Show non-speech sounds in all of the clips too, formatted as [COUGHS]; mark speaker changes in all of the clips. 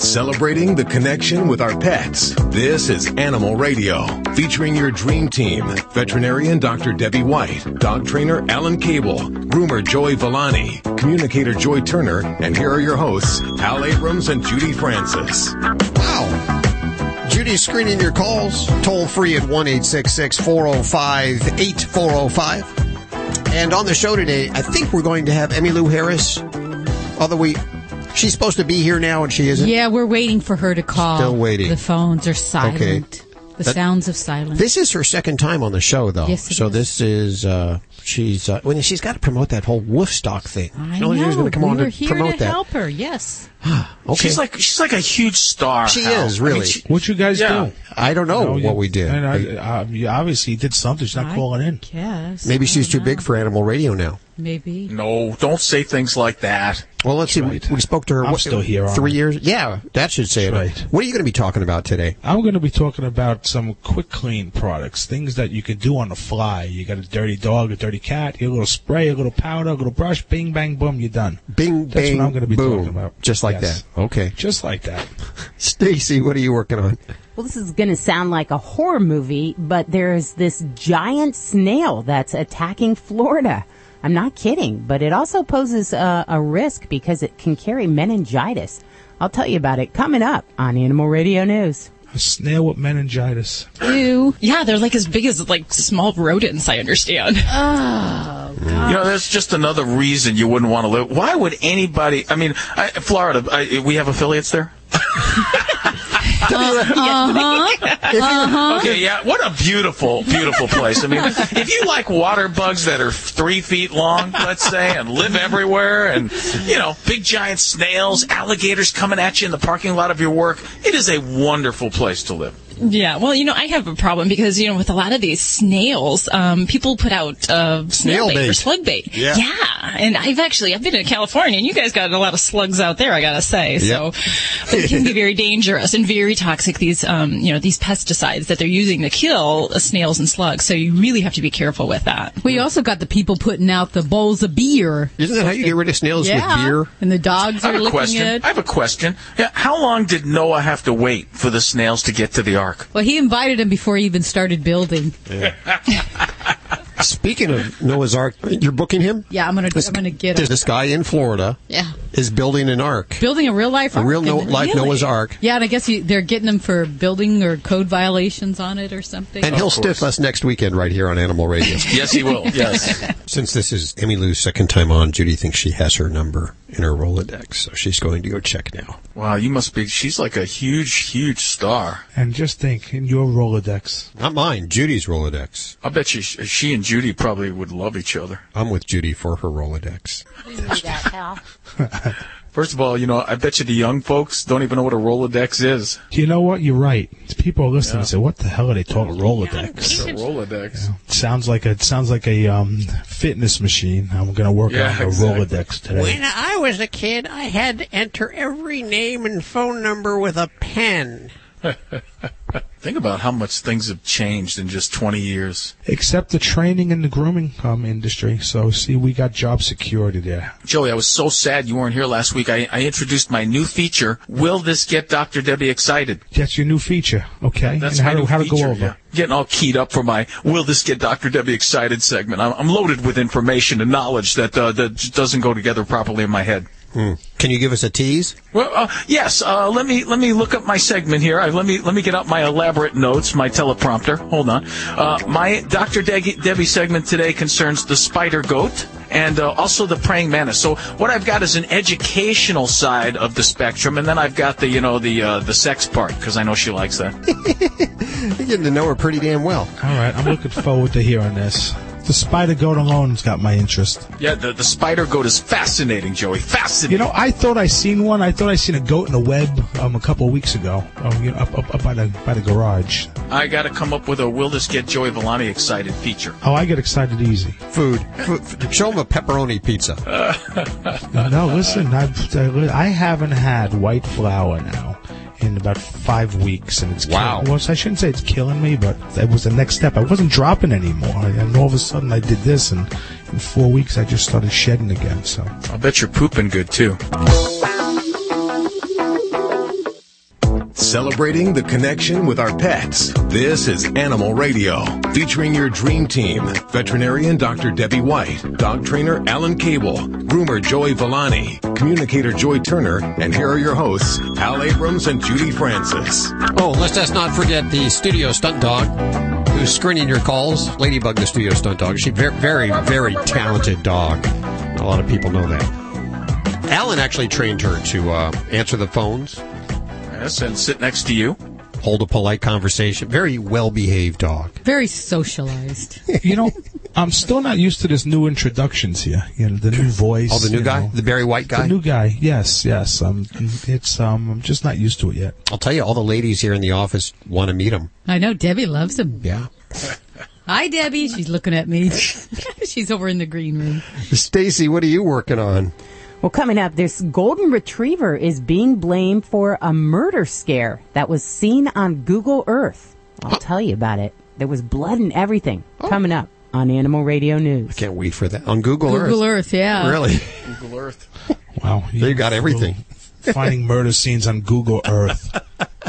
Speaker 1: Celebrating the connection with our pets. This is Animal Radio, featuring your dream team. Veterinarian Dr. Debbie White, dog trainer Alan Kabel, groomer Joey Villani, communicator Joy Turner, and here are your hosts, Hal Abrams and Judy Francis.
Speaker 2: Wow. Judy's screening your calls, toll free at 1 405 8405. And on the show today, I think we're going to have Emmylou Harris, although we She's supposed to be here now, and she isn't.
Speaker 3: Yeah, we're waiting for her to call.
Speaker 2: Still waiting.
Speaker 3: The phones are silent.
Speaker 2: Okay.
Speaker 3: The
Speaker 2: That-
Speaker 3: sounds of silence.
Speaker 2: This is her second time on the show, though.
Speaker 3: Yes, it
Speaker 2: so
Speaker 3: is.
Speaker 2: this is uh, she's uh, well, she's got to promote that whole Woofstock thing.
Speaker 3: I
Speaker 2: You she was
Speaker 3: know.
Speaker 2: going to come
Speaker 3: we
Speaker 2: on
Speaker 3: were
Speaker 2: to
Speaker 3: here
Speaker 2: promote
Speaker 3: to
Speaker 2: that.
Speaker 3: help her. Yes. [SIGHS]
Speaker 2: Okay.
Speaker 4: She's like she's like a huge star.
Speaker 2: She
Speaker 4: Hal.
Speaker 2: is,
Speaker 4: I mean,
Speaker 2: really.
Speaker 4: she-
Speaker 5: What you guys
Speaker 4: Yeah.
Speaker 5: do?
Speaker 2: I don't know
Speaker 5: You
Speaker 2: what we did.
Speaker 5: And I, uh, you obviously did something. She's not
Speaker 3: I
Speaker 5: calling in.
Speaker 3: Guess.
Speaker 2: Maybe she's
Speaker 3: don't
Speaker 2: too big for animal radio now.
Speaker 3: Maybe.
Speaker 4: no, don't say things like that.
Speaker 2: Well, let's see.
Speaker 5: right.
Speaker 2: We, we spoke to her.
Speaker 5: I'm
Speaker 2: what,
Speaker 5: still here,
Speaker 2: Three
Speaker 5: I?
Speaker 2: years. Yeah, that should say it.
Speaker 5: Right.
Speaker 2: What are you going to be talking about today?
Speaker 5: I'm going to be talking about some quick clean products, things that you can do on the fly. You got a dirty dog, a dirty cat, you a little spray, a little powder, a little brush, bing, bang, boom, you're done.
Speaker 2: Bing,
Speaker 5: That's
Speaker 2: bang,
Speaker 5: what I'm going to be
Speaker 2: boom.
Speaker 5: talking about.
Speaker 2: Just like
Speaker 5: Yes.
Speaker 2: that. Okay.
Speaker 5: Just like that. [LAUGHS]
Speaker 2: Stacy, what are you working on?
Speaker 6: Well, this is going to sound like a horror movie, but there's this giant snail that's attacking Florida. I'm not kidding, but it also poses a, a risk because it can carry meningitis. I'll tell you about it coming up on Animal Radio News.
Speaker 5: A snail with meningitis.
Speaker 3: Ew.
Speaker 7: Yeah, they're like as big as like small rodents. I understand. Oh, gosh.
Speaker 4: You know, that's just another reason you wouldn't want to live. Why would anybody? I mean, I, Florida. I, we have affiliates there. [LAUGHS] [LAUGHS] Uh-huh. Uh-huh. [LAUGHS] Uh-huh. Okay, yeah. What a beautiful, beautiful place. I mean, if you like water bugs that are three feet long, let's say, and live everywhere, and you know, big giant snails, alligators coming at you in the parking lot of your work, it is a wonderful place to live.
Speaker 7: Yeah, well, you know, I have a problem because you know, with a lot of these snails, um, people put out uh, snail,
Speaker 2: Snail
Speaker 7: bait,
Speaker 2: bait.
Speaker 7: or slug bait.
Speaker 2: Yeah.
Speaker 7: yeah, and I've actually I've been in California, and you guys got a lot of slugs out there. I gotta say, so but it can be very dangerous and very toxic. These, um, you know, these pesticides that they're using to kill uh, snails and slugs. So you really have to be careful with that.
Speaker 3: We also got the people putting out the bowls of beer.
Speaker 2: Isn't that how you get rid of snails
Speaker 3: yeah.
Speaker 2: with beer?
Speaker 3: And the dogs
Speaker 4: I
Speaker 3: are
Speaker 4: have a
Speaker 3: licking
Speaker 4: question.
Speaker 3: it.
Speaker 4: I have a question. Yeah, how long did Noah have to wait for the snails to get to the ark?
Speaker 3: Well, he invited him before he even started building. [LAUGHS]
Speaker 2: Speaking of Noah's Ark, you're booking him?
Speaker 3: Yeah, I'm gonna I'm gonna get him.
Speaker 2: This guy in Florida
Speaker 3: Yeah,
Speaker 2: is building an ark.
Speaker 3: building a real life
Speaker 2: A
Speaker 3: ark.
Speaker 2: real no, life
Speaker 7: Really?
Speaker 2: Noah's Ark.
Speaker 3: Yeah, and I guess he, they're getting him for building or code violations on it or something.
Speaker 2: And he'll stiff us next weekend right here on Animal Radio. [LAUGHS]
Speaker 4: Yes, he will. Yes.
Speaker 2: Since this is Emmylou's second time on, Judy thinks she has her number in her Rolodex, so she's going to go check now.
Speaker 4: wow, you must be. She's like a huge, huge star.
Speaker 5: And just think, in your Rolodex,
Speaker 2: Not mine, Judy's Rolodex.
Speaker 4: I bet you she and Judy probably would love each other.
Speaker 2: I'm with Judy for her Rolodex. [LAUGHS]
Speaker 4: First of all, you know, I bet you the young folks don't even know what a Rolodex is.
Speaker 5: you know what? You're right. People are listening and say, "What the hell are they talking Rolodex?"
Speaker 4: It's a Rolodex.
Speaker 5: Sounds like a sounds like a um, fitness machine. I'm going to work
Speaker 4: Yeah,
Speaker 5: on a
Speaker 4: exactly.
Speaker 5: Rolodex today.
Speaker 2: When I was a kid, I had to enter every name and phone number with a pen. [LAUGHS]
Speaker 4: Think about how much things have changed in just 20 years.
Speaker 5: Except the training and the grooming um, industry. So, see, we got job security there.
Speaker 4: Joey, I was so sad you weren't here last week. I, I introduced my new feature. Will this get Dr. Debbie excited?
Speaker 5: That's your new feature, okay?
Speaker 4: That's
Speaker 5: and
Speaker 4: my
Speaker 5: how
Speaker 4: new
Speaker 5: to, how to
Speaker 4: feature.
Speaker 5: go over.
Speaker 4: yeah. Getting all keyed up for my Will this get Dr. Debbie excited segment. I'm, I'm loaded with information and knowledge that uh, that doesn't go together properly in my head.
Speaker 2: Can you give us a tease?
Speaker 4: Well, uh, yes. Uh, let me let me look up my segment here. I, let me let me get out my elaborate notes, my teleprompter. Hold on. Uh, my Dr. De- Debbie segment today concerns the spider goat and uh, also the praying mantis. So what I've got is an educational side of the spectrum, and then I've got the you know the uh, the sex part because I know she likes that. [LAUGHS]
Speaker 2: You're getting to know her pretty damn well.
Speaker 5: All right, I'm looking forward to hearing this. The spider goat alone's got my interest.
Speaker 4: yeah, the the spider goat is fascinating, Joey. Fascinating.
Speaker 5: You know, I thought I seen one. I thought I seen a goat in a web um, a couple of weeks ago. Oh, you know, up, up, up by the by the garage.
Speaker 4: I got to come up with a Will this get Joey Villani excited feature.
Speaker 5: Oh, I get excited easy.
Speaker 2: Food. Food. Show him a pepperoni pizza. [LAUGHS]
Speaker 5: No, listen, I've, I haven't had white flour now in about five weeks, and it's
Speaker 2: Wow.
Speaker 5: Killing, well, I shouldn't say it's killing me, but that was the next step. I wasn't dropping anymore, and all of a sudden I did this, and in four weeks I just started shedding again. So
Speaker 4: I'll bet you're pooping good too.
Speaker 1: Celebrating the connection with our pets. This is Animal Radio, featuring your dream team. Veterinarian Dr. Debbie White, dog trainer Alan Kabel, groomer Joey Villani, communicator Joy Turner, and here are your hosts, Hal Abrams and Judy Francis.
Speaker 2: Oh, let's just not forget the studio stunt dog who's screening your calls. Ladybug, the studio stunt dog. She's very, very, very talented dog. A lot of people know that. Alan actually trained her to uh, answer the phones,
Speaker 4: Yes, and sit next to you.
Speaker 2: hold a polite conversation. Very well behaved dog.
Speaker 3: Very socialized. [LAUGHS]
Speaker 5: You know, I'm still not used to this new introductions here. You know, the new voice.
Speaker 2: Oh, the new guy,
Speaker 5: know.
Speaker 2: the Barry White guy.
Speaker 5: The new guy, yes, yes. Um, it's um, I'm just not used to it yet.
Speaker 2: I'll tell you, all the ladies here in the office want to meet him.
Speaker 3: I know Debbie loves him.
Speaker 2: Yeah. [LAUGHS]
Speaker 3: Hi, Debbie. She's looking at me. [LAUGHS] She's over in the green room.
Speaker 2: Stacy, what are you working on?
Speaker 6: Well, coming up, this golden retriever is being blamed for a murder scare that was seen on Google Earth. I'll tell you about it. There was blood and everything. Coming up on Animal Radio News.
Speaker 2: I can't wait for that on Google,
Speaker 3: Google
Speaker 2: Earth.
Speaker 3: Earth, yeah.
Speaker 2: Really?
Speaker 4: Google Earth.
Speaker 5: Wow,
Speaker 2: They got everything.
Speaker 5: Finding murder scenes on Google Earth.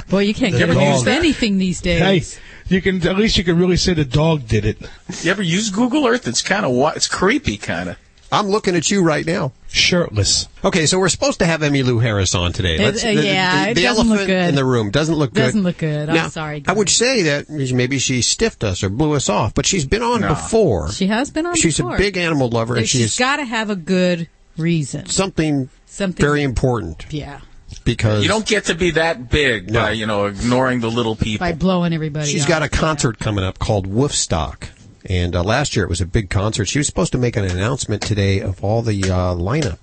Speaker 3: Boy, you can't
Speaker 5: The
Speaker 3: get away
Speaker 5: dog.
Speaker 3: with anything these
Speaker 5: Hey,
Speaker 3: days.
Speaker 5: you can at least you can really say the dog did it.
Speaker 4: You ever use Google Earth? It's kind of? It's creepy, kind of.
Speaker 2: I'm looking at you right now.
Speaker 5: Shirtless.
Speaker 2: Okay, so we're supposed to have Emmylou Harris on today.
Speaker 3: It- uh, yeah, it
Speaker 2: the
Speaker 3: doesn't look
Speaker 2: elephant
Speaker 3: good.
Speaker 2: in the room doesn't look good.
Speaker 3: Doesn't look good. I'm
Speaker 2: Now,
Speaker 3: sorry,
Speaker 2: I would say that maybe she stiffed us or blew us off, but she's been on
Speaker 4: No.
Speaker 2: before.
Speaker 3: She has been on
Speaker 2: She's
Speaker 3: before.
Speaker 2: a big animal lover, and
Speaker 3: She's
Speaker 2: she's
Speaker 3: got to have a good reason.
Speaker 2: something
Speaker 3: Something
Speaker 2: very important
Speaker 3: Yeah.
Speaker 2: because
Speaker 4: You don't get to be that big
Speaker 2: No.
Speaker 4: by, you know, ignoring the little people.
Speaker 3: By blowing everybody
Speaker 2: she's
Speaker 3: off.
Speaker 2: got a
Speaker 3: Yeah.
Speaker 2: concert coming up called Woofstock. And uh, last year it was a big concert. She was supposed to make an announcement today of all the uh, lineup.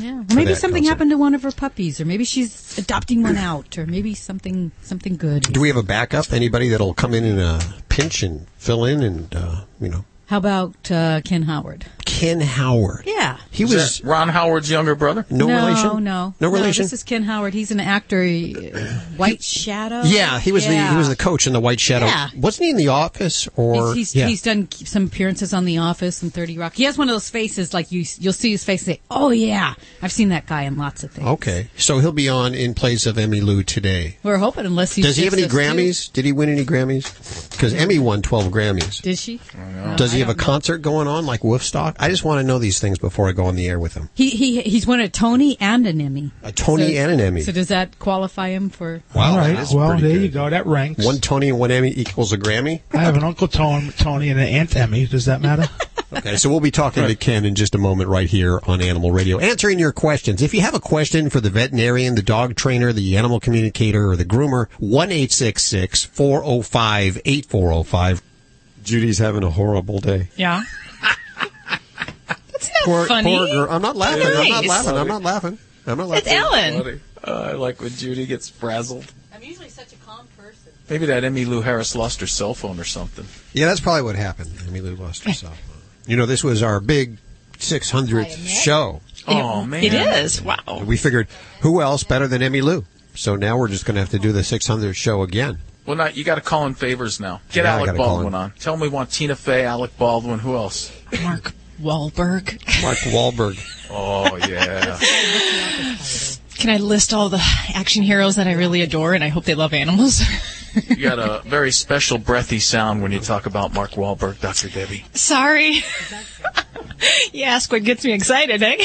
Speaker 3: Yeah. Maybe something
Speaker 2: concert.
Speaker 3: happened to one of her puppies, or maybe she's adopting one out, or maybe something something good.
Speaker 2: Do we have a backup? Anybody that'll come in in a pinch and fill in and, uh, you know,
Speaker 3: How about uh, Ken Howard?
Speaker 2: Ken Howard.
Speaker 3: Yeah.
Speaker 2: He
Speaker 4: Is
Speaker 2: was
Speaker 4: that Ron Howard's younger brother?
Speaker 2: no,
Speaker 3: no,
Speaker 2: relation.
Speaker 3: No,
Speaker 2: no no relation.
Speaker 3: this is Ken Howard. He's an actor. he- uh, White Shadow.
Speaker 2: yeah, he was the he was the coach in the White Shadow.
Speaker 3: Yeah.
Speaker 2: Wasn't he in the Office or
Speaker 3: He's, he's,
Speaker 2: yeah?
Speaker 3: he's done some appearances on The Office and Thirty Rock. He has one of those faces like you. You'll see his face and say, "Oh yeah, I've seen that guy in lots of things."
Speaker 2: okay, so he'll be on in place of Emmylou today.
Speaker 3: We're hoping, unless he
Speaker 2: Does he have any
Speaker 3: shifts us too.
Speaker 2: Grammys? Did he win any Grammys? Because Emmy won twelve Grammys.
Speaker 3: Did she?
Speaker 2: Does he have a
Speaker 3: know.
Speaker 2: concert going on like Woofstock? I just want to know these things before I go on the air with him.
Speaker 3: He he he's won a Tony and an Emmy.
Speaker 2: A Tony and an Emmy.
Speaker 3: So does that qualify him for?
Speaker 2: Wow,
Speaker 5: All right.
Speaker 2: that is
Speaker 5: Well,
Speaker 2: pretty
Speaker 5: there
Speaker 2: good.
Speaker 5: you go. That ranks.
Speaker 2: One Tony and one Emmy equals a Grammy.
Speaker 5: I have an Uncle Tony, Tony and an Aunt Emmy. Does that matter? [LAUGHS]
Speaker 2: Okay, so we'll be talking to Ken in just a moment right here on Animal Radio, answering your questions. If you have a question for the veterinarian, the dog trainer, the animal communicator, or the groomer, 1 405 8405. Judy's having a horrible day.
Speaker 7: Yeah. That's not
Speaker 2: Poor,
Speaker 7: funny.
Speaker 2: poor girl. I'm not laughing. I'm not laughing. I'm not laughing. I'm not laughing. It's.
Speaker 7: Ellen.
Speaker 4: Uh, I like when Judy gets frazzled.
Speaker 3: I'm usually such a calm person.
Speaker 4: Maybe that Emmylou Harris lost her cell phone or something.
Speaker 2: Yeah, that's probably what happened. Emmylou lost herself. You know, this was our big 600th show.
Speaker 4: Oh, man.
Speaker 7: It is. Wow.
Speaker 2: We figured, who else better than Emmylou? So now we're just going to have to do the 600th show again.
Speaker 4: Well, not you got to call in favors now. Get
Speaker 2: Yeah,
Speaker 4: Alec Baldwin on. Tell him we want Tina Fey, Alec Baldwin. Who else?
Speaker 7: Mark Wahlberg.
Speaker 2: Mark Wahlberg. [LAUGHS]
Speaker 4: Oh yeah.
Speaker 7: Can I list all the action heroes that I really adore and I hope they love animals?
Speaker 4: you got a very special breathy sound when you talk about Mark Wahlberg, Dr. Debbie.
Speaker 7: Sorry. you ask what gets me excited, eh?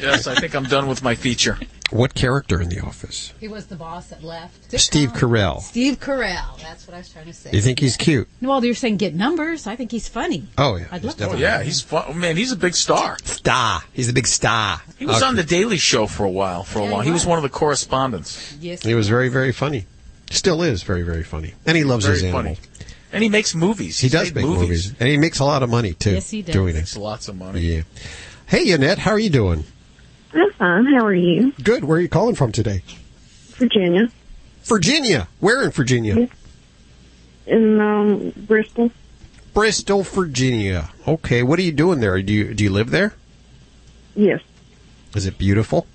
Speaker 4: Yes, I think I'm done with my feature.
Speaker 2: What character in the office?
Speaker 3: He was the boss that left.
Speaker 2: Steve Carell.
Speaker 3: Steve Carell. That's what I was trying to say.
Speaker 2: You think he's cute?
Speaker 3: Well, you're saying get numbers. I think he's funny.
Speaker 2: Oh yeah,
Speaker 3: I'd
Speaker 2: he's
Speaker 3: love to.
Speaker 4: Oh
Speaker 2: definitely
Speaker 4: yeah, he's fun. Oh, man. He's a big star.
Speaker 2: star. He's a big star.
Speaker 4: He was
Speaker 2: Okay.
Speaker 4: on uh, the Daily Show for a while. For a
Speaker 3: Yeah,
Speaker 4: while,
Speaker 3: he
Speaker 4: he was
Speaker 3: was.
Speaker 4: one of the correspondents.
Speaker 3: Yes.
Speaker 2: He was very, very funny. Still is very, very funny, and he loves his
Speaker 4: Very
Speaker 2: animal.
Speaker 4: funny. And he makes movies.
Speaker 2: He
Speaker 4: He's
Speaker 2: does
Speaker 4: made
Speaker 2: make movies. and he makes a lot of money too.
Speaker 3: Yes, he does.
Speaker 2: Doing
Speaker 4: Makes
Speaker 2: it.
Speaker 4: lots of money.
Speaker 2: Yeah. Hey, Annette, how are you doing?
Speaker 8: I'm fine. How are you?
Speaker 2: Good. Where are you calling from today?
Speaker 8: Virginia.
Speaker 2: Virginia. Where in Virginia?
Speaker 8: In um, Bristol.
Speaker 2: Bristol, Virginia. Okay. What are you doing there? Do you do you live there?
Speaker 8: Yes,
Speaker 2: Is it beautiful?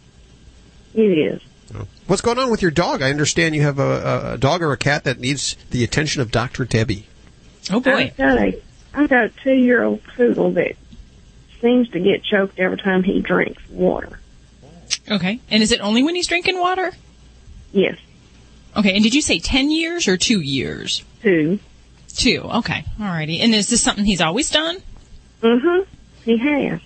Speaker 8: it is.
Speaker 2: What's going on with your dog? I understand you have a, a dog or a cat that needs the attention of Dr. Debbie.
Speaker 7: Oh boy.
Speaker 8: I've got a I've got a two year old poodle that seems to get choked every time he drinks water.
Speaker 7: Okay. And is it only when he's drinking water?
Speaker 8: Yes.
Speaker 9: Okay, and did you say 10 years or two years?
Speaker 7: Two.
Speaker 9: Two, okay. Alrighty. And is this something he's always done?
Speaker 7: Mm-hmm. He has.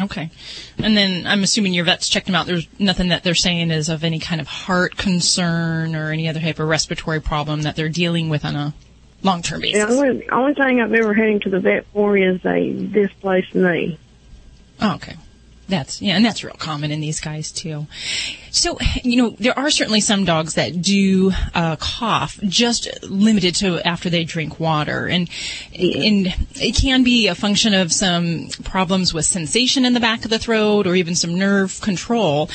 Speaker 9: Okay. And then I'm assuming your vet's checked him out. There's nothing that they're saying is of any kind of heart concern or any other type of respiratory problem that they're dealing with on a long-term
Speaker 7: The
Speaker 9: basis.
Speaker 7: only, only thing I've ever had him to the vet for is a displaced knee.
Speaker 9: Oh, okay. That's yeah, and that's real common in these guys too. So you know there are certainly some dogs that do uh, cough, just limited to after they drink water, and and it can be a function of some problems with sensation in the back of the throat or even some nerve control.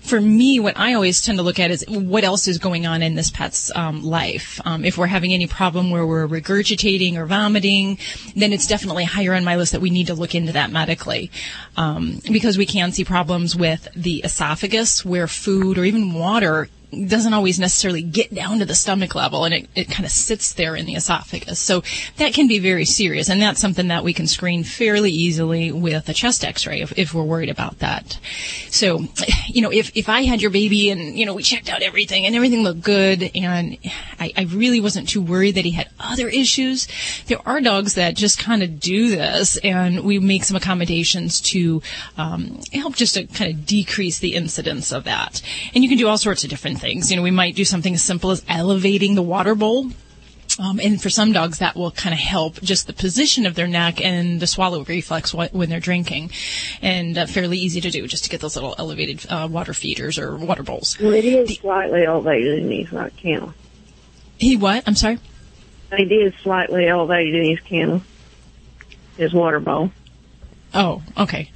Speaker 9: For me, what I always tend to look at is what else is going on in this pet's um, life. Um, if we're having any problem where we're regurgitating or vomiting, then it's definitely higher on my list that we need to look into that medically. Um, because we can see problems with the esophagus where food or even water doesn't always necessarily get down to the stomach level and it, it kind of sits there in the esophagus. So that can be very serious and that's something that we can screen fairly easily with a chest x-ray if, if we're worried about that. So, you know, if, if I had your baby and, you know, we checked out everything and everything looked good and I, I really wasn't too worried that he had other issues, there are dogs that just kind of do this and we make some accommodations to um, help just to kind of decrease the incidence of that. And you can do all sorts of different things. You know, we might do something as simple as elevating the water bowl. Um, and for some dogs, that will kind of help just the position of their neck and the swallow reflex wh- when they're drinking. And uh, fairly easy to do, just to get those little elevated uh, water feeders or water bowls.
Speaker 7: Well, it is slightly elevated in his kennel.
Speaker 9: He what? I'm sorry?
Speaker 7: It is slightly elevated in his kennel. His water bowl.
Speaker 9: Oh, okay.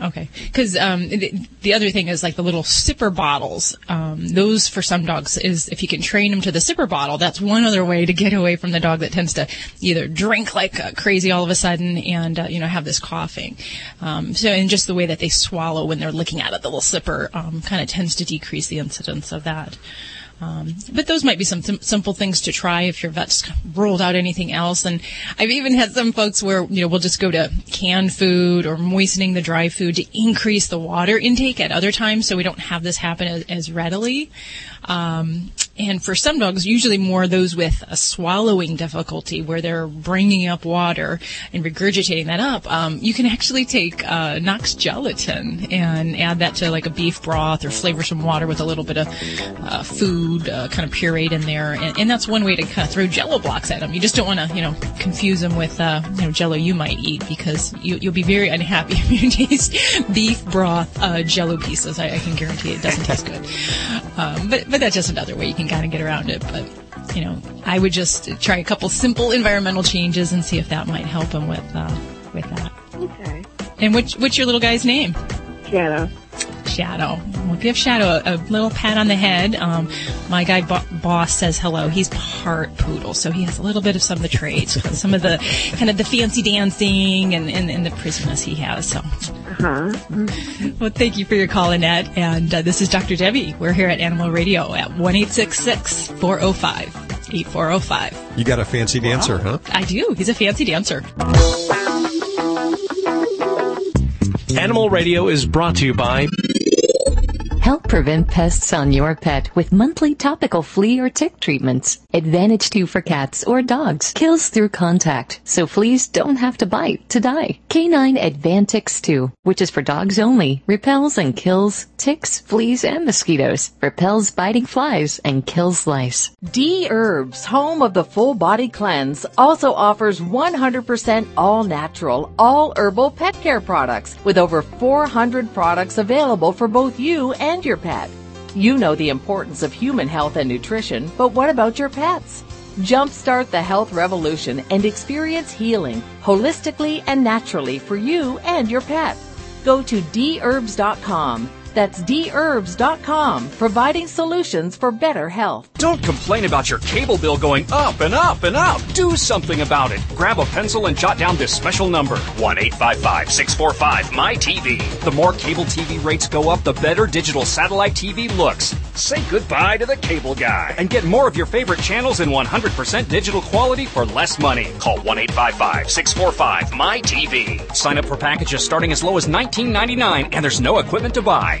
Speaker 9: Okay. Because um, the, the other thing is like the little sipper bottles. Um, those for some dogs is if you can train them to the sipper bottle, that's one other way to get away from the dog that tends to either drink like uh, crazy all of a sudden and uh, you know have this coughing. Um, so and just the way that they swallow when they're looking at it, the little sipper um, kind of tends to decrease the incidence of that. Um, but those might be some sim- simple things to try if your vet's ruled out anything else. And I've even had some folks where, you know, we'll just go to canned food or moistening the dry food to increase the water intake at other times so we don't have this happen as, as readily. Um, and for some dogs, usually more those with a swallowing difficulty where they're bringing up water and regurgitating that up, um, you can actually take uh, Knox gelatin and add that to like a beef broth or flavor some water with a little bit of uh, food uh, kind of pureed in there. And, and that's one way to kind of throw jello blocks at them. You just don't want to, you know, confuse them with, uh, you know, jello you might eat because you, you'll be very unhappy [LAUGHS] if you taste beef broth uh, jello pieces. I, I can guarantee it doesn't taste good. Um, but, but that's just another way you can kind of get around it. But, you know, I would just try a couple simple environmental changes and see if that might help him with, uh, with that.
Speaker 7: Okay.
Speaker 9: And which, what's your little guy's name?
Speaker 7: Shadow.
Speaker 9: Shadow. We'll give Shadow a, a little pat on the head. Um, my guy bo- boss says hello. He's part poodle, so he has a little bit of some of the traits, some of the kind of the fancy dancing and, and, and the prisminess he has. So,
Speaker 7: Uh-huh.
Speaker 9: well, thank you for your call, Annette. And uh, this is Dr. Debbie. We're here at Animal Radio at one eight six six four zero five eight four zero five.
Speaker 2: You got a fancy dancer, huh?
Speaker 9: I do. He's a fancy dancer.
Speaker 10: Animal Radio is brought to you by
Speaker 11: Help prevent pests on your pet with monthly topical flea or tick treatments. Advantage 2 for cats or dogs. Kills through contact, so fleas don't have to bite to die. Canine Advantix 2, which is for dogs only, repels and kills ticks, fleas, and mosquitoes. Repels biting flies and kills lice.
Speaker 12: D Herbs, home of the full body cleanse, also offers 100% all natural, all herbal pet care products with over 400 products available for both you and your pet. You know the importance of human health and nutrition, but what about your pets? Jumpstart the health revolution and experience healing holistically and naturally for you and your pet. Go to dherbs.com. That's dherbs.com, providing solutions for better health.
Speaker 10: Don't complain about your cable bill going up and up and up. Do something about it. Grab a pencil and jot down this special number 1 855 645 MyTV. The more cable TV rates go up, the better digital satellite TV looks. Say goodbye to the cable guy and get more of your favorite channels in 100% digital quality for less money. Call 1-855-645-MY-TV. Sign up for packages starting as low as $19.99 and there's no equipment to buy.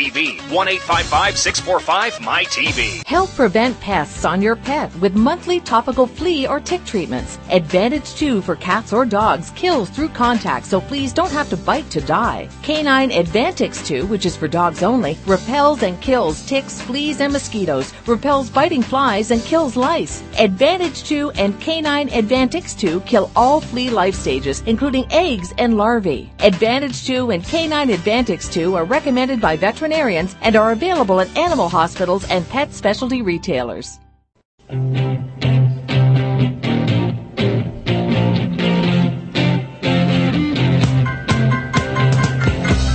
Speaker 10: 1-855-645-MY-TV. 1-855-645-MY-TV.
Speaker 12: Help prevent pests on your pet with monthly topical flea or tick treatments. Advantage 2 for cats or dogs kills through contact, so fleas don't have to bite to die. Canine Advantix 2, which is for dogs only, repels and kills ticks, fleas, and mosquitoes, repels biting flies, and kills lice. Advantage 2 and Canine Advantix 2 kill all flea life stages, including eggs and larvae. Advantage 2 and Canine Advantix 2 are recommended by veterinarians and are available at animal hospitals and pet specialty retailers.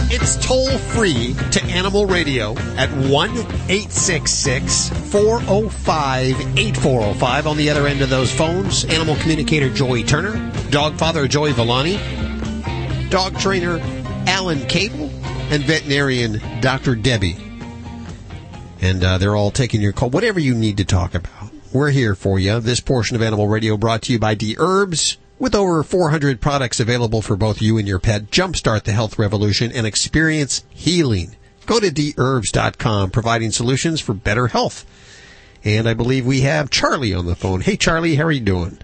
Speaker 2: It's toll free to Animal Radio at 1 866 405 8405. On the other end of those phones, animal communicator Joey Turner, dog father Joey Villani, dog trainer Alan Kabel, and veterinarian Dr. Debbie. And uh, they're all taking your call. Whatever you need to talk about, we're here for you. This portion of Animal Radio brought to you by D Herbs. With over 400 products available for both you and your pet, jumpstart the health revolution and experience healing. Go to dherbs.com, providing solutions for better health. And I believe we have Charlie on the phone. Hey, Charlie, how are you doing?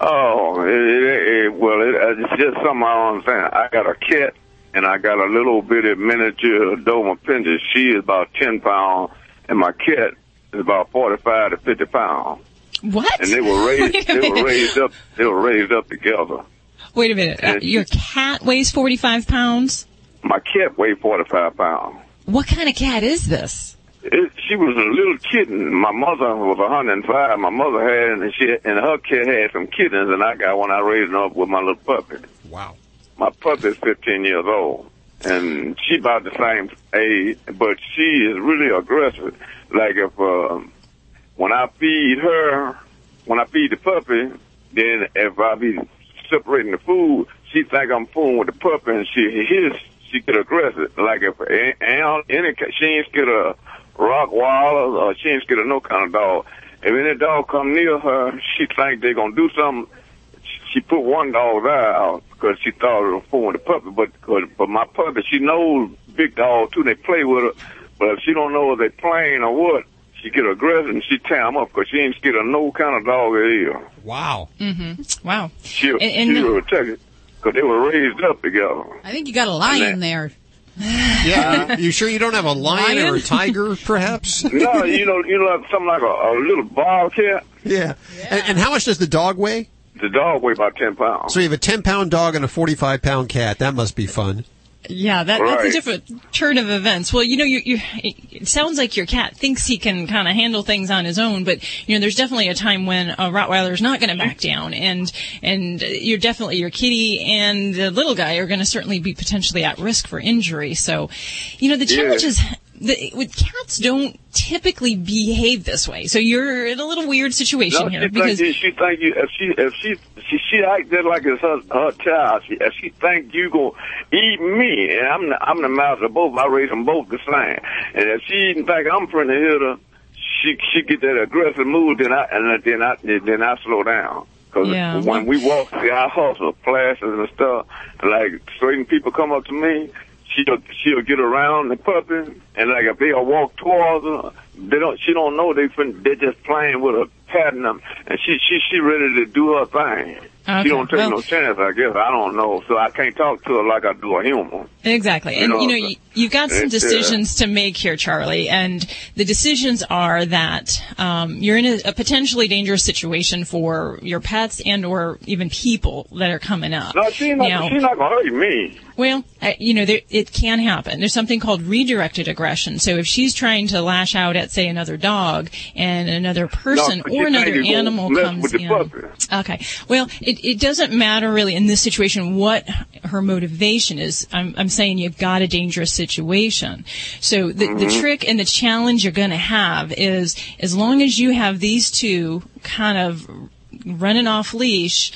Speaker 13: Oh, it, it, well, it, it's just something I don't understand. I got a cat, and I got a little bitty miniature Doberman Pinscher. She is about 10 pounds, and my cat is about 45 to 50 pounds.
Speaker 7: What?
Speaker 13: And they were [LAUGHS] raised, they were raised up, they were raised up together.
Speaker 7: Wait a minute. Uh, your cat weighs 45 pounds?
Speaker 13: My cat weighed 45 pounds.
Speaker 7: What kind of cat is this?
Speaker 13: It, she was a little kitten. My mother was 105. My mother had, and she and her cat had some kittens, and I got one. I raised her up with my little puppy.
Speaker 2: Wow.
Speaker 13: My puppy is 15 years old, and she about the same age, but she is really aggressive. Like if um, when I feed her, when I feed the puppy, then if I be separating the food, she think I'm fooling with the puppy, and she his she get aggressive. Like if and any she ain't scared of Rottweilers or she ain't scared of no kind of dog. If any dog come near her, she think they gonna do something. She put one dog out because she thought it was fooling the puppy, but but my puppy, she knows big dog too. They play with her, but if she don't know if they playing or what, she get aggressive and she tear them up because she ain't scared of no kind of dog it is.
Speaker 2: Wow.
Speaker 7: Mm-hmm. Wow.
Speaker 13: She'll,
Speaker 7: And- and-
Speaker 13: she'll protect it because they were raised up together.
Speaker 3: I think you got a lion there.
Speaker 2: Yeah. [LAUGHS] you sure you don't have a lion, or a tiger, perhaps? [LAUGHS]
Speaker 13: no, you know, you know, something like a, a little bobcat.
Speaker 2: Yeah. And, and how much does the dog weigh?
Speaker 13: The dog weigh about ten pounds.
Speaker 2: So you have a 10 pound dog and a 45 pound cat. That must be fun.
Speaker 7: Yeah, that, that's a different turn of events. Well, you know, you, you, it sounds like your cat thinks he can kind of handle things on his own, but you know, there's definitely a time when a Rottweiler is not going to back down, and and you're definitely your kitty and the little guy are going to certainly be potentially at risk for injury. So, you know, the
Speaker 13: Yeah.
Speaker 7: challenge is the, with cats don't typically behave this way. So you're in a little weird situation
Speaker 13: No,
Speaker 7: here because
Speaker 13: you, she think you if she if she she she act just like it's her her child. She, if she think you gonna eat me, and I'm the, I'm the master of both. I raise them both the same. And if she think I'm trying to hit her, she she get that aggressive mood. Then I and then I then I slow down. Cause
Speaker 7: Yeah.
Speaker 13: when we walk, see, I hustle classes and stuff. Like certain people come up to me, she'll she'll get around the puppy, and like if they'll walk towards her, they don't. She don't know they fin, they're just playing with her, patting them, and she she she ready to do her thing.
Speaker 9: Okay,
Speaker 13: She don't take
Speaker 9: well-
Speaker 13: no chance, I guess. I don't know. So I can't talk to her like I do a human.
Speaker 9: Exactly.
Speaker 13: You
Speaker 9: And,
Speaker 13: know,
Speaker 9: you know, you, you've got some decisions to make here, Charlie. And the decisions are that um, you're in a, a potentially dangerous situation for your pets and or even people that are coming up.
Speaker 13: No, she's not, she's not going to hurt me.
Speaker 9: Well, uh, you know, there, it can happen. There's something called redirected aggression. So if she's trying to lash out at, say, another dog and another person
Speaker 13: No,
Speaker 9: or another
Speaker 13: think you gonna
Speaker 9: animal comes in. Okay. Well, it, it doesn't matter really in this situation what her motivation is. I'm, I'm saying you've got a dangerous situation. So the, the
Speaker 13: Mhm.
Speaker 9: trick and the challenge you're going to have is as long as you have these two kind of running off leash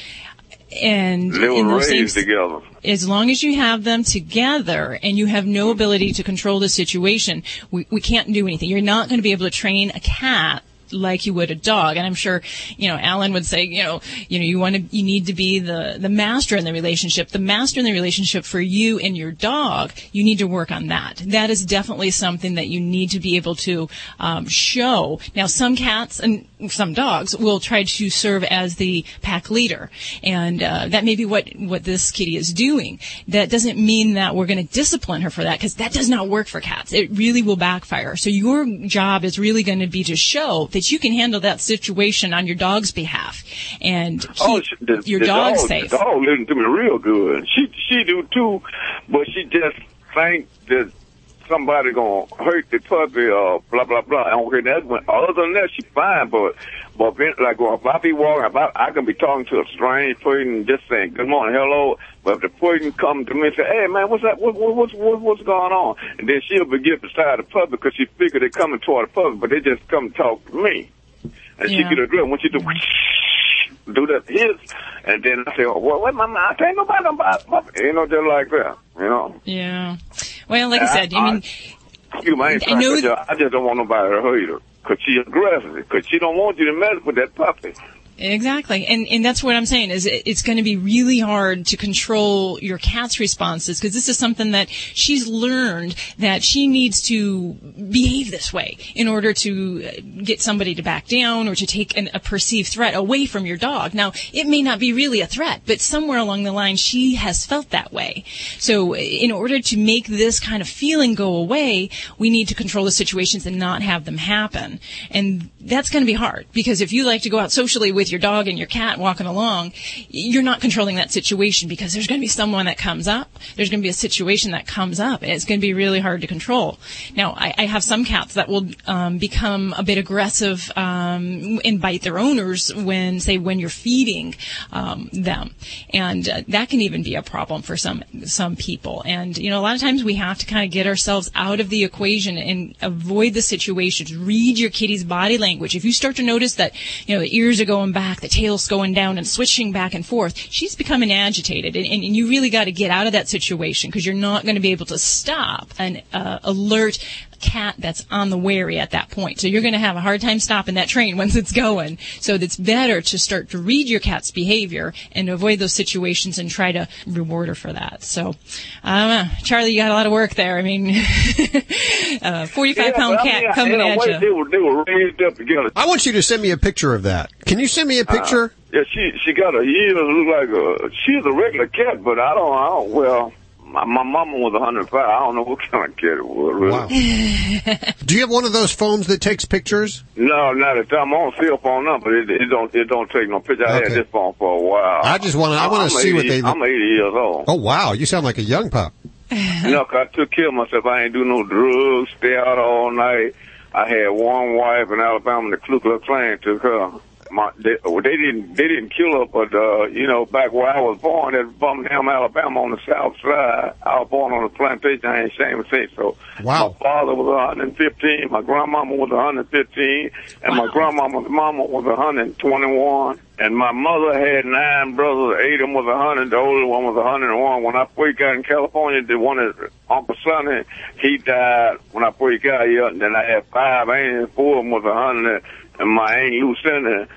Speaker 9: and
Speaker 13: They were
Speaker 9: those same
Speaker 13: together.
Speaker 9: as long as you have them together and you have no ability to control the situation, we, we can't do anything. You're not going to be able to train a cat like you would a dog. And I'm sure, you know, Alan would say, you know, you know, you want to, you need to be the, the master in the relationship. The master in the relationship for you and your dog, you need to work on that. That is definitely something that you need to be able to um, show. Now, some cats and some dogs will try to serve as the pack leader, and uh, that may be what what this kitty is doing. That doesn't mean that we're going to discipline her for that because that does not work for cats. It really will backfire. So your job is really going to be to show that you can handle that situation on your dog's behalf and oh, keep
Speaker 13: Oh, she, the,
Speaker 9: your
Speaker 13: the
Speaker 9: dog,
Speaker 13: dog
Speaker 9: safe.
Speaker 13: The dog listen to me real good. She she do too, but she just think that somebody gonna hurt the puppy or blah blah blah. I don't hear that one. Other than that, she fine. But but then, like if I be walking, if I, I can be talking to a strange person just saying good morning, hello. But if the person come to me and say, hey man, what's that? What, what, what's what, what's going on? And then she'll be get beside the puppy because she figure they coming toward the puppy, but they just come talk to me. And she
Speaker 9: Yeah.
Speaker 13: get a grip when she do do that his, and then I say, oh, well, wait, my I ain't nobody about you know, just like that, you know.
Speaker 9: Yeah. Well, like I said, I mean,
Speaker 13: You man,
Speaker 9: I know
Speaker 13: I, just, don't want nobody to hurt her because she aggressive because she don't want you to mess with that puppy.
Speaker 9: Exactly. And and that's what I'm saying is it, it's going to be really hard to control your cat's responses because this is something that she's learned that she needs to behave this way in order to uh, get somebody to back down or to take an, a perceived threat away from your dog. Now, it may not be really a threat, but somewhere along the line she has felt that way. So in order to make this kind of feeling go away, we need to control the situations and not have them happen. And that's going to be hard because if you like to go out socially with your dog and your cat walking along, you're not controlling that situation because there's going to be someone that comes up. There's going to be a situation that comes up and it's going to be really hard to control. Now, I, I have some cats that will um, become a bit aggressive um, and bite their owners when, say, when you're feeding um, them, and uh, that can even be a problem for some some people. And you know, a lot of times we have to kind of get ourselves out of the equation and avoid the situations. Read your kitty's body language. If you start to notice that you know the ears are going back, the tail's going down, and switching back and forth, she's becoming agitated, and, and, and you really got to get out of that situation because you're not going to be able to stop an uh, alert cat that's on the wary at that point. So you're going to have a hard time stopping that train [LAUGHS] once it's going. So it's better to start to read your cat's behavior and avoid those situations and try to reward her for that. So, um, Charlie, you got a lot of work there. I mean, [LAUGHS] uh, 45 pound
Speaker 13: but I
Speaker 9: cat
Speaker 13: mean,
Speaker 9: coming
Speaker 13: in
Speaker 9: at you.
Speaker 13: They were, they were raised up together.
Speaker 2: I want you to send me a picture of that. Can you send me a picture?
Speaker 13: Uh, yeah, she she got a ears look like a she's a regular cat, but I don't I don't well. My, my mama was 105. I don't know what kind of cat it was. Really. [LAUGHS]
Speaker 2: Do you have one of those phones that takes pictures?
Speaker 13: No, not at I'm on cell phone now, but it, it don't it don't take no picture. I
Speaker 2: Okay.
Speaker 13: had this phone for a while.
Speaker 2: I just wanna- I wanna
Speaker 13: I'm
Speaker 2: see what they look-
Speaker 13: I'm 80 years old.
Speaker 2: Oh wow, you sound like a young pup.
Speaker 13: no, know, 'cause I took care of myself. I ain't do no drugs, stay out all night. I had one wife in Alabama. The Ku Klux Klan took her. My, they, well, they didn't they didn't kill her, but uh, you know, back where I was born at Birmingham, Alabama, on the south side, I was born on a plantation. I ain't ashamed to say so.
Speaker 2: Wow.
Speaker 13: My father was 115. My grandmama was 115, and my grandmama's mama was 121. And my mother had nine brothers. Eight of them was a 100. The oldest one was a 101. When I first got in California, the one that Uncle Sonny, he died when I first got here. And then I had five aunts. Four of them was a 100. And my aunt Lucinda,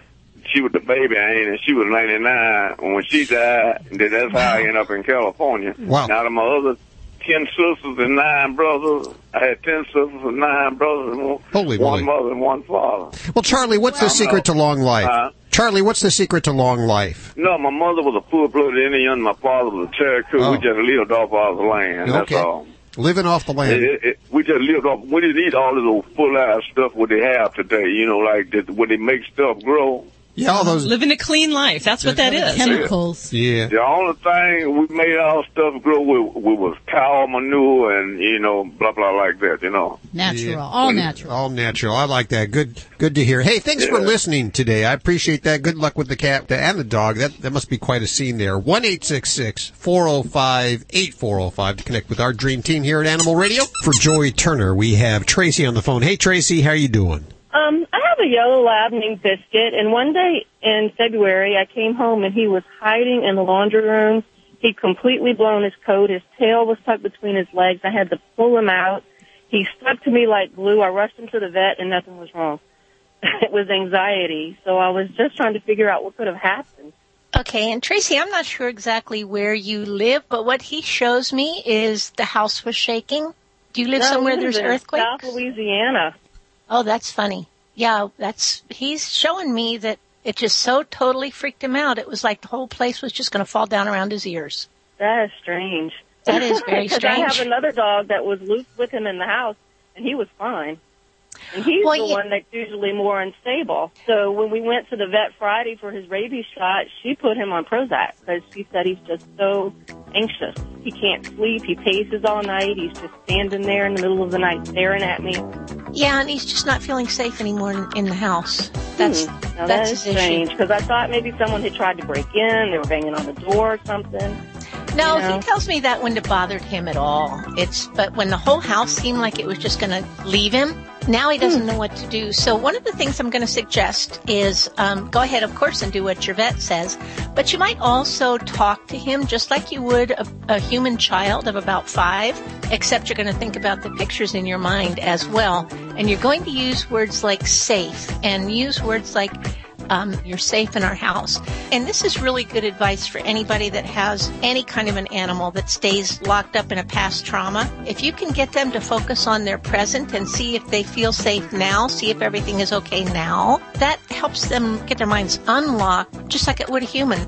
Speaker 13: she was the baby aunt, and she was 99. And when she died, then that's how I ended up in California.
Speaker 2: Wow.
Speaker 13: Now, to my other ten sisters and nine brothers. I had ten sisters and nine brothers, and one,
Speaker 2: Holy
Speaker 13: one
Speaker 2: moly.
Speaker 13: mother and one father.
Speaker 2: Well, Charlie, what's the secret to long life?
Speaker 13: Uh,
Speaker 2: Charlie, what's the secret to long life?
Speaker 13: No, my mother was a full-blooded Indian. My father was a Cherokee.
Speaker 2: Oh.
Speaker 13: We just lived off our land. That's all.
Speaker 2: Living off the land.
Speaker 13: It, it, we just lived off. We didn't eat all of those full-ass stuff what they have today. You know, like that, when they make stuff grow.
Speaker 2: Yeah, all those.
Speaker 7: Living a clean life. That's what that is.
Speaker 3: Chemicals.
Speaker 2: Yeah.
Speaker 13: The only thing we made our stuff grow with, with was cow manure and you know blah blah like that. You know.
Speaker 3: Natural.
Speaker 2: Yeah.
Speaker 3: All natural.
Speaker 2: All natural. I like that. Good, good to hear. Hey, thanks for listening today. I appreciate that. Good luck with the cat and the dog. That that must be quite a scene there. One eight six six four zero five eight four zero five to connect with our dream team here at Animal Radio. For Joy Turner, we have Tracy on the phone. Hey, Tracy, how you doing?
Speaker 8: Um, I have a yellow lab named Biscuit, and one day in February, I came home and he was hiding in the laundry room. He'd completely blown his coat. His tail was tucked between his legs. I had to pull him out. He stuck to me like glue. I rushed him to the vet, and nothing was wrong. [LAUGHS] it was anxiety. So I was just trying to figure out what could have happened.
Speaker 14: Okay, and Tracy, I'm not sure exactly where you live, but what he shows me is the house was shaking. Do you live
Speaker 8: No,
Speaker 14: somewhere there's earthquakes?
Speaker 8: South Louisiana.
Speaker 14: Oh, that's funny. Yeah, that's he's showing me that it just so totally freaked him out. It was like the whole place was just going to fall down around his ears.
Speaker 8: That is strange.
Speaker 14: That is very [LAUGHS]
Speaker 8: Because I have another dog that was loose with him in the house, and he was fine. And he's
Speaker 14: Well,
Speaker 8: the
Speaker 14: yeah.
Speaker 8: one that's usually more unstable. So when we went to the vet Friday for his rabies shot, she put him on Prozac because she said he's just so anxious. He can't sleep. He paces all night. He's just standing there in the middle of the night staring at me.
Speaker 14: Yeah, and he's just not feeling safe anymore in, in the house. That's
Speaker 8: Hmm.
Speaker 14: That's
Speaker 8: that is strange because I thought maybe someone had tried to break in. They were banging on the door or something.
Speaker 14: No,
Speaker 8: you know?
Speaker 14: he tells me that wouldn't have bothered him at all. It's but when the whole house seemed like it was just going to leave him, now he doesn't know what to do. So one of the things I'm going to suggest is um, go ahead, of course, and do what your vet says, but you might also talk to him just like you would a, a human child of about five, except you're going to think about the pictures in your mind as well, and you're going to use words like safe and use words like um, you're safe in our house. And this is really good advice for anybody that has any kind of an animal that stays locked up in a past trauma. If you can get them to focus on their present and see if they feel safe now, see if everything is okay now, that helps them get their minds unlocked just like it would a human.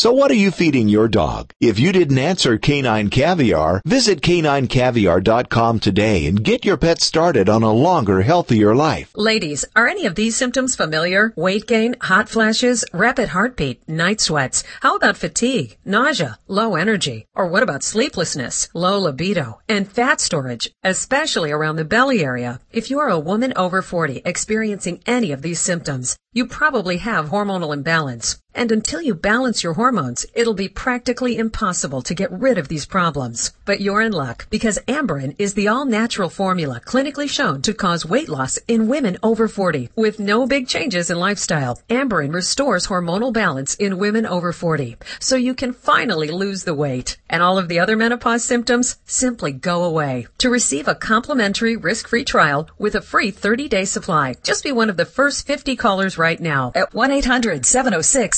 Speaker 15: So what are you feeding your dog? If you didn't answer Canine Caviar, visit caninecaviar.com today and get your pet started on a longer, healthier life.
Speaker 16: Ladies, are any of these symptoms familiar? Weight gain, hot flashes, rapid heartbeat, night sweats? How about fatigue, nausea, low energy? Or what about sleeplessness, low libido, and fat storage, especially around the belly area? If you are a woman over 40 experiencing any of these symptoms, you probably have hormonal imbalance. And until you balance your hormones, it'll be practically impossible to get rid of these problems. But you're in luck because Amberen is the all-natural formula clinically shown to cause weight loss in women over 40 with no big changes in lifestyle. Amberen restores hormonal balance in women over 40 so you can finally lose the weight. And all of the other menopause symptoms simply go away. To receive a complimentary risk-free trial with a free 30-day supply, just be one of the first 50 callers right now at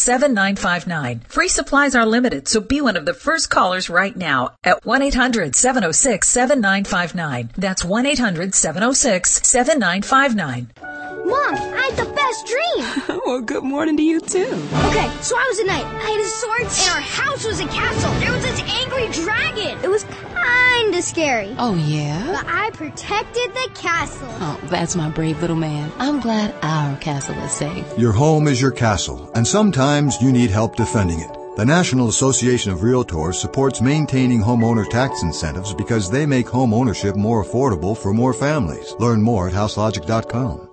Speaker 16: 1-800-706-7959. Free supplies are limited, so be one of the first callers right now at 1-800-706-7959. That's 1-800-706-7959.
Speaker 17: Mom, I had the best dream. [LAUGHS]
Speaker 18: well, good morning to you too.
Speaker 17: Okay, so I was a knight. I had a sword, and our house was a castle. There was this angry dragon. It was kinda scary.
Speaker 18: Oh, yeah?
Speaker 17: But I protected the castle.
Speaker 18: Oh, that's my brave little man. I'm glad our castle is safe.
Speaker 19: Your home is your castle, and sometimes you need help defending it. The National Association of Realtors supports maintaining homeowner tax incentives because they make home ownership more affordable for more families. Learn more at houselogic.com.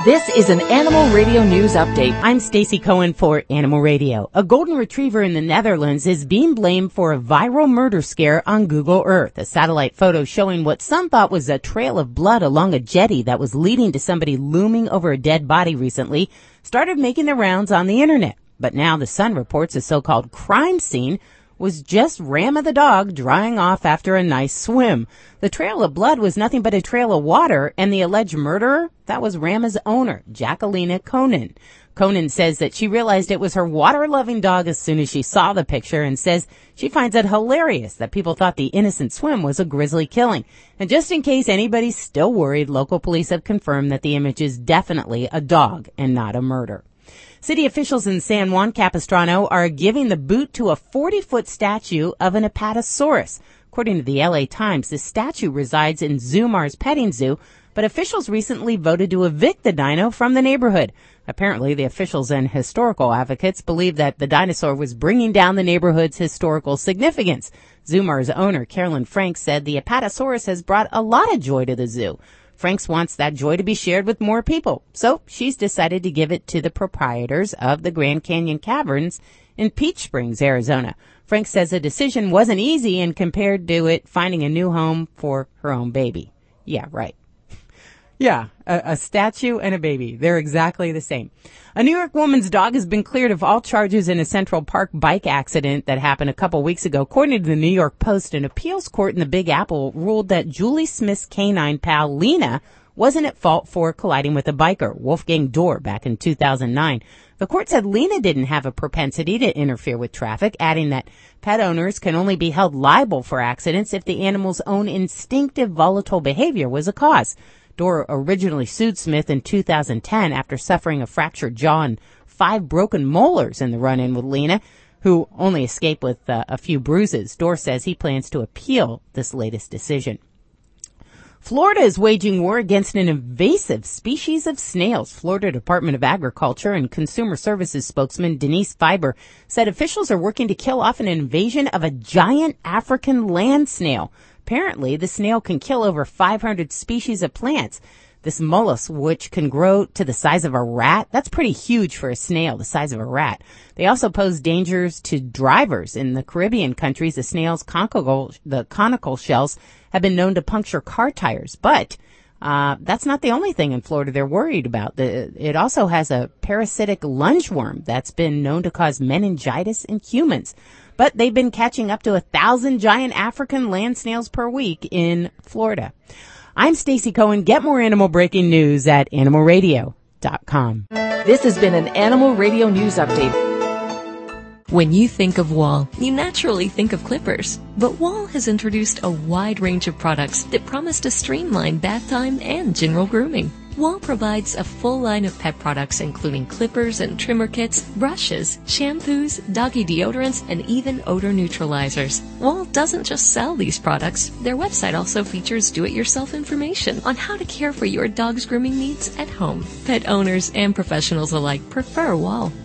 Speaker 6: This is an Animal Radio News Update. I'm Stacy Cohen for Animal Radio. A golden retriever in the Netherlands is being blamed for a viral murder scare on Google Earth. A satellite photo showing what some thought was a trail of blood along a jetty that was leading to somebody looming over a dead body recently started making the rounds on the internet. But now the Sun reports a so-called crime scene was just Rama the dog drying off after a nice swim. The trail of blood was nothing but a trail of water, and the alleged murderer, that was Rama's owner, Jacqueline Conan. Conan says that she realized it was her water-loving dog as soon as she saw the picture and says she finds it hilarious that people thought the innocent swim was a grisly killing. And just in case anybody's still worried, local police have confirmed that the image is definitely a dog and not a murder. City officials in San Juan Capistrano are giving the boot to a 40-foot statue of an Apatosaurus. According to the LA Times, the statue resides in Zoomar's petting zoo, but officials recently voted to evict the dino from the neighborhood. Apparently, the officials and historical advocates believe that the dinosaur was bringing down the neighborhood's historical significance. Zoomar's owner, Carolyn Franks, said the Apatosaurus has brought a lot of joy to the zoo. Franks wants that joy to be shared with more people, so she's decided to give it to the proprietors of the Grand Canyon Caverns in Peach Springs, Arizona. Frank says the decision wasn't easy and compared to it finding a new home for her own baby. Yeah, right. Yeah, a, a, statue and a baby. They're exactly the same. A New York woman's dog has been cleared of all charges in a Central Park bike accident that happened a couple weeks ago. According to the New York Post, an appeals court in the Big Apple ruled that Julie Smith's canine pal Lena wasn't at fault for colliding with a biker, Wolfgang Doerr, back in 2009. The court said Lena didn't have a propensity to interfere with traffic, adding that pet owners can only be held liable for accidents if the animal's own instinctive volatile behavior was a cause. Doerr originally sued Smith in 2010 after suffering a fractured jaw and five broken molars in the run-in with Lena, who only escaped with uh, a few bruises. Doerr says he plans to appeal this latest decision. Florida is waging war against an invasive species of snails. Florida Department of Agriculture and Consumer Services spokesman Denise Feiber said officials are working to kill off an invasion of a giant African land snail. Apparently, the snail can kill over 500 species of plants. This mollusk, which can grow to the size of a rat, that's pretty huge for a snail, the size of a rat. They also pose dangers to drivers. In the Caribbean countries, the snail's conical, the conical shells have been known to puncture car tires. But uh, that's not the only thing in Florida they're worried about. The, it also has a parasitic lungworm that's been known to cause meningitis in humans but they've been catching up to a thousand giant African land snails per week in Florida. I'm Stacy Cohen. Get more animal breaking news at animalradio.com.
Speaker 12: This has been an Animal Radio News Update.
Speaker 11: When you think of Wahl, you naturally think of clippers. But Wahl has introduced a wide range of products that promise to streamline bath time and general grooming. Wahl provides a full line of pet products including clippers and trimmer kits, brushes, shampoos, doggy deodorants, and even odor neutralizers. Wahl doesn't just sell these products. Their website also features do-it-yourself information on how to care for your dog's grooming needs at home. Pet owners and professionals alike prefer Wahl.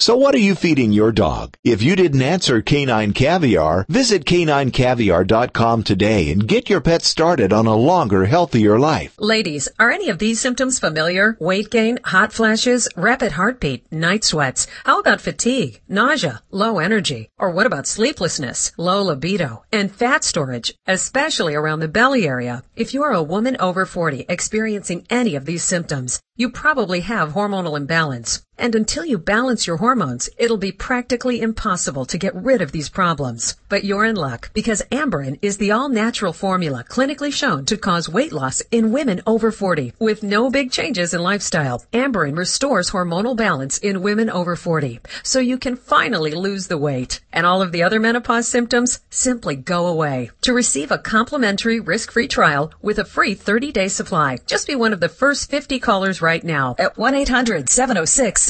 Speaker 15: So what are you feeding your dog? If you didn't answer Canine Caviar, visit caninecaviar.com today and get your pet started on a longer, healthier life.
Speaker 16: Ladies, are any of these symptoms familiar? Weight gain, hot flashes, rapid heartbeat, night sweats. How about fatigue, nausea, low energy? Or what about sleeplessness, low libido, and fat storage, especially around the belly area? If you are a woman over 40 experiencing any of these symptoms, you probably have hormonal imbalance. And until you balance your hormones, it'll be practically impossible to get rid of these problems. But you're in luck because Amberen is the all-natural formula clinically shown to cause weight loss in women over 40 with no big changes in lifestyle. Amberen restores hormonal balance in women over 40 so you can finally lose the weight. And all of the other menopause symptoms simply go away. To receive a complimentary risk-free trial with a free 30-day supply, just be one of the first 50 callers right now at 1-800-706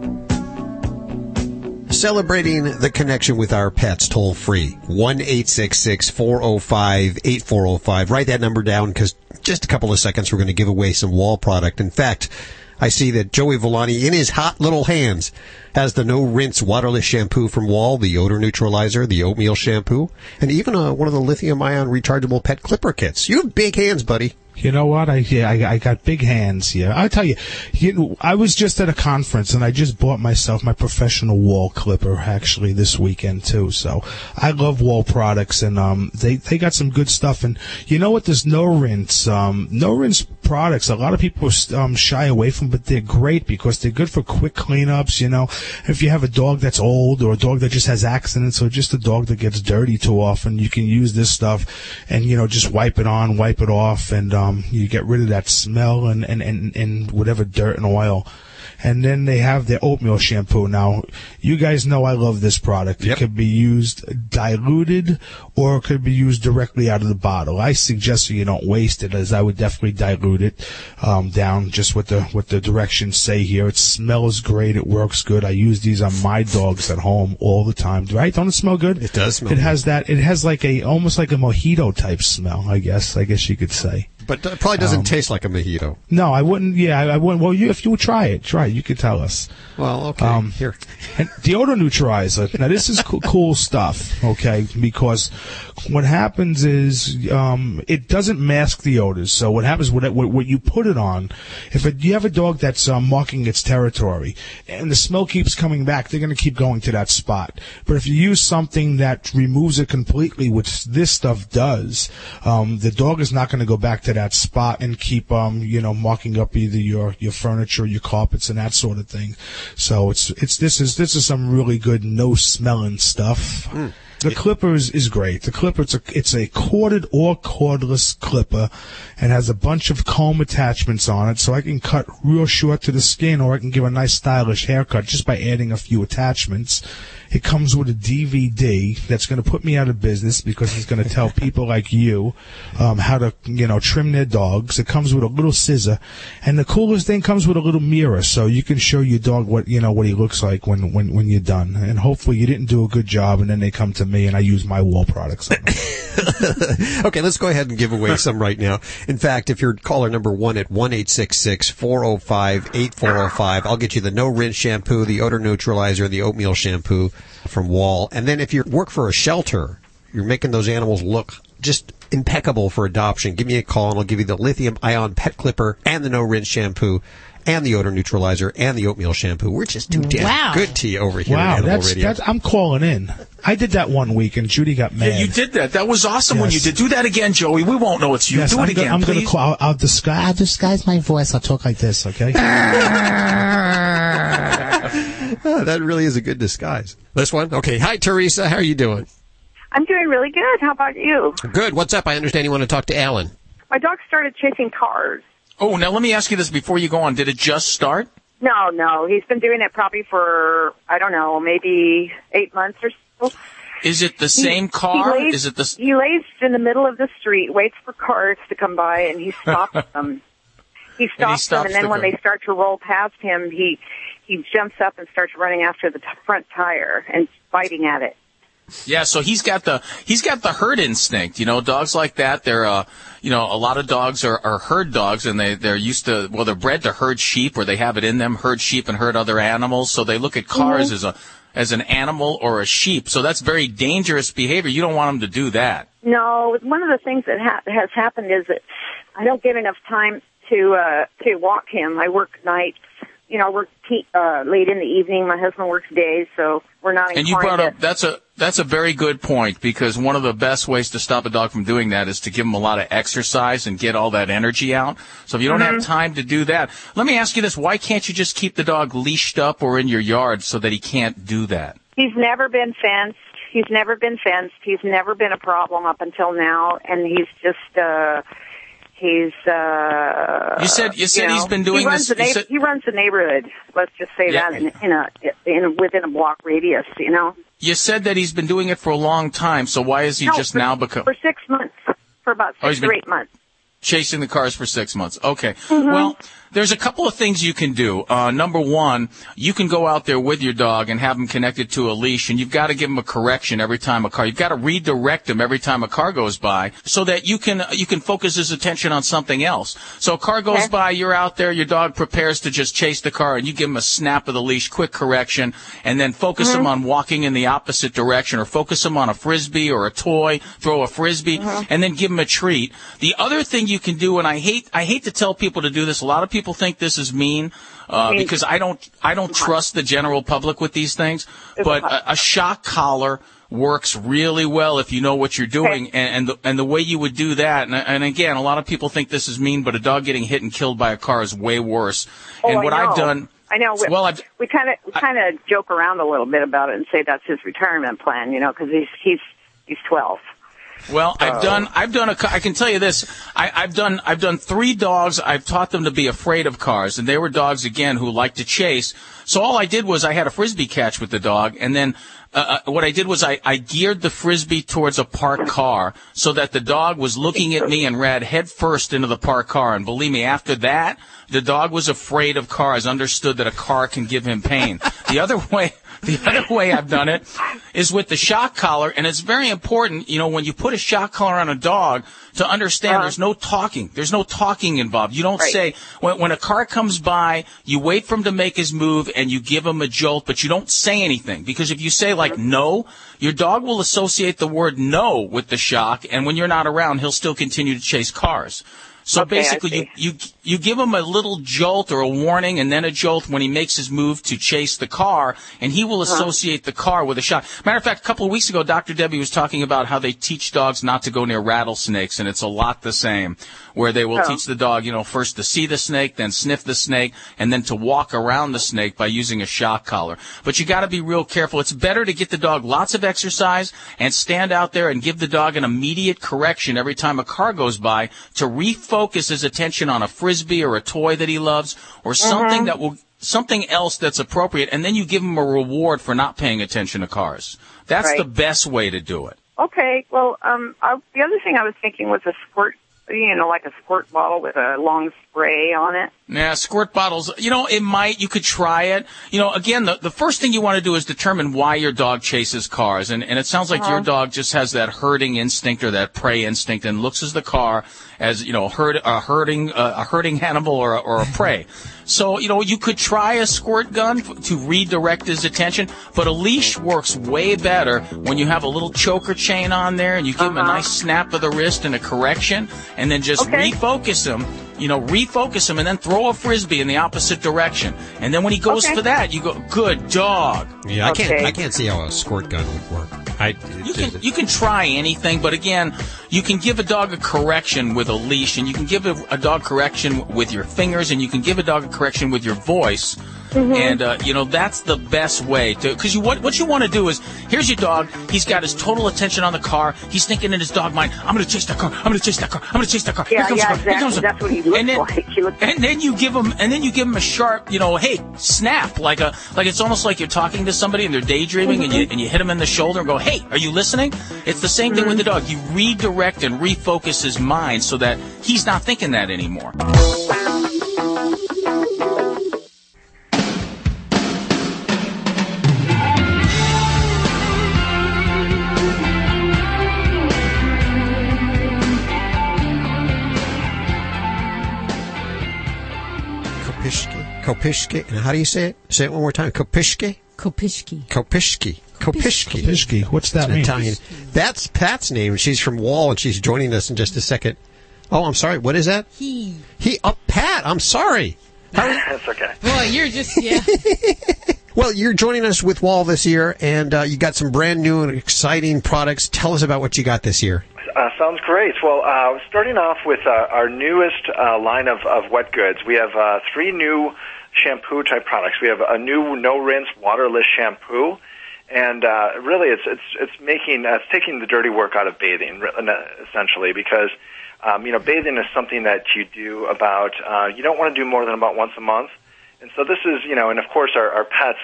Speaker 2: celebrating the connection with our pets toll free. 1 405 8405. Write that number down because just a couple of seconds we're going to give away some wahl product. In fact, I see that Joey Villani in his hot little hands has the no rinse waterless shampoo from Wahl, the odor neutralizer, the oatmeal shampoo, and even uh, one of the lithium ion rechargeable pet clipper kits. You have big hands, buddy.
Speaker 5: You know what? I yeah, I, I got big hands. Yeah, I tell you, you I was just at a conference and I just bought myself my professional wahl clipper actually this weekend too. So I love wahl products and um they they got some good stuff. And you know what? There's no rinse um no rinse products. A lot of people um shy away from, but they're great because they're good for quick cleanups. You know, if you have a dog that's old or a dog that just has accidents or just a dog that gets dirty too often, you can use this stuff and you know just wipe it on, wipe it off, and um you get rid of that smell and, and, and, and whatever dirt and oil. And then they have their oatmeal shampoo. Now, you guys know I love this product. It could be used diluted or it could be used directly out of the bottle. I suggest you don't waste it as I would definitely dilute it, um, down just what the, what the directions say here. It smells great. It works good. I use these on my dogs at home all the time. Right? Don't it smell good?
Speaker 2: It does smell
Speaker 5: It has that, it has like a, almost like a mojito type smell, I guess. I guess you could say.
Speaker 2: But it probably doesn't
Speaker 5: Um,
Speaker 2: taste like a mojito.
Speaker 5: No, I wouldn't. Yeah, I, I wouldn't. Well, you, if you would try it, try it. You could tell us.
Speaker 2: Well, okay.
Speaker 5: Um,
Speaker 2: Here.
Speaker 5: And deodor neutralizer. Now, this is cool, cool stuff, okay? Because what happens is um, it doesn't mask the odors. So what happens when it, what you put it on, if it, you have a dog that's um, marking its territory and the smell keeps coming back, they're going to keep going to that spot. But if you use something that removes it completely, which this stuff does, um, the dog is not going to go back to that spot and keep, um, you know, marking up either your your furniture, your carpets, and that sort of thing. So it's it's this is this is some really good no smelling stuff. The clipper is, is great. The clipper it's a it's a corded or cordless clipper, and has a bunch of comb attachments on it, so I can cut real short to the skin, or I can give a nice stylish haircut just by adding a few attachments. It comes with a DVD that's going to put me out of business because it's going to tell [LAUGHS] people like you um, how to, you know, trim their dogs. It comes with a little scissor, and the coolest thing comes with a little mirror, so you can show your dog what you know what he looks like when when when you're done. And hopefully you didn't do a good job, and then they come to me and I use my wahl products. on [LAUGHS] them.
Speaker 2: okay, let's go ahead and give away some right now. In fact, if you're caller number one at 1-866-405-8405, I'll get you the no rinse shampoo, the odor neutralizer, the oatmeal shampoo from Wahl. And then if you work for a shelter, you're making those animals look just impeccable for adoption, give me a call and I'll give you the lithium ion pet clipper and the no rinse shampoo and the odor neutralizer and the oatmeal shampoo. We're just too damn
Speaker 5: Wow.
Speaker 2: good to you over here
Speaker 5: wow, that's,
Speaker 2: Radio.
Speaker 5: that's I'm calling in. I did that one week, and Judy got mad.
Speaker 4: Yeah, you did that. That was awesome when you did. Do that again, Joey. We won't know it's you.
Speaker 5: Yes,
Speaker 4: Do
Speaker 5: I'm
Speaker 4: it
Speaker 5: gonna-
Speaker 4: again,
Speaker 5: I'm gonna call. I'll, I'll disguise. I'll disguise my voice. I'll talk like this. Okay. [LAUGHS]
Speaker 2: Ah, that really is a good disguise. This one? Okay. Hi, Teresa. How are you doing?
Speaker 20: I'm doing really good. How about you?
Speaker 2: Good. What's up? I understand you want to talk to Alan.
Speaker 20: My dog started chasing cars.
Speaker 4: Oh, now let me ask you this before you go on. Did it just start?
Speaker 20: No, no, he's been doing it probably for I don't know, maybe eight months or so.
Speaker 4: Is it the same
Speaker 20: He
Speaker 4: car?
Speaker 20: lays,
Speaker 4: Is it the? s-
Speaker 20: He lays in the middle of the street, waits for cars to come by, and he stops [LAUGHS] them. He stops, them,
Speaker 4: stops
Speaker 20: and then
Speaker 4: the
Speaker 20: when
Speaker 4: car.
Speaker 20: they start to roll past him, he he jumps up and starts running after the t- front tire and biting at it.
Speaker 4: Yeah, so he's got the he's got the herd instinct. You know, dogs like that. They're uh, you know, a lot of dogs are, are herd dogs, and they they're used to well, they're bred to herd sheep, or they have it in them herd sheep and herd other animals. So they look at cars
Speaker 20: Mhm.
Speaker 4: as a as an animal or a sheep. So that's very dangerous behavior. You don't want them to do that.
Speaker 20: No, one of the things that ha- has happened is that I don't get enough time to uh to walk him. I work nights. You know, I work te- uh late in the evening. My husband works days, so we're not
Speaker 4: And you brought
Speaker 20: to-
Speaker 4: up that's a that's a very good point because one of the best ways to stop a dog from doing that is to give him a lot of exercise and get all that energy out. So if you don't have
Speaker 20: Mhm.
Speaker 4: time to do that, let me ask you this: Why can't you just keep the dog leashed up or in your yard so that he can't do that?
Speaker 20: He's never been fenced. He's never been fenced. He's never been a problem up until now, and he's just uh he's uh
Speaker 4: You said- you said he's
Speaker 20: know,
Speaker 4: been doing
Speaker 20: he runs
Speaker 4: this-
Speaker 20: The
Speaker 4: you
Speaker 20: neigh-
Speaker 4: said-
Speaker 20: he runs the neighborhood. Let's just say
Speaker 4: Yeah.
Speaker 20: that in in a in within a block radius. You know.
Speaker 4: You said that he's been doing it for a long time. So why is he
Speaker 20: No,
Speaker 4: just
Speaker 20: for-
Speaker 4: now become
Speaker 20: for six months, for about
Speaker 4: Oh,
Speaker 20: six
Speaker 4: he's
Speaker 20: or eight months.
Speaker 4: chasing the cars for six months? Okay.
Speaker 20: Mhm.
Speaker 4: Well, There's a couple of things you can do. Uh, number one, you can go out there with your dog and have him connected to a leash, and you've got to give him a correction every time a car. You've got to redirect him every time a car goes by, so that you can you can focus his attention on something else. So a car goes by, you're out there, your dog prepares to just chase the car, and you give him a snap of the leash, quick correction, and then focus him on walking in the opposite direction, or focus him on a frisbee or a toy, throw a frisbee, and then give him a treat. The other thing you can do, and I hate I hate to tell people to do this. A lot of people think this is mean uh, because I don't I don't trust the general public with these things. But a, a shock collar works really well if you know what you're doing, and and the, and the way you would do that. And, and again, a lot of people think this is mean, but a dog getting hit and killed by a car is way worse.
Speaker 20: Oh,
Speaker 4: and what. I've done.
Speaker 20: I know. We,
Speaker 4: Well, I've,
Speaker 20: we kind of we kind of joke around a little bit about it and say that's his retirement plan, you know, because he's he's he's twelve.
Speaker 4: Well, I've
Speaker 20: Oh.
Speaker 4: done. I've done a. I can tell you this. I, I've done. I've done three dogs. I've taught them to be afraid of cars, and they were dogs again who like to chase. So all I did was I had a frisbee catch with the dog, and then uh, uh, what I did was I, I geared the frisbee towards a parked car so that the dog was looking at me and ran headfirst into the parked car. And believe me, after that, the dog was afraid of cars, understood that a car can give him pain. the other [LAUGHS] way. [LAUGHS] The other way I've done it is with the shock collar, and it's very important, you know, when you put a shock collar on a dog to understand uh-huh. there's no talking. There's no talking involved. You don't
Speaker 21: Right.
Speaker 4: say, when, when a car comes by, you wait for him to make his move and you give him a jolt, but you don't say anything. Because if you say like no, your dog will associate the word no with the shock, and when you're not around, he'll still continue to chase cars. So
Speaker 21: Okay,
Speaker 4: basically, you, you you give him a little jolt or a warning, and then a jolt when he makes his move to chase the car, and he will
Speaker 21: Uh-huh.
Speaker 4: associate the car with a shot. Matter of fact, a couple of weeks ago, Dr. Debbie was talking about how they teach dogs not to go near rattlesnakes, and it's a lot the same. Where they will
Speaker 21: Oh.
Speaker 4: teach the dog, you know, first to see the snake, then sniff the snake, and then to walk around the snake by using a shock collar. But you got to be real careful. It's better to get the dog lots of exercise and stand out there and give the dog an immediate correction every time a car goes by to refocus his attention on a frisbee or a toy that he loves or something
Speaker 20: Mhm.
Speaker 4: that will something else that's appropriate and then you give him a reward for not paying attention to cars. That's
Speaker 20: Right.
Speaker 4: the best way to do it.
Speaker 20: Okay. Well, um, uh, the other thing I was thinking was a squirt, you know, like a squirt bottle with a long spray on it.
Speaker 4: Yeah, squirt bottles. You know, it might. You could try it. You know, again, the, the first thing you want to do is determine why your dog chases cars. And, and it sounds like your
Speaker 21: Uh-huh.
Speaker 4: dog just has that herding instinct or that prey instinct and looks as the car as, you know, herd, a herding, uh, a herding animal or a, or a prey. [LAUGHS] So, you know, you could try a squirt gun f- to redirect his attention, but a leash works way better when you have a little choker chain on there and you give him a nice snap of the wrist and a correction and then just
Speaker 20: Okay.
Speaker 4: refocus him you know, refocus him and then throw a frisbee in the opposite direction. And then when he goes
Speaker 2: Okay.
Speaker 4: for that, you go, good dog.
Speaker 2: Yeah, I can't. I can't see how a squirt gun would work. I,
Speaker 4: You can you can try anything, but again, you can give a dog a correction with a leash, and you can give a, a dog correction with your fingers, and you can give a dog a correction with your voice. Mm-hmm. And uh, you know that's the best way to because you what what you want to do is here's your dog. He's got his total attention on the car. He's thinking in his dog mind, I'm going to chase that car. I'm going to chase that car. I'm going to chase that car. Here
Speaker 20: Yeah,
Speaker 4: comes
Speaker 20: yeah,
Speaker 4: car. Here
Speaker 20: exactly. That's what he looks
Speaker 4: and then, [LAUGHS]
Speaker 20: like. He looks
Speaker 4: and then you give him and then you give him a sharp you know hey snap like a like it's almost like you're talking to somebody and they're daydreaming and you mm-hmm. and you hit him in the shoulder and go hey are you listening it's the same thing with the mm-hmm. dog you redirect and refocus his mind so that he's not thinking that anymore
Speaker 2: Kopishki. Kopishki. And how do you say it? Say it one more time. Kopishki.
Speaker 3: Kopishki.
Speaker 2: Kopishki. Kopishki.
Speaker 5: Kopishki. What's that
Speaker 2: It's
Speaker 5: mean?
Speaker 2: Italian. That's Pat's name. She's from Wahl, and she's joining us in just a second. Oh, I'm sorry. What is that?
Speaker 3: He.
Speaker 2: He. Oh, Pat. I'm sorry.
Speaker 22: That's okay.
Speaker 3: Well, you're just yeah. [LAUGHS]
Speaker 2: Well, you're joining us with Wahl this year, and uh, you got some brand new and exciting products. Tell us about what you got this year.
Speaker 22: Uh, sounds great. Well, uh, starting off with uh, our newest uh, line of, of wet goods, we have uh, three new shampoo type products. We have a new no rinse waterless shampoo, and uh, really it's it's it's making it's taking the dirty work out of bathing essentially because. Um, you know, bathing is something that you do about, you don't want to do more than about once a month. And so this is, you know, and of course our, our pets,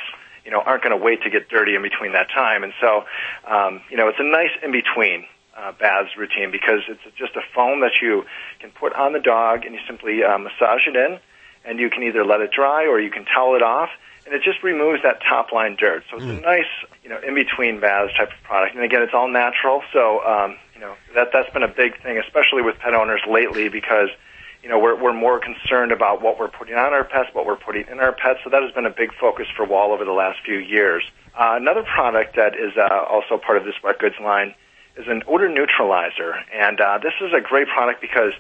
Speaker 22: you know, aren't going to wait to get dirty in between that time. And so, um, you know, it's a nice in between uh, baths routine because it's just a foam that you can put on the dog and you simply uh, massage it in. and you can either let it dry or you can towel it off, and it just removes that top line dirt. So it's a nice, you know, in between baths type of product. And again, it's all natural, so um, you know that that's been a big thing, especially with pet owners lately, because you know we're we're more concerned about what we're putting on our pets, what we're putting in our pets. So that has been a big focus for Wahl over the last few years. Uh, another product that is uh, also part of this wet goods line is an odor neutralizer, and uh, this is a great product because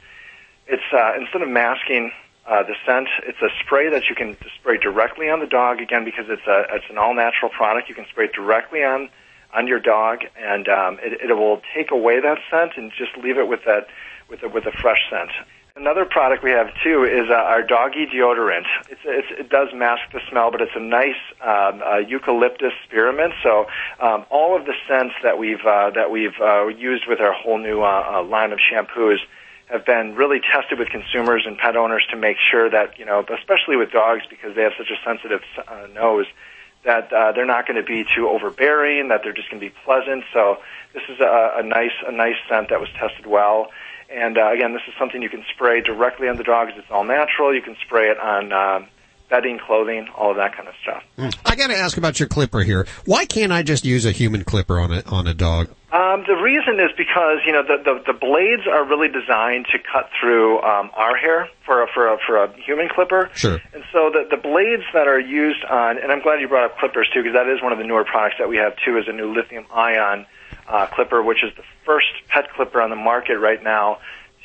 Speaker 22: it's uh, instead of masking uh, the scent, it's a spray that you can spray directly on the dog. Again, because it's a it's an all natural product, you can spray it directly on on your dog, and um, it, it will take away that scent and just leave it with that with a, with a fresh scent. Another product we have too is uh, our doggy deodorant. It's, it's, it does mask the smell, but it's a nice um, uh, eucalyptus spearmint. So um, all of the scents that we've uh, that we've uh, used with our whole new uh, uh, line of shampoos have been really tested with consumers and pet owners to make sure that you know, especially with dogs because they have such a sensitive uh, nose, that uh, they're not going to be too overbearing, that they're just going to be pleasant. So this is a, a nice a nice scent that was tested well. And uh, again, this is something you can spray directly on the dogs. It's all natural. You can spray it on uh, bedding, clothing, all of that kind of stuff.
Speaker 2: I got to ask about your clipper here. Why can't I just use a human clipper on a on a dog?
Speaker 22: Um, the reason is because you know the, the the blades are really designed to cut through um, our hair for a, for a, for a human clipper.
Speaker 2: Sure.
Speaker 22: And so the the blades that are used on, and I'm glad you brought up clippers too, because that is one of the newer products that we have too, is a new lithium ion uh, clipper, which is the first pet clipper on the market right now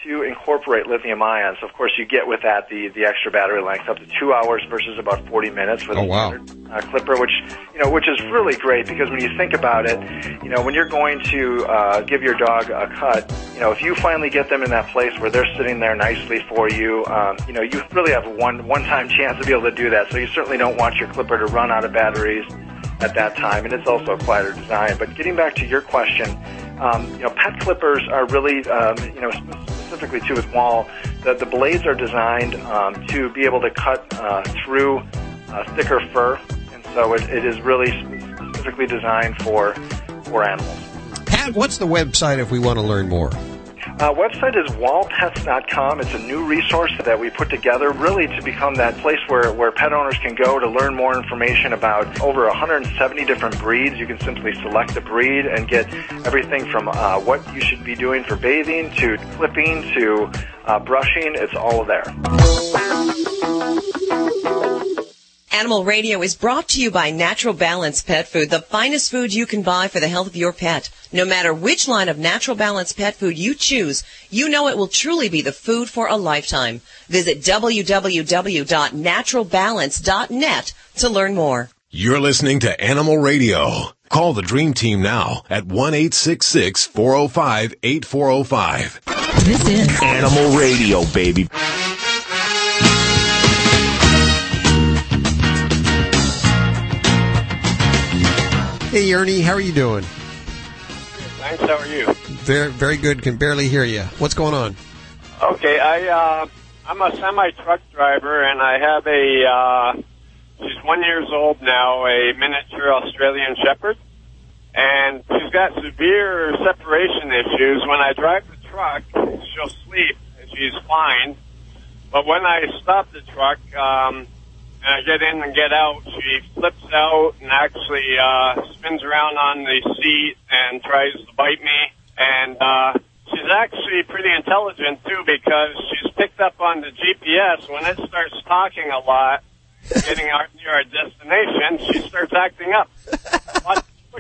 Speaker 22: to incorporate lithium ions. Of course, you get with that the the extra battery length up to two hours versus about 40 minutes with
Speaker 2: Oh,
Speaker 22: a
Speaker 2: wow.
Speaker 22: uh, clipper, which you know which is really great because when you think about it, you know when you're going to uh, give your dog a cut, you know if you finally get them in that place where they're sitting there nicely for you, um, you know you really have a one one time chance to be able to do that. So you certainly don't want your clipper to run out of batteries at that time, and it's also a quieter design. But getting back to your question, um, you know, pet clippers are really, um, you know, specifically too with wahl, the, the blades are designed um, to be able to cut uh, through uh, thicker fur, and so it, it is really specifically designed for for animals.
Speaker 2: Pat, what's the website if we want to learn more?
Speaker 22: Uh, website is wahlpets.com. It's a new resource that we put together really to become that place where, where pet owners can go to learn more information about over 170 different breeds. You can simply select a breed and get everything from uh, what you should be doing for bathing to clipping to uh, brushing. It's all there.
Speaker 23: Animal Radio is brought to you by Natural Balance Pet Food, the finest food you can buy for the health of your pet. No matter which line of Natural Balance Pet Food you choose, you know it will truly be the food for a lifetime. Visit www.naturalbalance.net to learn more.
Speaker 21: You're listening to Animal Radio. Call the Dream Team now at 1 405 8405.
Speaker 3: This is
Speaker 21: Animal Radio, baby.
Speaker 2: Hey, Ernie, how are you doing?
Speaker 24: Thanks. How are you?
Speaker 2: Very, very good. Can barely hear you. What's going on?
Speaker 24: Okay, I uh, I'm a semi truck driver, and I have a uh, she's one years old now, a miniature Australian Shepherd, and she's got severe separation issues. When I drive the truck, she'll sleep, and she's fine. But when I stop the truck, um, and I get in and get out, she flips out and actually uh, spins around on the seat and tries to bite me. And uh, she's actually pretty intelligent too because she's picked up on the GPS. When it starts talking a lot, getting our, near our destination, she starts acting up.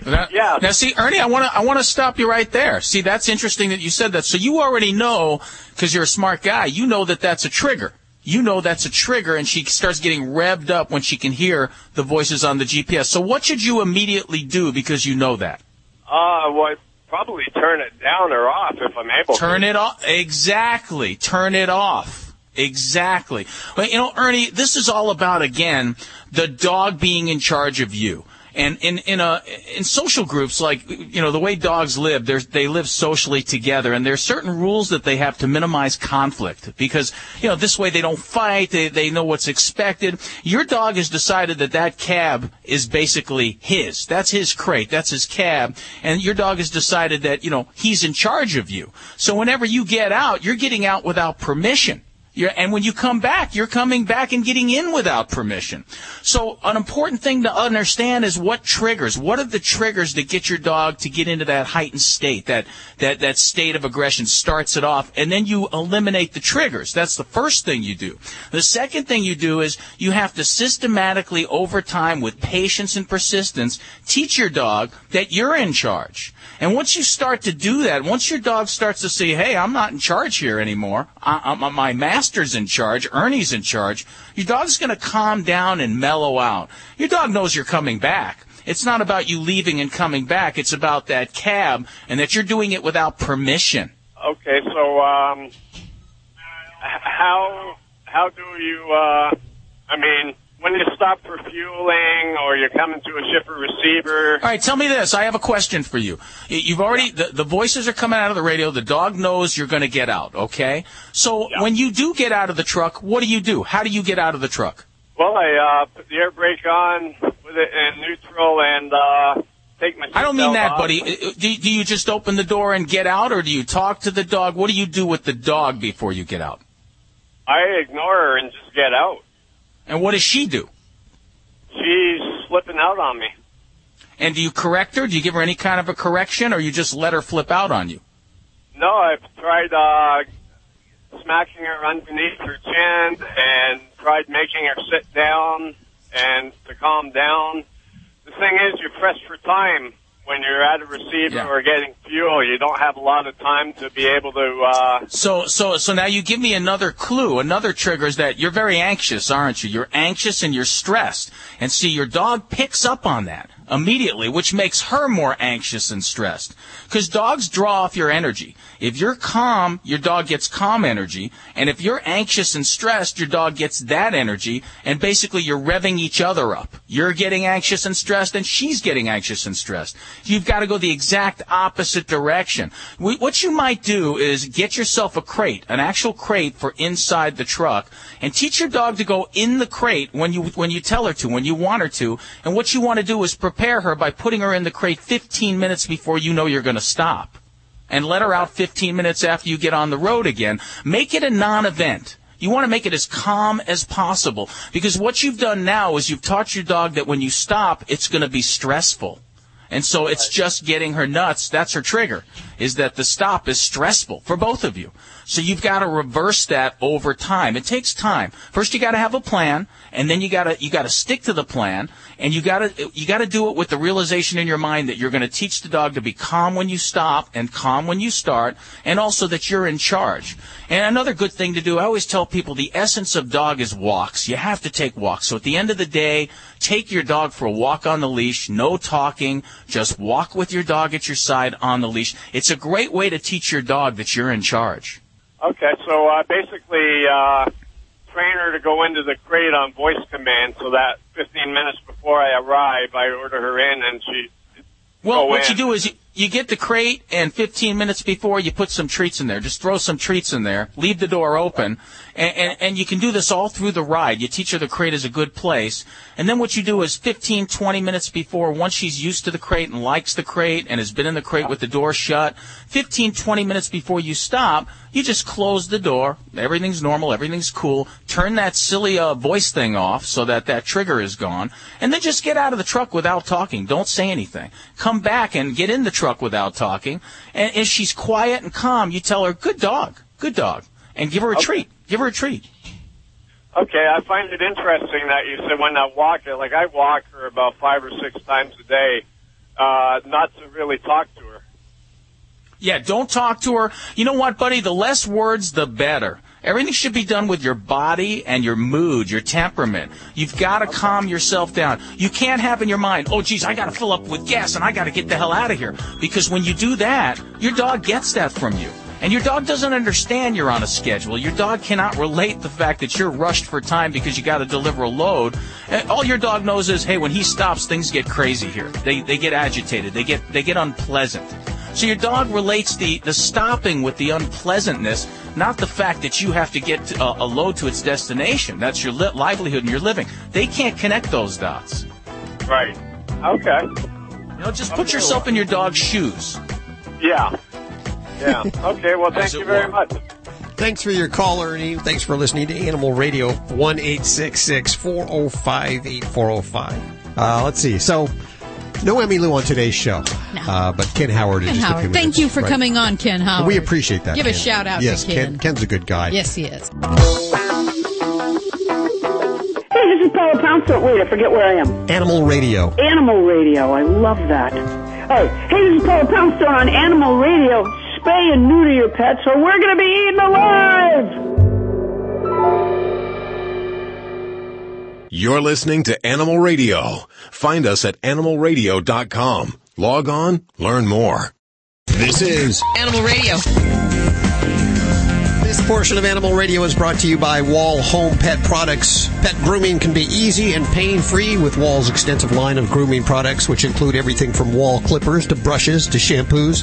Speaker 4: Now, [LAUGHS]
Speaker 24: Yeah.
Speaker 4: Now, see, Ernie, I want to I want to stop you right there. See, that's interesting that you said that. So you already know because you're a smart guy. You know that that's a trigger. You know that's a trigger, and she starts getting revved up when she can hear the voices on the GPS. So what should you immediately do because you know that?
Speaker 24: Uh, well, I'd probably turn it down or off if I'm able to
Speaker 4: Turn
Speaker 24: to.
Speaker 4: it off. Exactly. Turn it off. Exactly. But you know, Ernie, this is all about again the dog being in charge of you. And in in a in social groups like you know the way dogs live, they live socially together, and there are certain rules that they have to minimize conflict because you know this way they don't fight, they they know what's expected. Your dog has decided that that cab is basically his. That's his crate. That's his cab, and your dog has decided that you know he's in charge of you. So whenever you get out, you're getting out without permission. You're, and when you come back, you're coming back and getting in without permission. So an important thing to understand is what triggers. What are the triggers that get your dog to get into that heightened state, that, that, that state of aggression starts it off, and then you eliminate the triggers. That's the first thing you do. The second thing you do is you have to systematically, over time, with patience and persistence, teach your dog that you're in charge. And once you start to do that, once your dog starts to say, hey, I'm not in charge here anymore, I, I, my master's in charge, Ernie's in charge, your dog's going to calm down and mellow out. Your dog knows you're coming back. It's not about you leaving and coming back. It's about that cab and that you're doing it without permission.
Speaker 24: Okay, so um, how how do you? Uh, I mean, when you stop for fueling or you're coming to a shipper receiver.
Speaker 4: All right, tell me this. I have a question for you. You've already the, the voices are coming out of the radio. The dog knows you're going to get out. Okay, so when you do get out of the truck, what do you do? How do you get out of the truck?
Speaker 24: Well, I uh, put the air brake on with it in neutral and uh, take my.
Speaker 4: I don't mean that,
Speaker 24: off.
Speaker 4: buddy. Do, do you just open the door and get out, or do you talk to the dog? What do you do with the dog before you get out?
Speaker 24: I ignore her and just get out.
Speaker 4: And what does she do?
Speaker 24: She's slipping out on me.
Speaker 4: And do you correct her? Do you give her any kind of a correction, or you just let her flip out on you?
Speaker 24: No, I've tried uh, smacking her underneath her chin and tried making her sit down and to calm down. The thing is, you're pressed for time when you're at a receiver
Speaker 4: Yeah.
Speaker 24: or getting fuel. You don't have a lot of time to be able to. Uh,
Speaker 4: So, so, so now you give me another clue, another trigger is that you're very anxious, aren't you? You're anxious and you're stressed. And see, your dog picks up on that immediately, which makes her more anxious and stressed. Because dogs draw off your energy. If you're calm, your dog gets calm energy. And if you're anxious and stressed, your dog gets that energy. And basically, you're revving each other up. You're getting anxious and stressed, and she's getting anxious and stressed. You've got to go the exact opposite direction. What you might do is get yourself a crate, an actual crate for inside the truck, and teach your dog to go in the crate when you when you tell her to, when you want her to. And what you want to do is prepare her by putting her in the crate 15 minutes before you know you're going to stop and let her out 15 minutes after you get on the road again. Make it a non-event. You want to make it as calm as possible because what you've done now is you've taught your dog that when you stop, it's going to be stressful. And so it's just getting her nuts. That's her trigger, is that the stop is stressful for both of you. So you've got to reverse that over time. It takes time. First you got to have a plan, and then you got to you got to stick to the plan, and you got to you got to do it with the realization in your mind that you're going to teach the dog to be calm when you stop and calm when you start, and also that you're in charge. And another good thing to do, I always tell people the essence of dog is walks. You have to take walks. So at the end of the day, take your dog for a walk on the leash, no talking, just walk with your dog at your side on the leash. It's a great way to teach your dog that you're in charge.
Speaker 24: Okay, so uh, basically, uh, train her to go into the crate on voice command so that 15 minutes before I arrive, I order her in and she.
Speaker 4: Well, what
Speaker 24: in.
Speaker 4: you do is you, you get the crate, and 15 minutes before you put some treats in there. Just throw some treats in there. Leave the door open, and, and, and you can do this all through the ride. You teach her the crate is a good place, and then what you do is 15, 20 minutes before, once she's used to the crate and likes the crate and has been in the crate with the door shut, 15, 20 minutes before you stop, you just close the door. Everything's normal. Everything's cool. Turn that silly uh, voice thing off so that that trigger is gone, and then just get out of the truck without talking. Don't say anything. Come back and get in the truck without talking. And if she's quiet and calm, you tell her, "Good dog, good dog," and give her a treat. Give her a treat.
Speaker 24: Okay, I find it interesting that you said when I walk her, like I walk her about five or six times a day, uh, not to really talk to her.
Speaker 4: Yeah, don't talk to her. You know what, buddy? The less words, the better. Everything should be done with your body and your mood, your temperament. You've got to calm yourself down. You can't have in your mind, oh, geez, I got to fill up with gas and I got to get the hell out of here. Because when you do that, your dog gets that from you. And your dog doesn't understand you're on a schedule. Your dog cannot relate the fact that you're rushed for time because you got to deliver a load. And all your dog knows is, hey, when he stops, things get crazy here. They, they get agitated. They get, they get unpleasant. So your dog relates the, the stopping with the unpleasantness, not the fact that you have to get a, uh, a load to its destination. That's your li- livelihood and your living. They can't connect those dots.
Speaker 24: Right. Okay.
Speaker 4: You know, just put yourself in your dog's shoes.
Speaker 24: Yeah. Yeah. Okay. Well, thank you very
Speaker 4: were.
Speaker 24: much.
Speaker 2: Thanks for your call, Ernie. Thanks for listening to Animal Radio, 1 405 8405. Uh, let's see. So, no Emmylou on today's show, uh, but Ken Howard in
Speaker 3: Ken
Speaker 2: just a
Speaker 3: Howard.
Speaker 2: minutes.
Speaker 3: Thank you for
Speaker 2: Right.
Speaker 3: coming on, Ken Howard.
Speaker 2: We appreciate that.
Speaker 3: Give a shout out
Speaker 2: yes,
Speaker 3: to Ken.
Speaker 2: Ken's a good guy.
Speaker 3: Yes, he is.
Speaker 25: Hey, this is Paula Poundstone. Wait, I forget where I am.
Speaker 2: Animal Radio.
Speaker 25: Animal Radio. I love that. All right. Hey, this is Paula Poundstone on Animal Radio. Spay and neuter your pets or we're going to be eaten alive!
Speaker 21: You're listening to Animal Radio. Find us at animalradio.com. Log on, learn more.
Speaker 2: This is
Speaker 23: Animal Radio.
Speaker 2: This portion of Animal Radio is brought to you by Wahl Home Pet Products. Pet grooming can be easy and pain-free with Wahl's extensive line of grooming products, which include everything from wahl clippers to brushes to shampoos.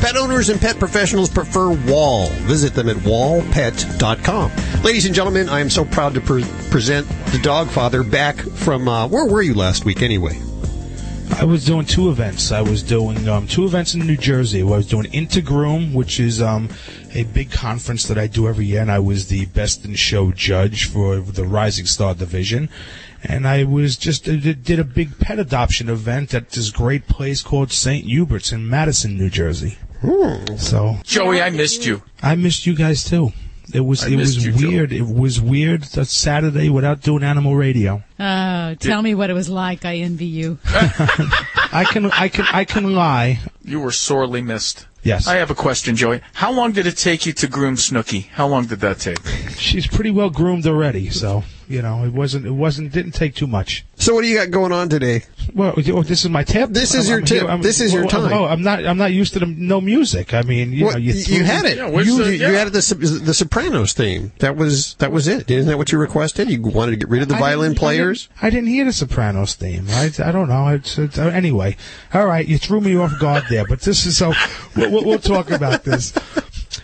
Speaker 2: Pet owners and pet professionals prefer Wahl. Visit them at wahlpet.com. Ladies and gentlemen, I am so proud to pre- present the dog father back from, uh, where were you last week anyway?
Speaker 5: I was doing two events. I was doing um, two events in New Jersey. I was doing Intergroom, which is um, a big conference that I do every year, and I was the best in show judge for the Rising Star division. And I was just uh, did a big pet adoption event at this great place called St. Hubert's in Madison, New Jersey. So
Speaker 4: Joey, I missed you.
Speaker 5: I missed you guys too. It was
Speaker 4: I
Speaker 5: it was
Speaker 4: missed you, Joe.
Speaker 5: weird. It was weird that Saturday without doing animal radio.
Speaker 3: Oh, tell me what it was like. I envy you. [LAUGHS]
Speaker 5: I can I can I can lie.
Speaker 4: You were sorely missed.
Speaker 5: Yes.
Speaker 4: I have a question, Joey. How long did it take you to groom Snooki? How long did that take?
Speaker 5: She's pretty well groomed already, so you know it wasn't it wasn't didn't take too much.
Speaker 2: So what do you got going on today?
Speaker 5: Well, oh, this is my tip.
Speaker 2: This is
Speaker 5: I'm-
Speaker 2: your
Speaker 5: I'm
Speaker 2: tip.
Speaker 5: here- I'm-
Speaker 2: This is your time.
Speaker 5: Oh, I'm not. I'm not used to the no music. I mean, you
Speaker 2: What-
Speaker 5: know, you,
Speaker 2: you had it. you, you had the the Sopranos theme. That was that was it. Isn't that what you requested? You wanted to get rid of the
Speaker 5: I
Speaker 2: violin players.
Speaker 5: I didn't, I didn't hear the Sopranos theme. I, I don't know. It's, it's, uh, anyway, all right. You threw me off guard there, but this is so. We'll, we'll, we'll talk about this.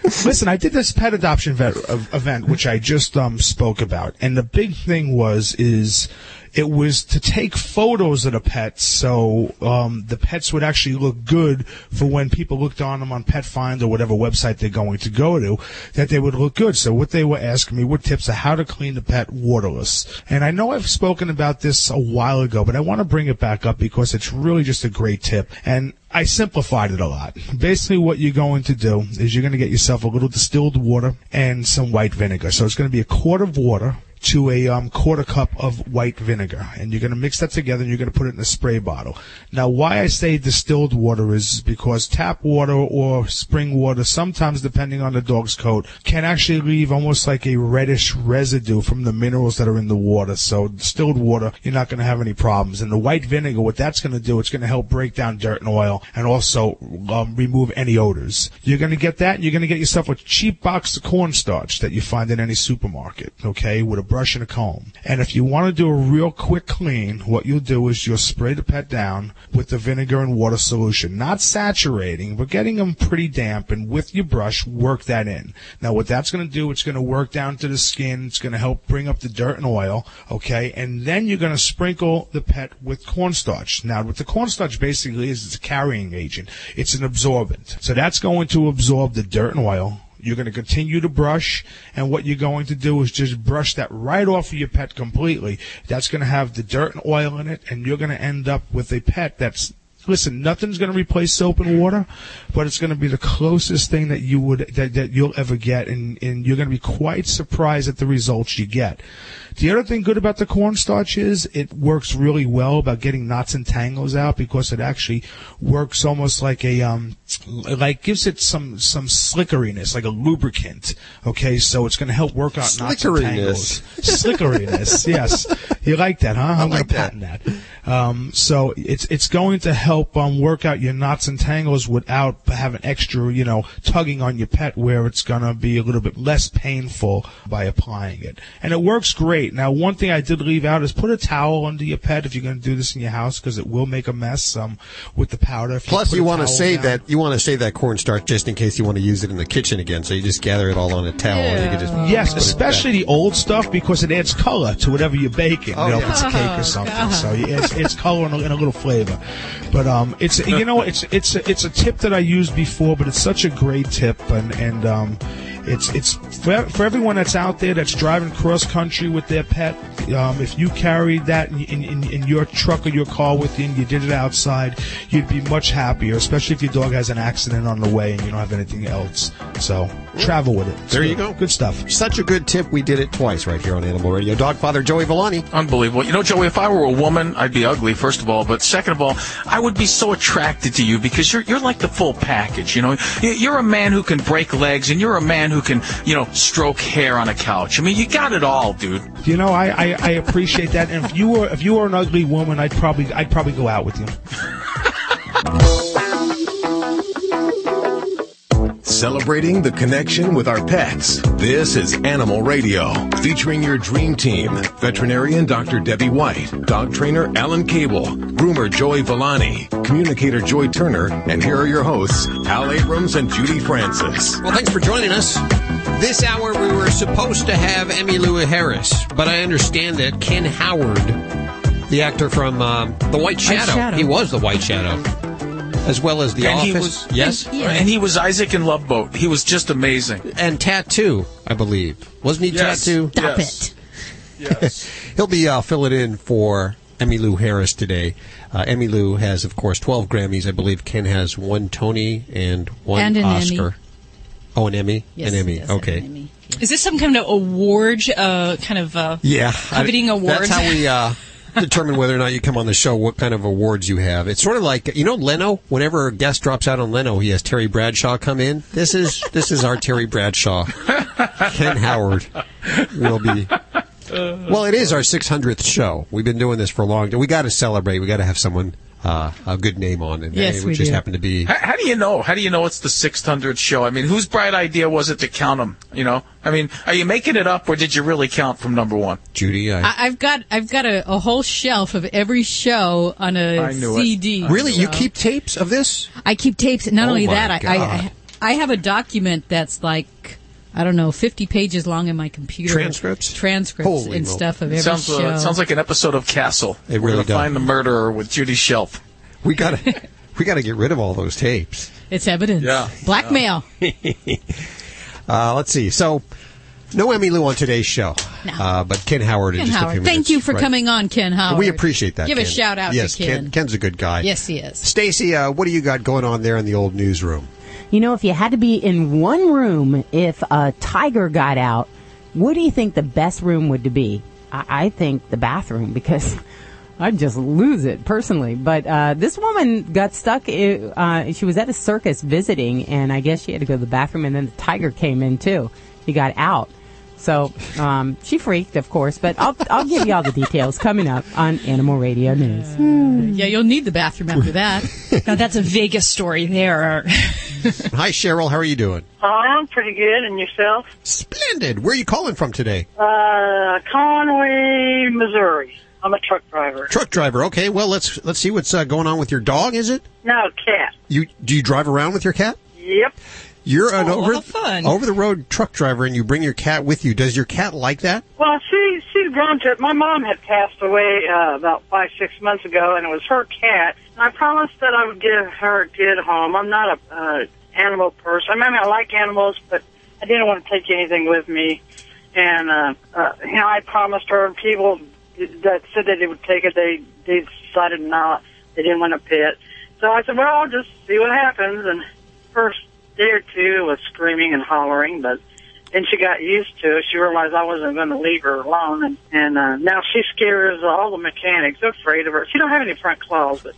Speaker 5: Listen, I did this pet adoption vet, uh, event, which I just um, spoke about, and the big thing was is it was to take photos of the pets so um, the pets would actually look good for when people looked on them on Pet Find or whatever website they're going to go to, that they would look good. So what they were asking me were tips of how to clean the pet waterless. And I know I've spoken about this a while ago, but I want to bring it back up because it's really just a great tip. And I simplified it a lot. Basically, what you're going to do is you're going to get yourself a little distilled water and some white vinegar. So it's going to be a quart of water to a um, quarter cup of white vinegar, and you're going to mix that together, and you're going to put it in a spray bottle. Now, why I say distilled water is because tap water or spring water, sometimes depending on the dog's coat, can actually leave almost like a reddish residue from the minerals that are in the water. So distilled water, you're not going to have any problems. And the white vinegar, what that's going to do, it's going to help break down dirt and oil, and also um, remove any odors. You're going to get that, and you're going to get yourself a cheap box of cornstarch that you find in any supermarket, okay, with a brush and a comb. And if you want to do a real quick clean, what you'll do is you'll spray the pet down with the vinegar and water solution, not saturating, but getting them pretty damp, and with your brush, work that in. Now, what that's going to do, it's going to work down to the skin, it's going to help bring up the dirt and oil, okay, and then you're going to sprinkle the pet with cornstarch. Now, what the cornstarch basically is, it's a carrying agent. It's an absorbent. So that's going to absorb the dirt and oil, you're going to continue to brush, and what you're going to do is just brush that right off of your pet completely. That's going to have the dirt and oil in it, and you're going to end up with a pet that's Listen, nothing's going to replace soap and water, but it's going to be the closest thing that you would that, that you'll ever get, and, and you're going to be quite surprised at the results you get. The other thing good about the cornstarch is it works really well about getting knots and tangles out because it actually works almost like a um like gives it some some slickeriness, like a lubricant. Okay, so it's going to help work out knots and tangles. Slickeriness, [LAUGHS] yes. You like that, huh? I'm going to patent that. Um, so it's it's going to help um work out your knots and tangles without having extra, you know, tugging on your pet where it's going to be a little bit less painful by applying it. And it works great. Now, one thing I did leave out is put a towel under your pet if you're going to do this in your house because it will make a mess um with the powder. If
Speaker 2: Plus,
Speaker 5: put
Speaker 2: you want to save
Speaker 5: down.
Speaker 2: that you want to save that cornstarch just in case you want to use it in the kitchen again. So you just gather it all on a towel. And you can just
Speaker 5: Yes, especially the old stuff because it adds color to whatever you're baking.
Speaker 2: Oh,
Speaker 5: you know,
Speaker 2: yeah.
Speaker 5: if it's a cake or something.
Speaker 2: God. [LAUGHS]
Speaker 5: So it's, it's color and a, and a little flavor. But um, it's you know it's it's a, it's a tip that I used before, but it's such a great tip and and um, it's it's for, for everyone that's out there that's driving cross country with their pet. Um, if you carried that in, in, in, in your truck or your car with you and you did it outside, you'd be much happier, especially if your dog has an accident on the way and you don't have anything else. So travel with it. It's
Speaker 2: There you go.
Speaker 5: Good stuff.
Speaker 2: Such a good tip. We did it twice right here on Animal Radio. Dogfather Joey Villani.
Speaker 4: Unbelievable. You know, Joey, if I were a woman, I'd be ugly, first of all. But second of all, I would be so attracted to you because you're, you're like the full package, you know? You're a man who can break legs and you're a man who can, you know, stroke hair on a couch. I mean, you got it all, dude.
Speaker 5: You know, I, I, I appreciate that. And if you were if you were an ugly woman, I'd probably I'd probably go out with you. [LAUGHS]
Speaker 21: Celebrating the connection with our pets. This is Animal Radio, featuring your dream team. Veterinarian Dr. Debbie White, dog trainer Alan Kabel, groomer Joy Villani, communicator Joy Turner, and here are your hosts, Hal Abrams and Judy Francis.
Speaker 2: Well, thanks for joining us. This hour we were supposed to have Emmylou Harris, but I understand that Ken Howard, the actor from um, The White Shadow,
Speaker 4: Shadow.
Speaker 2: he was the White Shadow, as well as The
Speaker 4: and he
Speaker 2: Office.
Speaker 4: was,
Speaker 2: yes,
Speaker 4: And he was Isaac in Love Boat. He was just amazing.
Speaker 2: and Tattoo, I believe. Wasn't he
Speaker 4: Yes.
Speaker 2: Tattoo?
Speaker 4: Stop Yes.
Speaker 2: Yes. [LAUGHS] He'll be uh, filling in for Emmylou Harris today. Uh, Emmylou has, of course, 12 Grammys. I believe Ken has one Tony and one
Speaker 3: And an
Speaker 2: Oscar.
Speaker 3: Emmy.
Speaker 2: Oh, an Emmy?
Speaker 3: Yes,
Speaker 2: an Emmy.
Speaker 3: yes, an
Speaker 2: okay.
Speaker 9: Is this some kind of award, uh, kind of uh,
Speaker 2: Yeah.
Speaker 9: coveting
Speaker 2: I-
Speaker 9: award?
Speaker 2: That's how we uh, determine whether or not you come on the show, what kind of awards you have. It's sort of like, you know, Leno, whenever a guest drops out on Leno, he has Terry Bradshaw come in. This is, this is our Terry Bradshaw. Ken Howard will be. Well, it is our 600th show. We've been doing this for a long time. We got to celebrate. We got to have someone, uh, a good name on. And
Speaker 4: Yes,
Speaker 2: it
Speaker 4: we
Speaker 2: just
Speaker 4: do.
Speaker 2: happened to be.
Speaker 4: How, how do you know? How do you know it's the 600th show? I mean, whose bright idea was it to count them? You know, I mean, are you making it up or did you really count from number one?
Speaker 2: Judy,
Speaker 3: I, I've got I've got a, a whole shelf of every show on a
Speaker 4: I knew it.
Speaker 3: CD.
Speaker 2: Really? You keep tapes of this?
Speaker 3: I keep tapes. Not
Speaker 2: Oh
Speaker 3: only
Speaker 2: my
Speaker 3: that, I, I I have a document that's like I don't know, fifty pages long in my computer.
Speaker 4: Transcripts?
Speaker 3: transcripts,
Speaker 4: Holy
Speaker 3: and
Speaker 4: moly.
Speaker 3: stuff of every
Speaker 4: sounds,
Speaker 3: show.
Speaker 4: uh, sounds like an episode of Castle.
Speaker 2: It
Speaker 4: We're
Speaker 2: really
Speaker 4: gonna
Speaker 2: does.
Speaker 4: Find the murderer with Judy Shelf.
Speaker 2: We got to, [LAUGHS] we got to get rid of all those tapes.
Speaker 3: it's evidence.
Speaker 2: Yeah.
Speaker 3: Blackmail. [LAUGHS]
Speaker 2: Uh, let's see. So, no Emmylou on today's show, uh, but Ken Howard in
Speaker 3: Ken
Speaker 2: just a
Speaker 3: Howard.
Speaker 2: few
Speaker 3: Thank you for
Speaker 2: Right.
Speaker 3: coming on, Ken Howard.
Speaker 2: We appreciate that.
Speaker 3: Give a shout out
Speaker 2: yes,
Speaker 3: to Ken.
Speaker 2: Ken's a good guy.
Speaker 3: Yes, he is.
Speaker 2: Stacy, uh, what do you got going on there in the old newsroom?
Speaker 6: You know, if you had to be in one room if a tiger got out, what do you think the best room would be? I, I think the bathroom because [LAUGHS] I'd just lose it personally. But uh, this woman got stuck. Uh, she was at a circus visiting, and I guess she had to go to the bathroom, and then the tiger came in too. He got out. So um, she freaked, of course, but I'll, I'll give you all the details coming up on Animal Radio News.
Speaker 3: Yeah, you'll need the bathroom after that. [LAUGHS]
Speaker 9: now that's a Vegas story there.
Speaker 2: Hi, Cheryl. How are you doing?
Speaker 26: I'm pretty good, and yourself?
Speaker 2: Splendid. Where are you calling from today?
Speaker 26: Uh, Conway, Missouri. I'm a truck driver.
Speaker 2: Truck driver. Okay. Well, let's let's see what's uh, going on with your dog. Is it
Speaker 26: No, cat.
Speaker 2: you? Do you drive around with your cat?
Speaker 26: Yep.
Speaker 2: You're an
Speaker 26: Oh,
Speaker 2: over
Speaker 26: fun.
Speaker 2: over the road truck driver, and you bring your cat with you. Does your cat like that?
Speaker 26: Well, she she's grown to. My mom had passed away uh, about five six months ago, and it was her cat. And I promised that I would give her a good home. I'm not a uh, animal person. I mean, I like animals, but I didn't want to take anything with me. And uh, uh, you know, I promised her, and people that said that they would take it, they they decided not. They didn't want to pet. So I said, well, I'll just see what happens. And first day or two was screaming and hollering, but then she got used to it. She realized I wasn't going to leave her alone, and, and uh, now she scares all the mechanics. They're afraid of her. She don't have any front claws, but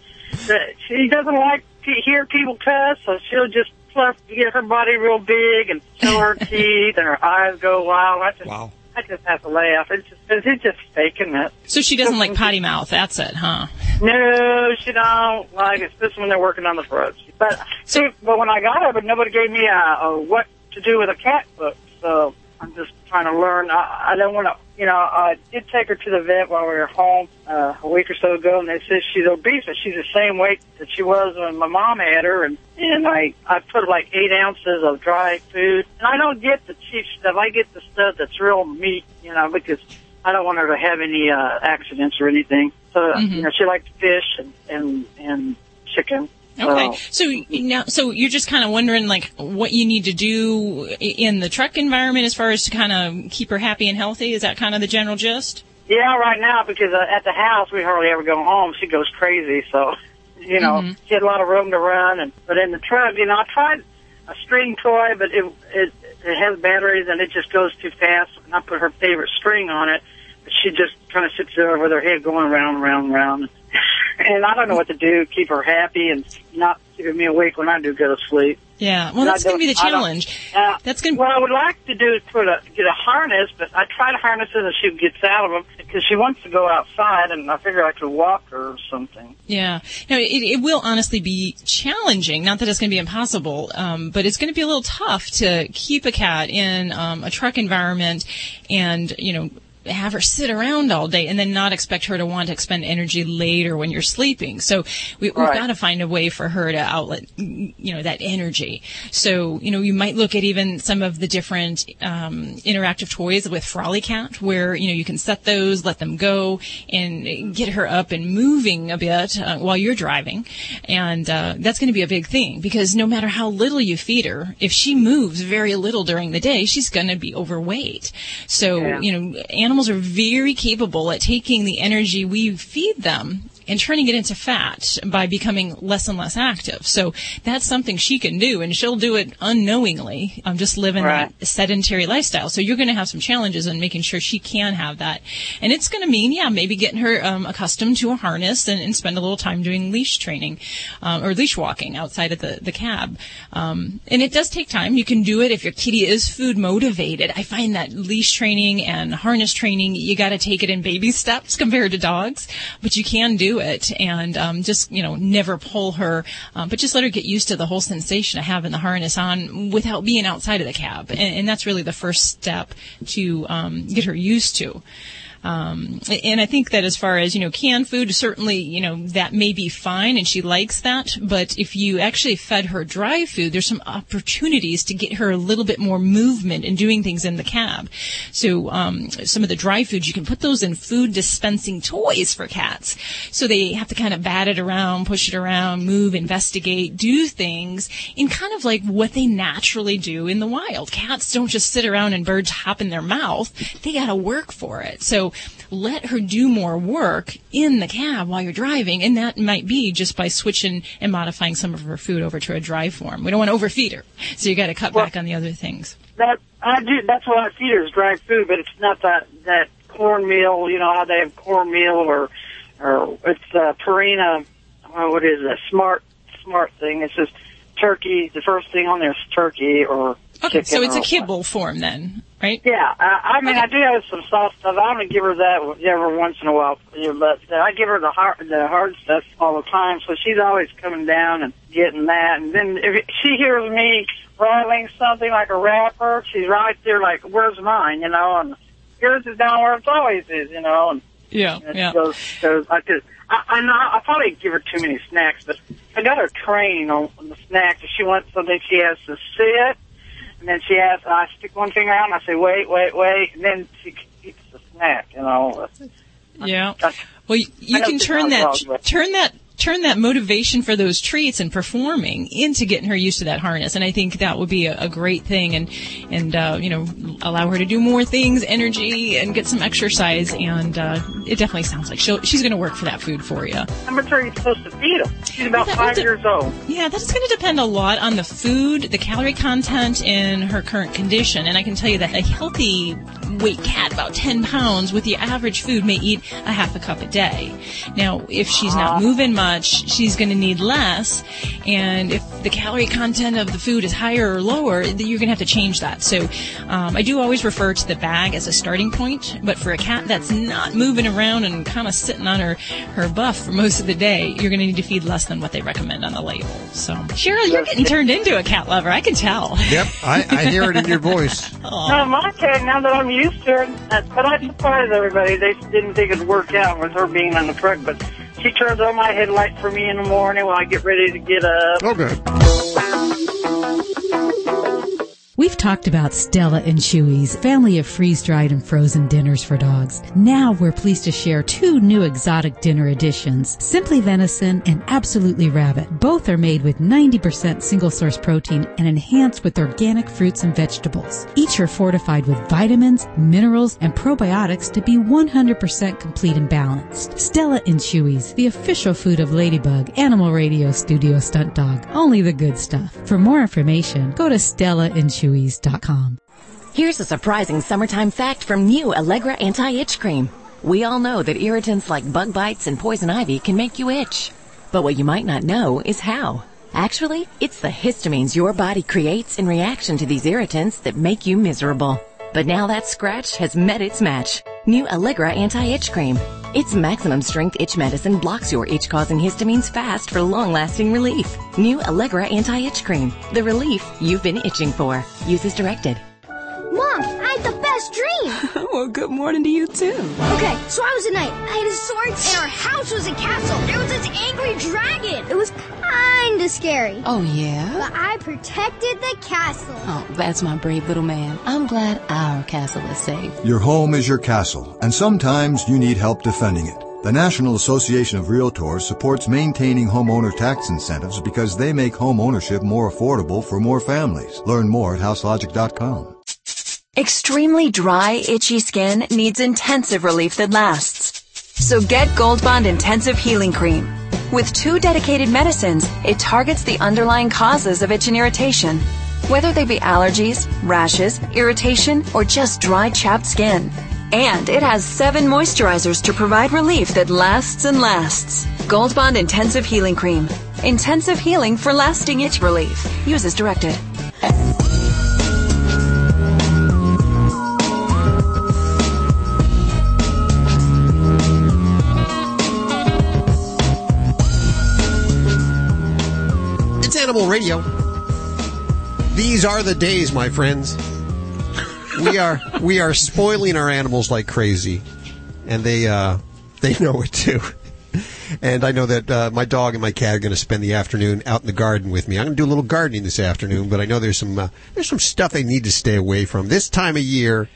Speaker 26: uh, she doesn't like to hear people cuss, so she'll just fluff, get her body real big and show her [LAUGHS] teeth, and her eyes go wild. I just, I just have to laugh. It's just, it's just faking it.
Speaker 9: so she doesn't like potty mouth. That's it, huh?
Speaker 26: No, she don't like it. Especially when they're working on the roads. But see, but when I got her, but nobody gave me a, a what to do with a cat book. So I'm just trying to learn. I, I don't want to, you know. I did take her to the vet while we were home uh, a week or so ago, and they said she's obese, but she's the same weight that she was when my mom had her. And and I I put like eight ounces of dry food, and I don't get the cheap stuff. I get the stuff that's real meat, you know, because I don't want her to have any uh, accidents or anything. So
Speaker 9: Mm-hmm.
Speaker 26: you know, she likes fish and and and chicken.
Speaker 9: Okay. So you now, so you're just kind of wondering like what you need to do in the truck environment as far as to kind of keep her happy and healthy. Is that kind of the general gist?
Speaker 26: Yeah, right now because uh, at the house we hardly ever go home. She goes crazy, so [LAUGHS] you know
Speaker 9: Mhm.
Speaker 26: she had a lot of room to run. And but in the truck, you know, I tried a string toy, but it it it has batteries and it just goes too fast. And I put her favorite string on it, but she just kind of sits there with her head going around, and around, and I don't know what to do. Keep her happy and not keeping me awake when I do go to sleep.
Speaker 9: Yeah. Well, that's going to be the
Speaker 26: don't- I don't-
Speaker 9: challenge.
Speaker 26: Uh,
Speaker 9: That's going.
Speaker 26: What I would like to do is put a get a harness, but I try to harness it and she gets out of them because she wants to go outside, and I figure I could walk her or something.
Speaker 9: Yeah. No, it, it will honestly be challenging. Not that it's going to be impossible, um, but it's going to be a little tough to keep a cat in um, a truck environment and, you know, have her sit around all day and then not expect her to want to expend energy later when you're sleeping. So we, we've
Speaker 27: Right.
Speaker 9: got to find a way for her to outlet, you know, that energy. So, you know, you might look at even some of the different um, interactive toys with Frolicat where, you know, you can set those, let them go and get her up and moving a bit uh, while you're driving. And uh, that's going to be a big thing because no matter how little you feed her, if she moves very little during the day, she's going to be overweight. So,
Speaker 27: Yeah.
Speaker 9: you know, animals are very capable at taking the energy we feed them and turning it into fat by becoming less and less active. So that's something she can do, and she'll do it unknowingly. I'm just living
Speaker 27: Right.
Speaker 9: that sedentary lifestyle. So you're going to have some challenges in making sure she can have that, and it's going to mean, yeah, maybe getting her um, accustomed to a harness and, and spend a little time doing leash training um, or leash walking outside of the the cab. Um, and it does take time. You can do it if your kitty is food motivated. I find that leash training and harness training, you got to take it in baby steps [LAUGHS] compared to dogs, but you can do it and um, just you know never pull her, um, but just let her get used to the whole sensation of having the harness on without being outside of the cab, and, and that's really the first step to um, get her used to. Um, and I think that as far as, you know, canned food, certainly, you know, that may be fine and she likes that. But if you actually fed her dry food, there's some opportunities to get her a little bit more movement and doing things in the cab. So, um, some of the dry foods, you can put those in food dispensing toys for cats. So they have to kind of bat it around, push it around, move, investigate, do things in kind of like what they naturally do in the wild. Cats don't just sit around and birds hop in their mouth. They gotta work for it. So let her do more work in the cab while you're driving, and that might be just by switching and modifying some of her food over to a dry form. We don't want to overfeed her, so you gotta cut back on the other things.
Speaker 26: That I do. That's what I feed her is dry food, but it's not that that cornmeal. You know how they have cornmeal or or it's uh, Purina. Uh, what is it? Smart smart thing. It's just turkey. The first thing on there is turkey or
Speaker 9: Okay, so it's a kibble form then, right?
Speaker 26: Yeah, I, I mean, I do have some soft stuff. I only give her that every once in a while, you but I give her the hard, the hard stuff all the time. So she's always coming down and getting that. And then if she hears me rattling something like a wrapper, she's right there, like, "Where's mine?" You know, and here's it down where it always is, you know. And
Speaker 9: Yeah,
Speaker 26: and
Speaker 9: yeah.
Speaker 26: Goes, goes, I could, I, I know, I probably give her too many snacks, but I got her trained on, on the snacks. If she wants something, she has to sit, and then she has, and I stick one finger out, and I say, wait, wait, wait, and then she eats the snack, you know.
Speaker 9: Yeah. Well, you,
Speaker 26: I
Speaker 9: you can turn that
Speaker 26: wrong,
Speaker 9: turn that turn that motivation for those treats and performing into getting her used to that harness, and I think that would be a, a great thing, and and uh, you know allow her to do more things, energy, and get some exercise, and uh, it definitely sounds like she'll, she's going to work for that food for you.
Speaker 26: How much are you supposed to feed them? She's about
Speaker 9: That-
Speaker 26: five
Speaker 9: a-
Speaker 26: years old.
Speaker 9: Yeah, that's going to depend a lot on the food, the calorie content, and her current condition. And I can tell you that a healthy weight cat, about 10 pounds, with the average food, may eat a half a cup a day. Now, if she's not moving much, she's going to need less. And if the calorie content of the food is higher or lower, you're going to have to change that. So um, I do always refer to the bag as a starting point. But for a cat that's not moving around and kind of sitting on her, her buff for most of the day, you're going to need to feed less than what they recommend on the label. So, Cheryl, you're getting turned into a cat lover. I can tell.
Speaker 2: Yep, I, I hear it in your voice. [LAUGHS]
Speaker 26: No, my cat, now that I'm used to it, uh, but I surprised everybody. They didn't think it'd work out with her being on the truck, but she turns on my headlight for me in the morning while I get ready to get up.
Speaker 2: Good.
Speaker 3: We've talked about Stella and Chewy's family of freeze-dried and frozen dinners for dogs. Now we're pleased to share two new exotic dinner additions, Simply Venison and Absolutely Rabbit. Both are made with 90% single source protein and enhanced with organic fruits and vegetables. Each are fortified with vitamins, minerals, and probiotics to be 100% complete and balanced. Stella and Chewy's, the official food of Ladybug, Animal Radio Studio Stunt Dog. Only the good stuff. For more information, go to
Speaker 27: Here's a surprising summertime fact from new Allegra Anti-Itch Cream. We all know that irritants like bug bites and poison ivy can make you itch. But what you might not know is how. Actually, it's the histamines your body creates in reaction to these irritants that make you miserable. But now that scratch has met its match. New Allegra Anti-Itch Cream. Its maximum strength itch medicine blocks your itch-causing histamines fast for long-lasting relief. New Allegra Anti-Itch Cream. The relief you've been itching for. Use as directed.
Speaker 28: Mom, I the best dream. [LAUGHS]
Speaker 18: well, good morning to you too.
Speaker 28: Okay, so I was a knight. I had a sword, and our house was a castle. There was this angry dragon. It was kinda scary.
Speaker 18: Oh, yeah?
Speaker 28: But I protected the castle.
Speaker 18: Oh, that's my brave little man. I'm glad our castle is safe.
Speaker 19: Your home is your castle, and sometimes you need help defending it. The National Association of Realtors supports maintaining homeowner tax incentives because they make home ownership more affordable for more families. Learn more at houselogic.com.
Speaker 29: Extremely dry, itchy skin needs intensive relief that lasts. So get Gold Bond Intensive Healing Cream. With two dedicated medicines, it targets the underlying causes of itch and irritation. Whether they be allergies, rashes, irritation, or just dry, chapped skin. And it has seven moisturizers to provide relief that lasts and lasts. Gold Bond Intensive Healing Cream. Intensive healing for lasting itch relief. Use as directed.
Speaker 2: Animal Radio. These are the days, my friends. We are we are spoiling our animals like crazy, and they uh, they know it too. And I know that uh, my dog and my cat are going to spend the afternoon out in the garden with me. I'm going to do a little gardening this afternoon, but I know there's some uh, there's some stuff they need to stay away from. This time of year,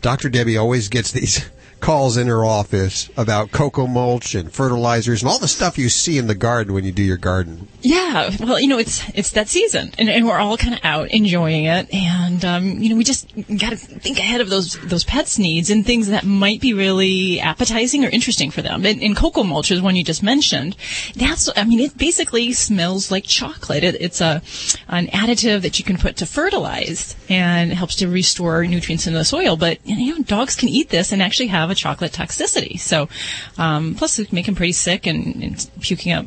Speaker 2: Dr. Debbie always gets these calls in her office about cocoa mulch and fertilizers and all the stuff you see in the garden when you do your garden.
Speaker 9: Yeah, well, you know, it's it's that season, and, and we're all kind of out enjoying it, and um, you know, we just got to think ahead of those those pets' needs and things that might be really appetizing or interesting for them. And, and cocoa mulch is one you just mentioned. That's, I mean, it basically smells like chocolate. It, it's a an additive that you can put to fertilize and helps to restore nutrients in the soil. But you know, dogs can eat this and actually have a chocolate toxicity. So, um, plus it can make them pretty sick and, and puking up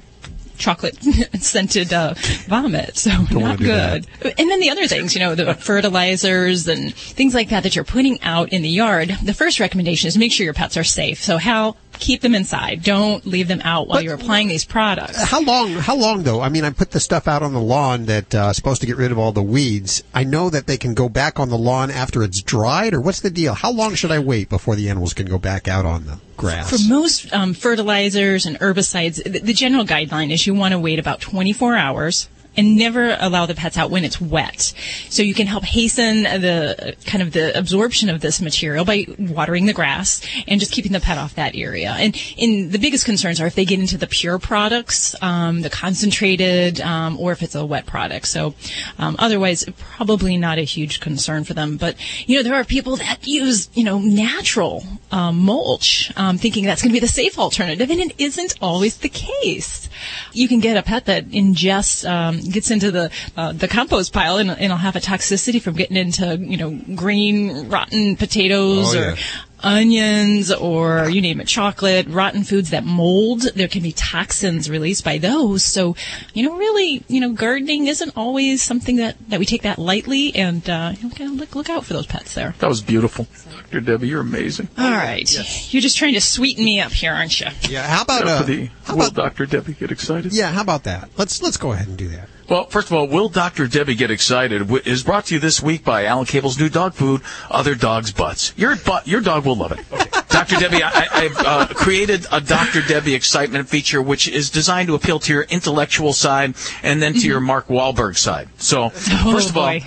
Speaker 9: chocolate [LAUGHS] scented uh, vomit. So not
Speaker 2: do
Speaker 9: good. And then the other things, you know, the fertilizers and things like that that you're putting out in the yard. The first recommendation is make sure your pets are safe. So how keep them inside. Don't leave them out while you're applying these products.
Speaker 2: How long? How long though? I mean, I put the stuff out on the lawn that uh, supposed to get rid of all the weeds. I know that they can go back on the lawn after it's dried, or what's the deal? How long should I wait before the animals can go back out on the grass?
Speaker 9: For most um, fertilizers and herbicides, the, the general guideline is you want to wait about 24 hours and never allow the pets out when it's wet. So you can help hasten the kind of the absorption of this material by watering the grass and just keeping the pet off that area. And in the biggest concerns are if they get into the pure products, um, the concentrated, um, or if it's a wet product. So um, otherwise, probably not a huge concern for them. But you know, there are people that use you know natural um, mulch, um, thinking that's going to be the safe alternative, and it isn't always the case. You can get a pet that ingests um, gets into the uh, the compost pile and, and it'll have a toxicity from getting into you know green rotten potatoes
Speaker 2: Oh,
Speaker 9: or
Speaker 2: yeah.
Speaker 9: Onions or you name it chocolate rotten foods that mold there can be toxins released by those so you know really you know gardening isn't always something that that we take that lightly and uh, you know, kind of look, look out for those pets there
Speaker 4: That was beautiful. Dr. Debbie, you're amazing.
Speaker 9: all right you're just trying to sweeten me up here aren't you
Speaker 2: yeah how about
Speaker 4: Now
Speaker 2: uh,
Speaker 4: the,
Speaker 2: how
Speaker 4: will
Speaker 2: about
Speaker 4: Dr. Debbie get excited?
Speaker 2: yeah? How about that? Let's let's go ahead and do that.
Speaker 4: Well, first of all, Will Dr. Debbie Get Excited is brought to you this week by Alan Kabel's new dog food, Other Dogs' Butts. Your, bu- your dog will love it. Dr. Debbie, I, I've uh, created a Dr. Debbie excitement feature, which is designed to appeal to your intellectual side and then to your Mark Wahlberg side. So, [LAUGHS] first of all,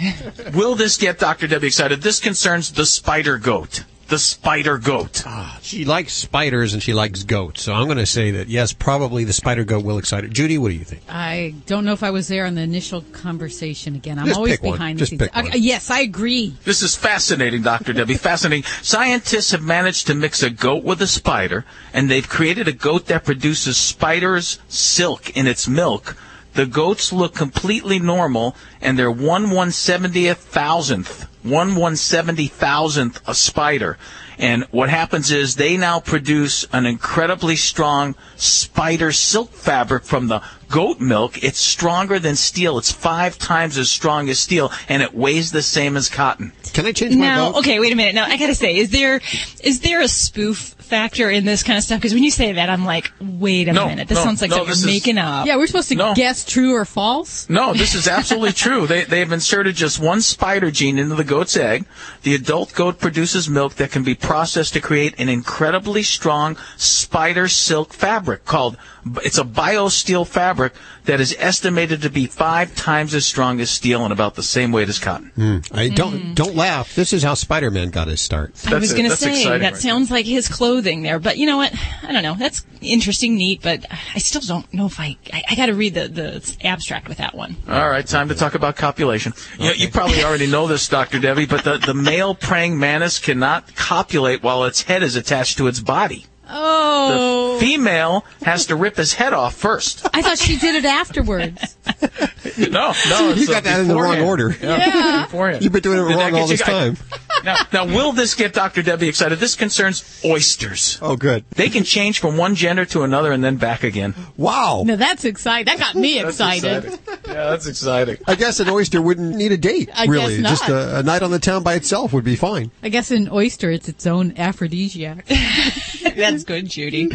Speaker 4: will this get Dr. Debbie excited? This concerns the spider goat. The spider goat.
Speaker 2: She likes spiders and she likes goats, so I'm going to say that yes, probably the spider goat will excite her. Judy, what do you think?
Speaker 3: I don't know if I was there on the initial conversation again. I'm
Speaker 2: Just
Speaker 3: always
Speaker 2: pick one.
Speaker 3: behind
Speaker 2: Just
Speaker 3: the scenes.
Speaker 2: pick one.
Speaker 3: Uh, yes, I agree.
Speaker 4: This is fascinating, Dr. Debbie. Fascinating. Scientists have managed to mix a goat with a spider, and they've created a goat that produces spider's silk in its milk. The goats look completely normal, and they're one one seventieth thousandth, one one seventy thousandth a spider. And what happens is they now produce an incredibly strong spider silk fabric from the goat milk. It's stronger than steel. It's five times as strong as steel, and it weighs the same as cotton.
Speaker 2: Can I change my
Speaker 9: Now, okay, wait a minute. Now, I gotta say, is there is there a spoof factor in this kind of stuff? Because when you say that, I'm like, wait a
Speaker 4: No,
Speaker 9: minute. This
Speaker 4: no,
Speaker 9: sounds like
Speaker 4: no,
Speaker 9: something
Speaker 4: this
Speaker 9: you're making up.
Speaker 3: Yeah, we're supposed to
Speaker 4: No.
Speaker 3: guess true or false.
Speaker 4: No, this is absolutely [LAUGHS] true. They, they've inserted just one spider gene into the goat's egg. The adult goat produces milk that can be processed to create an incredibly strong spider silk fabric called, it's a biosteel fabric that is estimated to be five times as strong as steel and about the same weight as cotton.
Speaker 2: Hmm. I don't don't laugh. This is how Spider-Man got his start.
Speaker 9: I was going to say
Speaker 4: exciting
Speaker 9: that
Speaker 4: right
Speaker 9: sounds like his clothing there, but you know what? I don't know. That's interesting, neat, but I still don't know if I. I, I got to read the the abstract with that one.
Speaker 4: All right, time to talk about copulation. You, know, you probably already know this, Dr. Debbie, but the, the male praying mantis cannot copulate while its head is attached to its body.
Speaker 3: Oh,
Speaker 4: The female has to rip his head off first.
Speaker 3: I thought she did it afterwards.
Speaker 4: No, no, [LAUGHS]
Speaker 2: you got
Speaker 4: uh,
Speaker 2: that in the wrong order.
Speaker 3: Yeah.
Speaker 4: beforehand.
Speaker 2: You've been doing it wrong all
Speaker 4: you
Speaker 2: this
Speaker 4: guys-
Speaker 2: time.
Speaker 4: Now, now, will this get Dr. Debbie excited? This concerns oysters.
Speaker 2: Oh, good.
Speaker 4: They can change from one gender to another and then back again.
Speaker 2: Wow.
Speaker 3: Now, that's exciting. That got me excited.
Speaker 4: exciting. Yeah, that's exciting.
Speaker 2: I guess an oyster wouldn't need a date,
Speaker 3: I
Speaker 2: really.
Speaker 3: guess
Speaker 2: Just a, a night on the town by itself would be fine.
Speaker 3: I guess an oyster, it's its own aphrodisiac. [LAUGHS]
Speaker 9: That's good, Judy.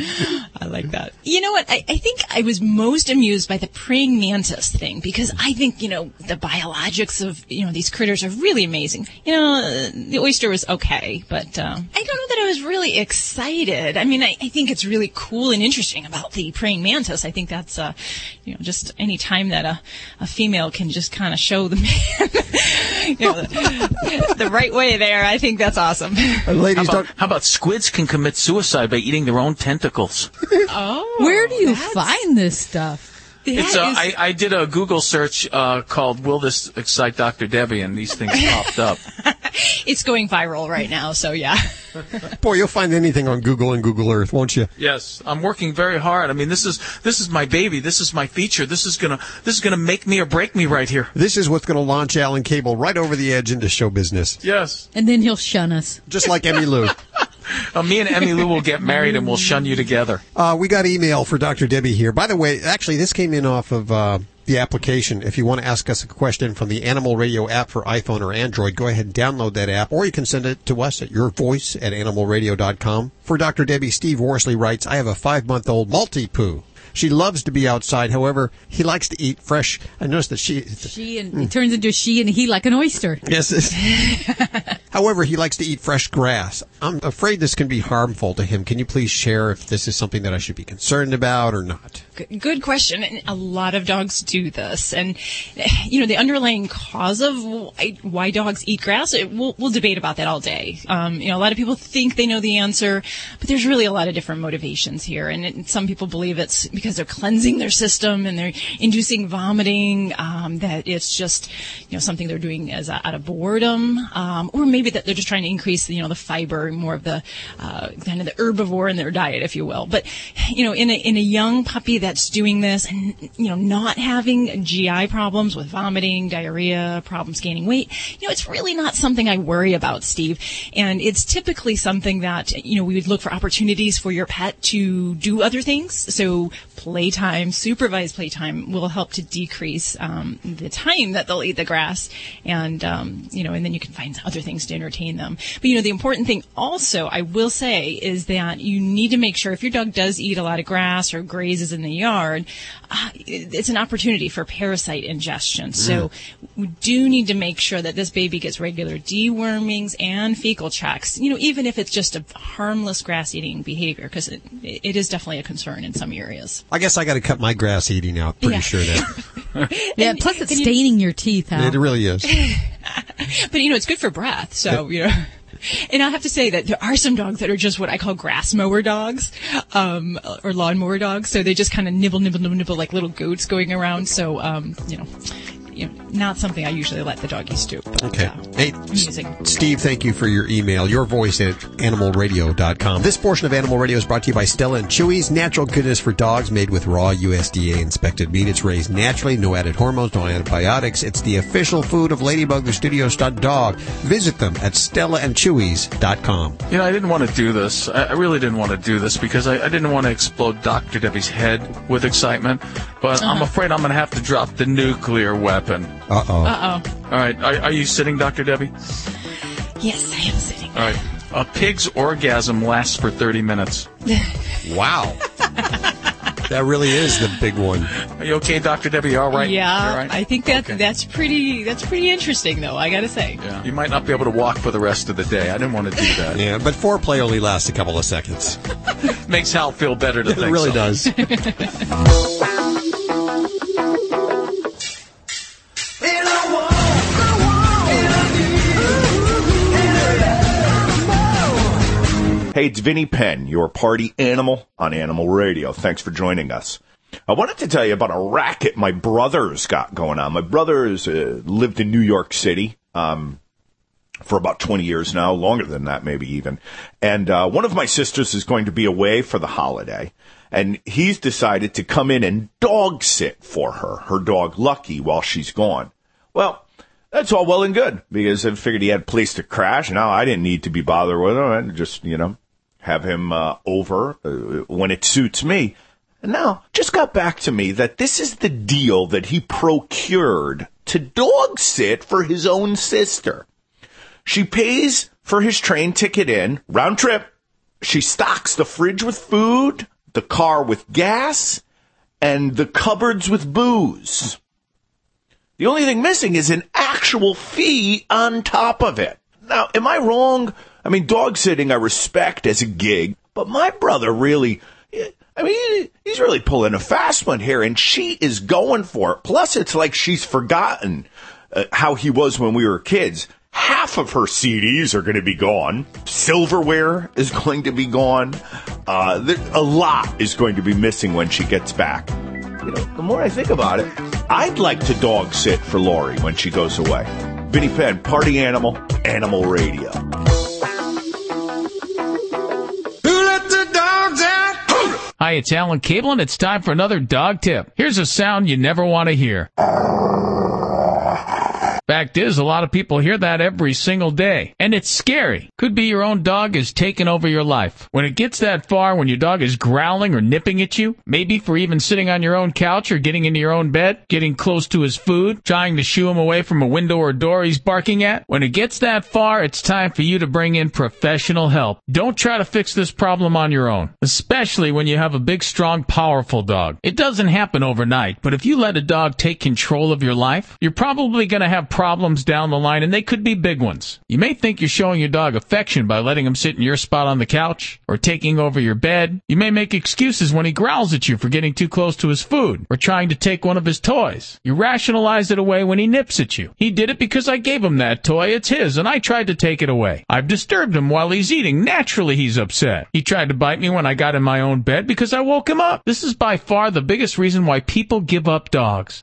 Speaker 9: I like that. You know what? I, I think I was most amused by the praying mantis thing because I think, you know, the biologics of, you know, these critters are really amazing. You know, uh, the oyster was okay, but uh, I don't know that I was really excited. I mean, I, I think it's really cool and interesting about the praying mantis. I think that's, uh, you know, just any time that a, a female can just kind of show the [LAUGHS] man, you know, the, the right way there, I think that's awesome.
Speaker 2: ladies,
Speaker 4: how about, how about squids can commit suicide by eating their own tentacles? [LAUGHS]
Speaker 9: Oh,
Speaker 3: Where do you find this stuff?
Speaker 4: It's, uh, I, I did a Google search uh, called "Will this excite Dr. Debbie?" and these things popped up. [LAUGHS]
Speaker 9: it's going viral right now, so yeah. [LAUGHS]
Speaker 2: Boy, you'll find anything on Google and Google Earth, won't you?
Speaker 4: Yes, I'm working very hard. I mean, this is this is my baby. This is my feature. This is gonna this is gonna make me or break me right here.
Speaker 2: This is what's going to launch Alan Kabel right over the edge into show business.
Speaker 4: Yes.
Speaker 3: And then he'll shun us.
Speaker 2: Just like Emmylou. [LAUGHS]
Speaker 4: Uh, me and Emmy Lou will get married and we'll shun you together.
Speaker 2: Uh, we got email for Dr. Debbie here. By the way, actually, this came in off of uh, the application. If you want to ask us a question from the Animal Radio app for iPhone or Android, go ahead and download that app, or you can send it to us at your voice at animalradio.com. For Dr. Debbie, Steve Worsley writes, I have a five month old Maltipoo. She loves to be outside. However, he likes to eat fresh. I noticed that she.
Speaker 3: She and it turns into she and he like an oyster.
Speaker 2: Yes. [LAUGHS] However, he likes to eat fresh grass. I'm afraid this can be harmful to him. Can you please share if this is something that I should be concerned about or not?
Speaker 9: Good- question. And a lot of dogs do this, and [SIGHS] you know the underlying cause of why, dogs eat grass. It, we'll, we'll debate about that all day. Um, you know, a lot of people think they know the answer, but there's really a lot of different motivations here. And it, some people believe it's because they're cleansing their system and they're inducing vomiting. Um, that it's just you know something they're doing as a, out of boredom, um, or maybe that they're just trying to increase you know the fiber, more of the uh, kind of the herbivore in their diet, if you will. But you know, in a in a young puppy that's doing this and you know not having GI problems with vomiting, diarrhea, problems gaining weight, you know, it's really not something I worry about, Steve. And it's typically something that you know we would look for opportunities for your pet to do other things. So playtime, supervised playtime, will help to decrease um, the time that they'll eat the grass, and um, you know, and then you can find other things to entertain them. But you know, the important thing also, I will say, is that you need to make sure if your dog does eat a lot of grass or grazes in the yard, uh, it's an opportunity for parasite ingestion. So we do need to make sure that this baby gets regular dewormings and fecal checks. You know, even if it's just a harmless grass eating behavior, because it, it is definitely a concern in some areas.
Speaker 2: I guess I got to cut my grass eating out. Pretty
Speaker 9: Yeah.
Speaker 2: sure that [LAUGHS]
Speaker 3: Yeah, plus it's staining your teeth out.
Speaker 2: it really is. [LAUGHS]
Speaker 9: but you know, it's good for breath. So you know. [LAUGHS] And I have to say that there are some dogs that are just what I call grass mower dogs, um, or lawnmower dogs. So they just kind of nibble, nibble, nibble, nibble like little goats going around. So, um, you know, you know, not something I usually let the doggies do. But,
Speaker 2: Okay.
Speaker 9: uh,
Speaker 2: Hey,
Speaker 9: amusing.
Speaker 2: Steve, thank you for your email. Your voice at animalradio.com. This portion of Animal Radio is brought to you by Stella and Chewy's natural goodness for dogs made with raw USDA inspected meat. It's raised naturally, no added hormones, no antibiotics. It's the official food of Ladybug, the studio stud dog. Visit them at stellaandchewy's.com.
Speaker 30: You know, I didn't want to do this. I I really didn't want to do this because I, I didn't want to explode Dr. Debbie's head with excitement. But I'm
Speaker 9: Uh-huh.
Speaker 30: afraid I'm going to have to drop the nuclear weapon.
Speaker 2: Uh oh.
Speaker 9: Uh oh.
Speaker 30: All right. Are, are you sitting, Dr. Debbie?
Speaker 9: Yes, I am sitting.
Speaker 30: All right. A pig's orgasm lasts for 30 minutes. [LAUGHS]
Speaker 2: Wow. that really is the big one.
Speaker 30: Are you okay, Dr. Debbie? You all right?
Speaker 9: Yeah,
Speaker 30: all right?
Speaker 9: I think that that's pretty that's pretty interesting though. I got to say.
Speaker 30: Yeah. You might not be able to walk for the rest of the day. I didn't want to do that.
Speaker 2: Yeah, but foreplay only lasts a couple of seconds. [LAUGHS]
Speaker 30: Makes Hal feel better to
Speaker 2: It
Speaker 30: think
Speaker 2: really
Speaker 30: so.
Speaker 2: does. [LAUGHS]
Speaker 31: Hey, it's Vinny Penn, your party animal on Animal Radio. Thanks for joining us. I wanted to tell you about a racket my brother's got going on. My brother's uh, lived in New York City um, for about 20 years now, longer than that, maybe even. And uh, one of my sisters is going to be away for the holiday, and he's decided to come in and dog sit for her, her dog Lucky, while she's gone. Well, that's all well and good because I figured he had place to crash. Now I didn't need to be bothered with him. I just, you know, have him uh, over uh, when it suits me. And now, just got back to me that this is the deal that he procured to dog sit for his own sister. She pays for his train ticket in, round trip. She stocks the fridge with food, the car with gas, and the cupboards with booze. The only thing missing is an actual fee on top of it. Now, am I wrong? I mean, dog sitting I respect as a gig, but my brother really, I mean, he's really pulling a fast one here, and she is going for it. Plus, it's like she's forgotten uh, how he was when we were kids. Half of her CDs are going to be gone. Silverware is [LAUGHS] going to be gone. Uh, a lot is going to be missing when she gets back. You know, the more I think about it, I'd like to dog sit for Lori when she goes away. Vinny Penn, party animal, animal radio.
Speaker 4: Hi, it's Alan Kabel, and it's time for another dog tip. Here's a sound you never want to hear. Fact is, a lot of people hear that every single day, and it's scary. Could be your own dog is taking over your life. When it gets that far, when your dog is growling or nipping at you, maybe for even sitting on your own couch or getting into your own bed, getting close to his food, trying to shoo him away from a window or door he's barking at, when it gets that far, it's time for you to bring in professional help. Don't try to fix this problem on your own, especially when you have a big, strong, powerful dog. It doesn't happen overnight, but if you let a dog take control of your life, you're probably going to have problems down the line, and they could be big ones. You may think you're showing your dog affection by letting him sit in your spot on the couch, or taking over your bed. You may make excuses when he growls at you for getting too close to his food, or trying to take one of his toys. You rationalize it away when he nips at you. He did it because I gave him that toy, it's his, and I tried to take it away. I've disturbed him while he's eating, naturally he's upset. He tried to bite me when I got in my own bed because I woke him up. This is by far the biggest reason why people give up dogs.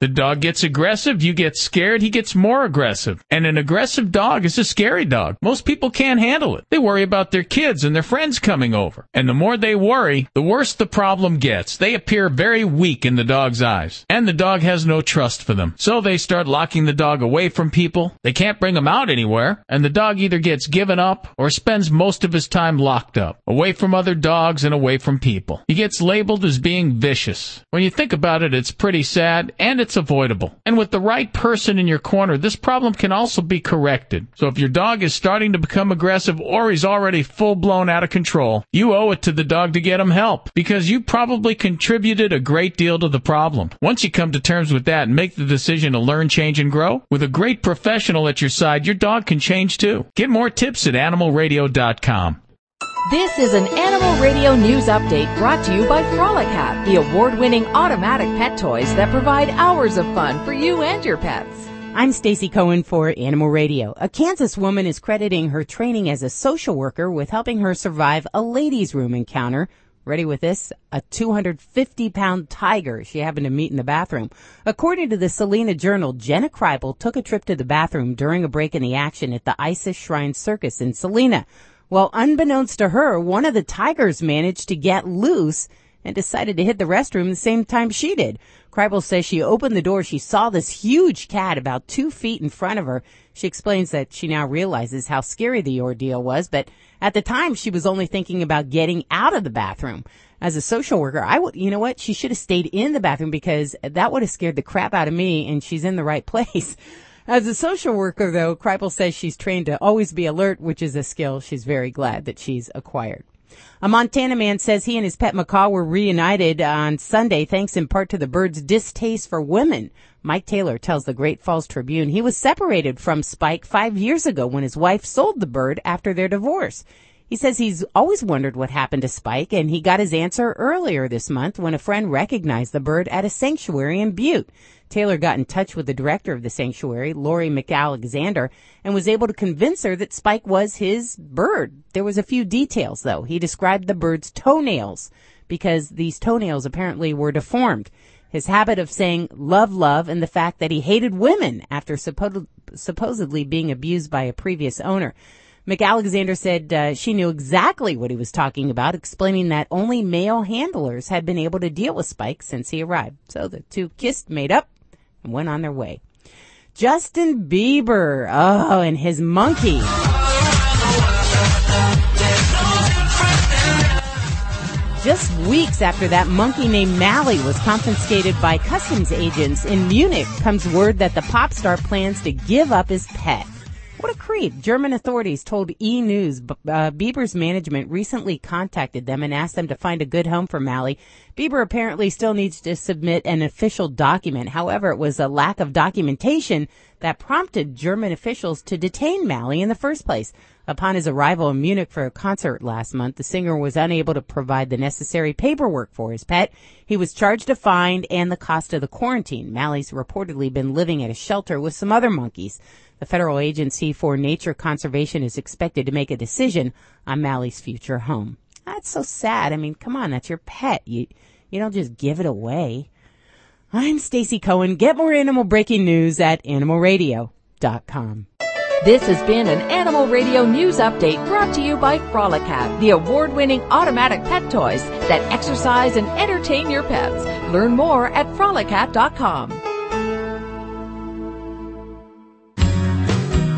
Speaker 4: The dog gets aggressive, you get scared, he gets more aggressive. And an aggressive dog is a scary dog. Most people can't handle it. They worry about their kids and their friends coming over. And the more they worry, the worse the problem gets. They appear very weak in the dog's eyes. And the dog has no trust for them. So they start locking the dog away from people. They can't bring him out anywhere. And the dog either gets given up or spends most of his time locked up, away from other dogs and away from people. He gets labeled as being vicious. When you think about it, it's pretty sad and it's avoidable. And with the
Speaker 32: right person in your corner, this problem can also be corrected. So if your dog is starting to become aggressive or he's already full blown out of control, you owe it to the dog to get him help because you probably contributed a great deal to the problem. Once you come to terms with that and make the decision to learn, change, and grow, with a great professional at your side, your dog can change too. Get more tips at animalradio.com.
Speaker 33: This is an Animal Radio News Update brought to you by Frolicat, the award-winning automatic pet toys that provide hours of fun for you and your pets.
Speaker 6: I'm Stacy Cohen for Animal Radio. A Kansas woman is crediting her training as a social worker with helping her survive a ladies' room encounter. Ready with this? A 250 pound tiger she happened to meet in the bathroom. According to the Salina Journal, Jenna Krehbiel took a trip to the bathroom during a break in the action at the Isis Shrine Circus in Salina. Well, unbeknownst to her, one of the tigers managed to get loose and decided to hit the restroom the same time she did. Krehbiel says she opened the door. She saw this huge cat about two feet in front of her. She explains that she now realizes how scary the ordeal was, but at the time she was only thinking about getting out of the bathroom. As a social worker, I would, you know what? She should have stayed in the bathroom because that would have scared the crap out of me and she's in the right [LAUGHS] place. As a social worker, though, Krehbiel says she's trained to always be alert, which is a skill she's very glad that she's acquired. A Montana man says he and his pet macaw were reunited on Sunday thanks in part to the bird's distaste for women. Mike Taylor tells the Great Falls Tribune he was separated from Spike five years ago when his wife sold the bird after their divorce. He says he's always wondered what happened to Spike and he got his answer earlier this month when a friend recognized the bird at a sanctuary in Butte. Taylor got in touch with the director of the sanctuary, Lori McAlexander, and was able to convince her that Spike was his bird. There was a few details though. He described the bird's toenails because these toenails apparently were deformed. His habit of saying love, love, and the fact that he hated women after suppo- supposedly being abused by a previous owner. McAlexander said uh, she knew exactly what he was talking about, explaining that only male handlers had been able to deal with Spike since he arrived. So the two kissed, made up, and went on their way. Justin Bieber, oh, and his monkey. Just weeks after that monkey named Mally was confiscated by customs agents in Munich comes word that the pop star plans to give up his pet. What a creep. German authorities told E! News uh, Bieber's management recently contacted them and asked them to find a good home for Mally. Bieber apparently still needs to submit an official document. However, it was a lack of documentation that prompted German officials to detain Mally in the first place. Upon his arrival in Munich for a concert last month, the singer was unable to provide the necessary paperwork for his pet. He was charged a fine and the cost of the quarantine. Mally's reportedly been living at a shelter with some other monkeys. The Federal Agency for Nature Conservation is expected to make a decision on Mally's future home. That's so sad. I mean, come on, that's your pet. You you don't just give it away. I'm Stacy Cohen. Get more animal breaking news at animalradio.com.
Speaker 33: This has been an Animal Radio News Update brought to you by Frolicat, the award-winning automatic pet toys that exercise and entertain your pets. Learn more at frolicat.com.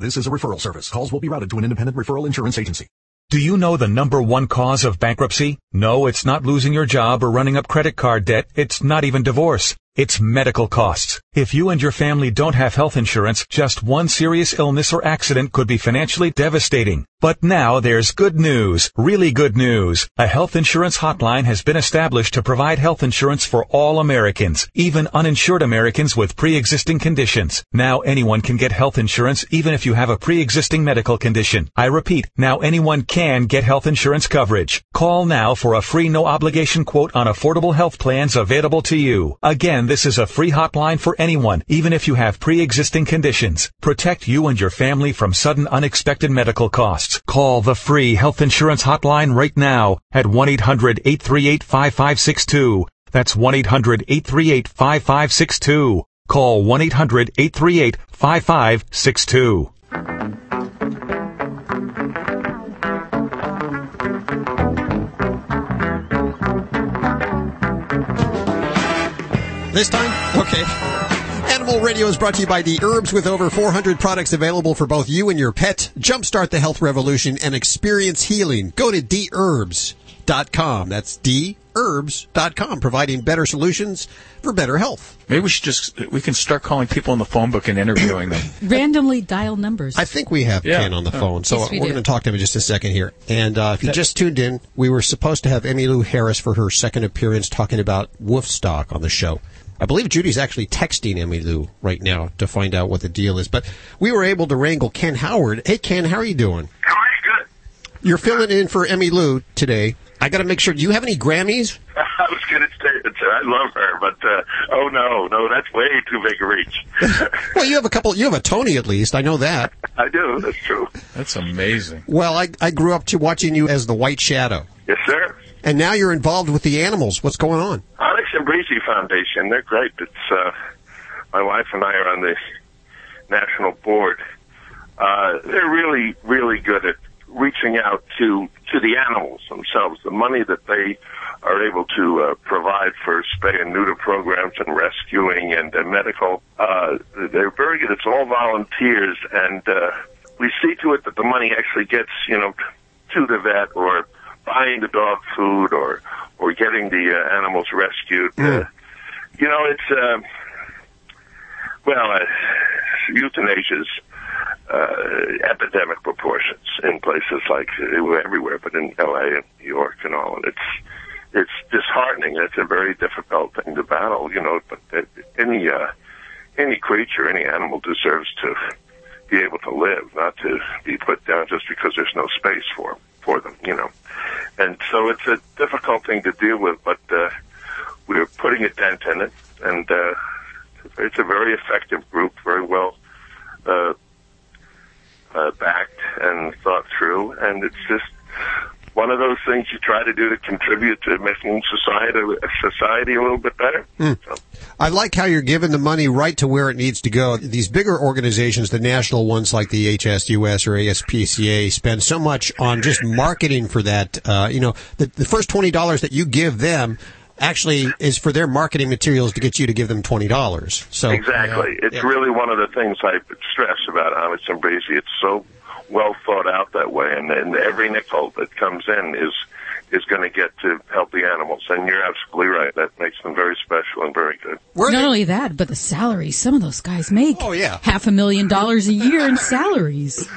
Speaker 34: This is a referral service. Calls will be routed to an independent referral insurance agency. Do you know the number one cause of bankruptcy? No, it's not losing your job or running up credit card debt. It's not even divorce. It's medical costs. If you and your family don't have health insurance, just one serious illness or accident could be financially devastating. But now there's good news, really good news. A health insurance hotline has been established to provide health insurance for all Americans, even uninsured Americans with pre-existing conditions. Now anyone can get health insurance even if you have a pre-existing medical condition. I repeat, now anyone can get health insurance coverage. Call now for a free no obligation quote on affordable health plans available to you. Again, this is a free hotline for anyone, even if you have pre-existing conditions. Protect you and your family from sudden unexpected medical costs. Call the free health insurance hotline right now at 1-800-838-5562. That's 1-800-838-5562. Call 1-800-838-5562.
Speaker 2: This time? Okay. Animal Radio is brought to you by The Herbs with over 400 products available for both you and your pet. Jumpstart the health revolution and experience healing. Go to therbs.com. That's therbs.com, providing better solutions for better health.
Speaker 4: Maybe we should just we can start calling people in the phone book and interviewing them. [COUGHS]
Speaker 3: Randomly dial numbers.
Speaker 2: I think we have
Speaker 4: Yeah.
Speaker 2: Ken on the
Speaker 4: Oh.
Speaker 2: phone, so
Speaker 3: Yes, we
Speaker 2: we're going to talk to him in just a second here. And uh, if you just tuned in, we were supposed to have Emmylou Harris for her second appearance talking about Woofstock on the show. I believe Judy's actually texting Emmylou right now to find out what the deal is. But we were able to wrangle Ken Howard. Hey, Ken, how are you doing?
Speaker 35: Good.
Speaker 2: You're filling in for Emmylou today. I got to make sure. Do you have any Grammys? [LAUGHS]
Speaker 35: I was going to say that uh, I love her, but uh, oh no, no, that's way too big a reach. [LAUGHS] [LAUGHS]
Speaker 2: Well, you have a couple. You have a Tony at least. I know that.
Speaker 35: I do. That's true.
Speaker 4: That's amazing.
Speaker 2: Well, I I grew up to watching you as the White Shadow,
Speaker 35: Yes, sir.
Speaker 2: and now you're involved with the animals. What's going on?
Speaker 35: Breezy Foundation. They're great. It's uh, my wife and I are on the national board. Uh, they're really, really good at reaching out to to the animals themselves. The money that they are able to uh, provide for spay and neuter programs and rescuing and uh, medical, uh, they're very good. It's all volunteers, and uh, we see to it that the money actually gets, you know, to the vet or buying the dog food or or getting the uh, animals rescued. Uh, you know, it's uh, well, uh, euthanasia's uh, epidemic proportions in places like uh, everywhere, but in L.A. and New York and all, and it's it's disheartening. It's a very difficult thing to battle, you know. But any uh, any creature, any animal deserves to be able to live, not to be put down just because there's no space for for them, you know. And so it's a difficult thing to deal with, but uh, we're putting a dent in it, and uh, it's a very effective group, very well uh, uh, backed and thought through, and it's just one of those things you try to do to contribute to making society a society a little bit better.
Speaker 2: Hmm. I like how you're giving the money right to where it needs to go. These bigger organizations, the national ones like the HSUS or ASPCA, spend so much on just marketing for that. Uh, you know, the, the first twenty dollars that you give them actually is for their marketing materials to get you to give them twenty dollars. So
Speaker 35: exactly, it's really one of the things I stress about and Breezy. It's so well thought out that way, and, and every nickel that comes in is is going to get to help the animals. And you're absolutely right. That makes them very special and very good.
Speaker 3: Not only that, but the salaries some of those guys make.
Speaker 2: Oh yeah,
Speaker 3: half a million dollars a year in salaries.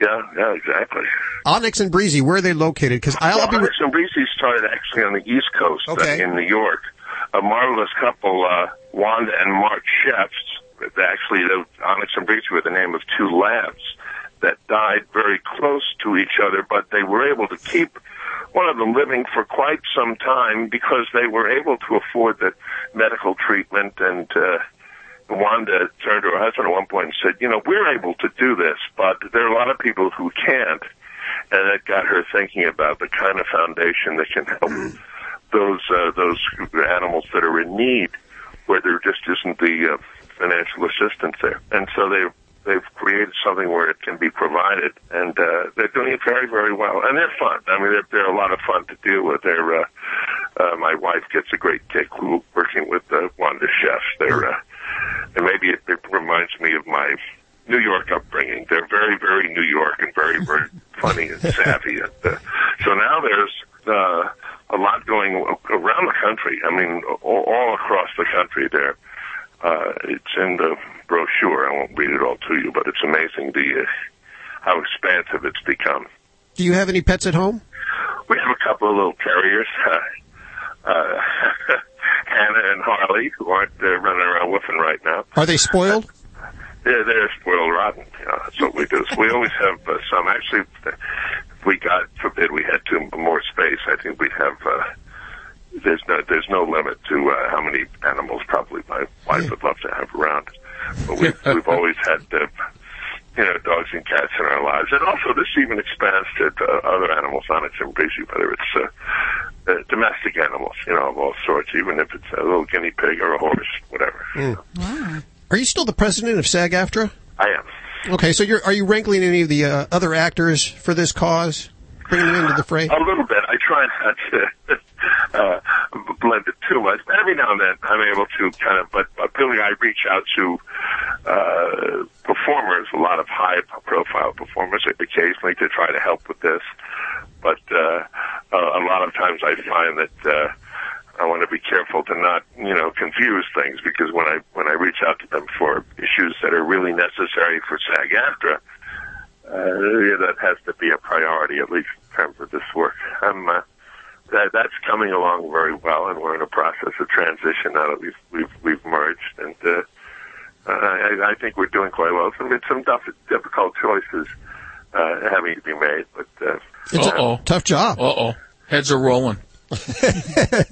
Speaker 35: Yeah, yeah, exactly.
Speaker 2: Onyx and Breezy, where are they located? Because I'll
Speaker 35: Well,
Speaker 2: be.
Speaker 35: Onyx and Breezy started actually on the East Coast uh, in New York. A marvelous couple, uh, Wanda and Mark Chefs. Actually, the Onyx and Breezy were the name of two labs that died very close to each other, but they were able to keep one of them living for quite some time because they were able to afford the medical treatment and uh, Wanda turned to her husband at one point and said, you know, we're able to do this, but there are a lot of people who can't. And it got her thinking about the kind of foundation that can help [CLEARS THROAT] those, uh, those animals that are in need where there just isn't the, uh, financial assistance there. And so they, they've created something where it can be provided and, uh, they're doing it very, very well. And they're fun. I mean, they're, they're a lot of fun to deal with. They're, uh, uh, my wife gets a great kick working with, uh, Wanda chefs. They're, uh, and maybe it, it reminds me of my New York upbringing. They're very, very New York and very, very [LAUGHS] funny and savvy. And, uh, so now there's uh, a lot going around the country. I mean, all, all across the country. They're Uh, it's in the brochure. I won't read it all to you, but it's amazing the uh, how expansive it's become.
Speaker 2: Do you have any pets at home?
Speaker 35: We have a couple of little terriers, uh, uh, [LAUGHS] Hannah and Harley, who aren't uh, running around woofing right now.
Speaker 2: Are they spoiled? [LAUGHS]
Speaker 35: They're, they're spoiled rotten. You know, that's what we do. So we always have uh, some. Actually, if we God forbid we had to more space, I think we'd have. Uh, there's no there's no limit to uh, how many animals probably my wife would love to have around. But we've [LAUGHS] we've always had uh, you know dogs and cats in our lives, and also this even expands to, to other animals on its breezy, whether it's uh, uh, domestic animals, you know, of all sorts, even if it's a little guinea pig or a horse, whatever.
Speaker 2: Mm. Are you still the president of SAG-AFTRA?
Speaker 35: I am.
Speaker 2: Okay, so you're are you wrangling any of the uh, other actors for this cause, bringing them into the fray?
Speaker 35: A little bit. I try not to [LAUGHS] uh, blend it too much, but every now and then I'm able to kind of. But, really, I reach out to uh, performers, a lot of high-profile performers, occasionally to try to help with this. But uh, a lot of times, I find that. Uh, I want to be careful to not, you know, confuse things because when I when I reach out to them for issues that are really necessary for SAG-AFTRA, uh, that has to be a priority at least in terms of this work. I'm uh, that that's coming along very well, and we're in a process of transition now that we've we've we've merged, and uh, I, I think we're doing quite well. Some some tough, difficult choices uh, having to be made, but uh,
Speaker 2: It's a tough job.
Speaker 4: Uh oh. Heads are rolling. [LAUGHS]
Speaker 35: yeah,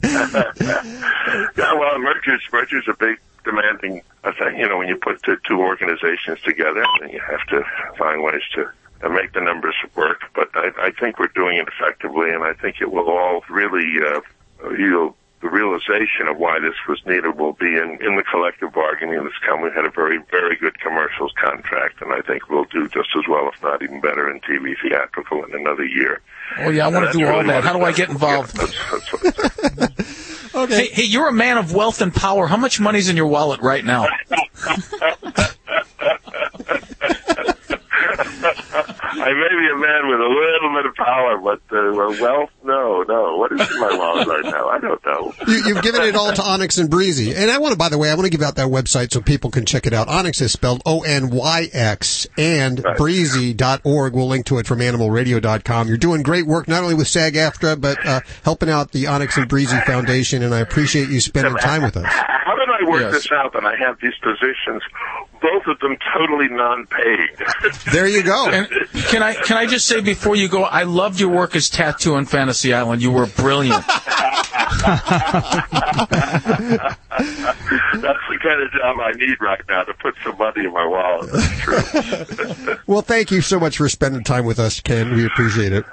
Speaker 35: well, mergers mergers are big, demanding. I think you know when you put two, two organizations together, then you have to find ways to, to make the numbers work. But I, I think we're doing it effectively, and I think it will all really uh, yield the realization of why this was needed will be in, in the collective bargaining that's come. We had a very, very good commercials contract, and I think we'll do just as well, if not even better, in TV theatrical in another year.
Speaker 4: Oh yeah, I want to
Speaker 35: That's
Speaker 4: do all
Speaker 35: really
Speaker 4: that. How do I get involved?
Speaker 35: Yeah, that's, that's [LAUGHS]
Speaker 2: Okay.
Speaker 4: Hey, hey, you're a man of wealth and power. How much money's in your wallet right now? [LAUGHS]
Speaker 35: I may be a man with a little bit of power, but uh, well, wealth, no, no. What is in my wallet right now? I don't know.
Speaker 2: You, you've given it all to Onyx and Breezy. And I want to, by the way, I want to give out that website so people can check it out. Onyx is spelled O-N-Y-X and breezy.org. We'll link to it from animalradio.com. You're doing great work, not only with SAG-AFTRA, but uh, helping out the Onyx and Breezy Foundation, and I appreciate you spending time with us.
Speaker 35: How did I work
Speaker 4: Yes.
Speaker 35: this out and I have these positions, both of them totally non-paid? [LAUGHS]
Speaker 2: There you go.
Speaker 4: And can I can I just say before you go, I loved your work as Tattoo on Fantasy Island. You were brilliant. [LAUGHS] [LAUGHS]
Speaker 35: That's the kind of job I need right now to put some money in my wallet.
Speaker 2: Well, thank you so much for spending time with us, Ken. We appreciate it.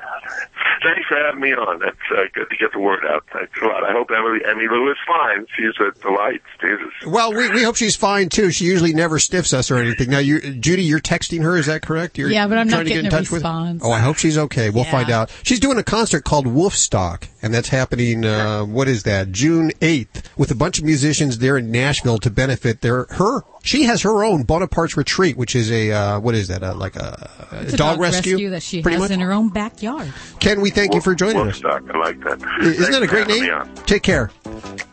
Speaker 35: Thanks for having me on. That's uh, good to get the word out. Thanks a lot. I hope Emily Emmylou is fine. She's a delight. Jesus.
Speaker 2: Well, we, we hope she's fine too. She usually never stiffs us or anything. Now, you, Judy, you're texting her. Is that correct? You're
Speaker 9: Yeah, but I'm not
Speaker 2: trying to get in
Speaker 9: getting a
Speaker 2: touch with.
Speaker 9: response.
Speaker 2: Oh, I hope she's okay. We'll
Speaker 9: Yeah.
Speaker 2: find out. She's doing a concert called Woofstock, and that's happening. Uh, what is that? June eighth, with a bunch of musicians there in Nashville to benefit their her. She has her own Bonaparte's Retreat, which is a uh, what is that? Uh, like a,
Speaker 3: It's a
Speaker 2: dog, rescue?
Speaker 3: that she
Speaker 2: pretty
Speaker 3: has
Speaker 2: much.
Speaker 3: in her own backyard.
Speaker 2: Ken, we thank you for joining us.
Speaker 35: Woofstock. I like that.
Speaker 2: Isn't
Speaker 35: Thanks
Speaker 2: that a great
Speaker 35: having me
Speaker 2: name? Take care.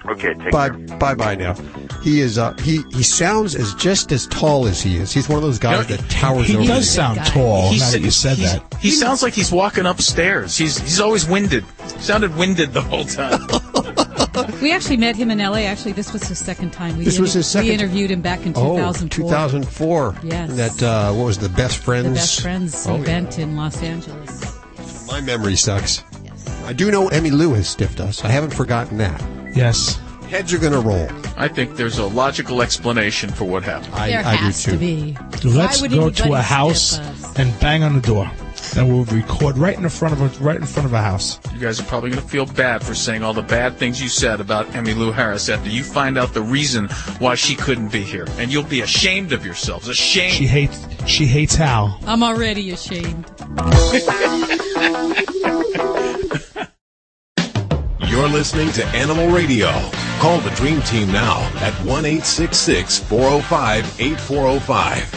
Speaker 35: Okay. Take
Speaker 2: Bye,
Speaker 35: care.
Speaker 2: bye, bye. Now, he is. Uh, he he sounds as just as tall as he is. He's one of those guys that towers over here.
Speaker 36: He
Speaker 2: over.
Speaker 36: does
Speaker 2: you.
Speaker 36: sound tall. Now that you said that.
Speaker 4: He sounds like he's walking upstairs. He's he's always winded. Sounded winded the whole time. [LAUGHS]
Speaker 3: We actually met him in L.A. Actually, this was his second time. We
Speaker 2: This was his second-
Speaker 3: We interviewed him back in
Speaker 2: Oh,
Speaker 3: 2004.
Speaker 2: 2004.
Speaker 3: Yes.
Speaker 2: That uh, what was the best friends?
Speaker 3: The Best Friends
Speaker 2: Oh, yeah.
Speaker 3: event in Los Angeles.
Speaker 2: My memory sucks. Yes. I do know Emmylou has stiffed us. I haven't forgotten that.
Speaker 36: Yes.
Speaker 2: Heads are going to roll.
Speaker 4: I think there's a logical explanation for what happened.
Speaker 2: I,
Speaker 3: there
Speaker 2: I do too.
Speaker 3: to be.
Speaker 36: Let's go to a house and bang on the door, and we'll record right in the front of a right in front of a house.
Speaker 4: You guys are probably going to feel bad for saying all the bad things you said about Emmylou Harris after you find out the reason why she couldn't be here, and you'll be ashamed of yourselves. Ashamed.
Speaker 36: She hates she hates Hal.
Speaker 3: I'm already ashamed. [LAUGHS]
Speaker 21: You're listening to Animal Radio. Call the Dream Team now at 1 405 8405.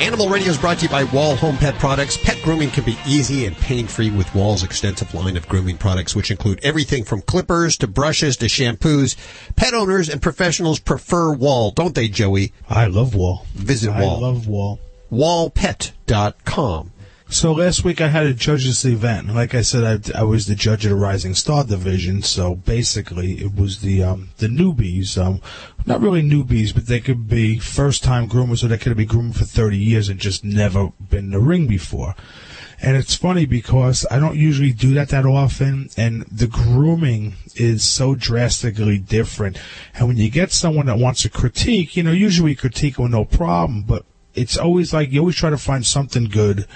Speaker 2: Animal Radio is brought to you by Wahl Home Pet Products. Pet grooming can be easy and pain-free with Wahl's extensive line of grooming products, which include everything from clippers to brushes to shampoos. Pet owners and professionals prefer Wahl, don't they, Joey?
Speaker 5: I love Wahl.
Speaker 2: Visit
Speaker 5: I
Speaker 2: Wahl.
Speaker 5: I love Wahl.
Speaker 2: Wahlpet.com.
Speaker 5: So last week I had a judges event. Like I said, I, I was the judge of the Rising Star division. So basically, it was the um, the newbies. Um, not really newbies, but they could be first time groomers, or they could be groomed for 30 years and just never been in the ring before. And it's funny because I don't usually do that that often, and the grooming is so drastically different. And when you get someone that wants a critique, you know, usually critique with no problem, but it's always like you always try to find something good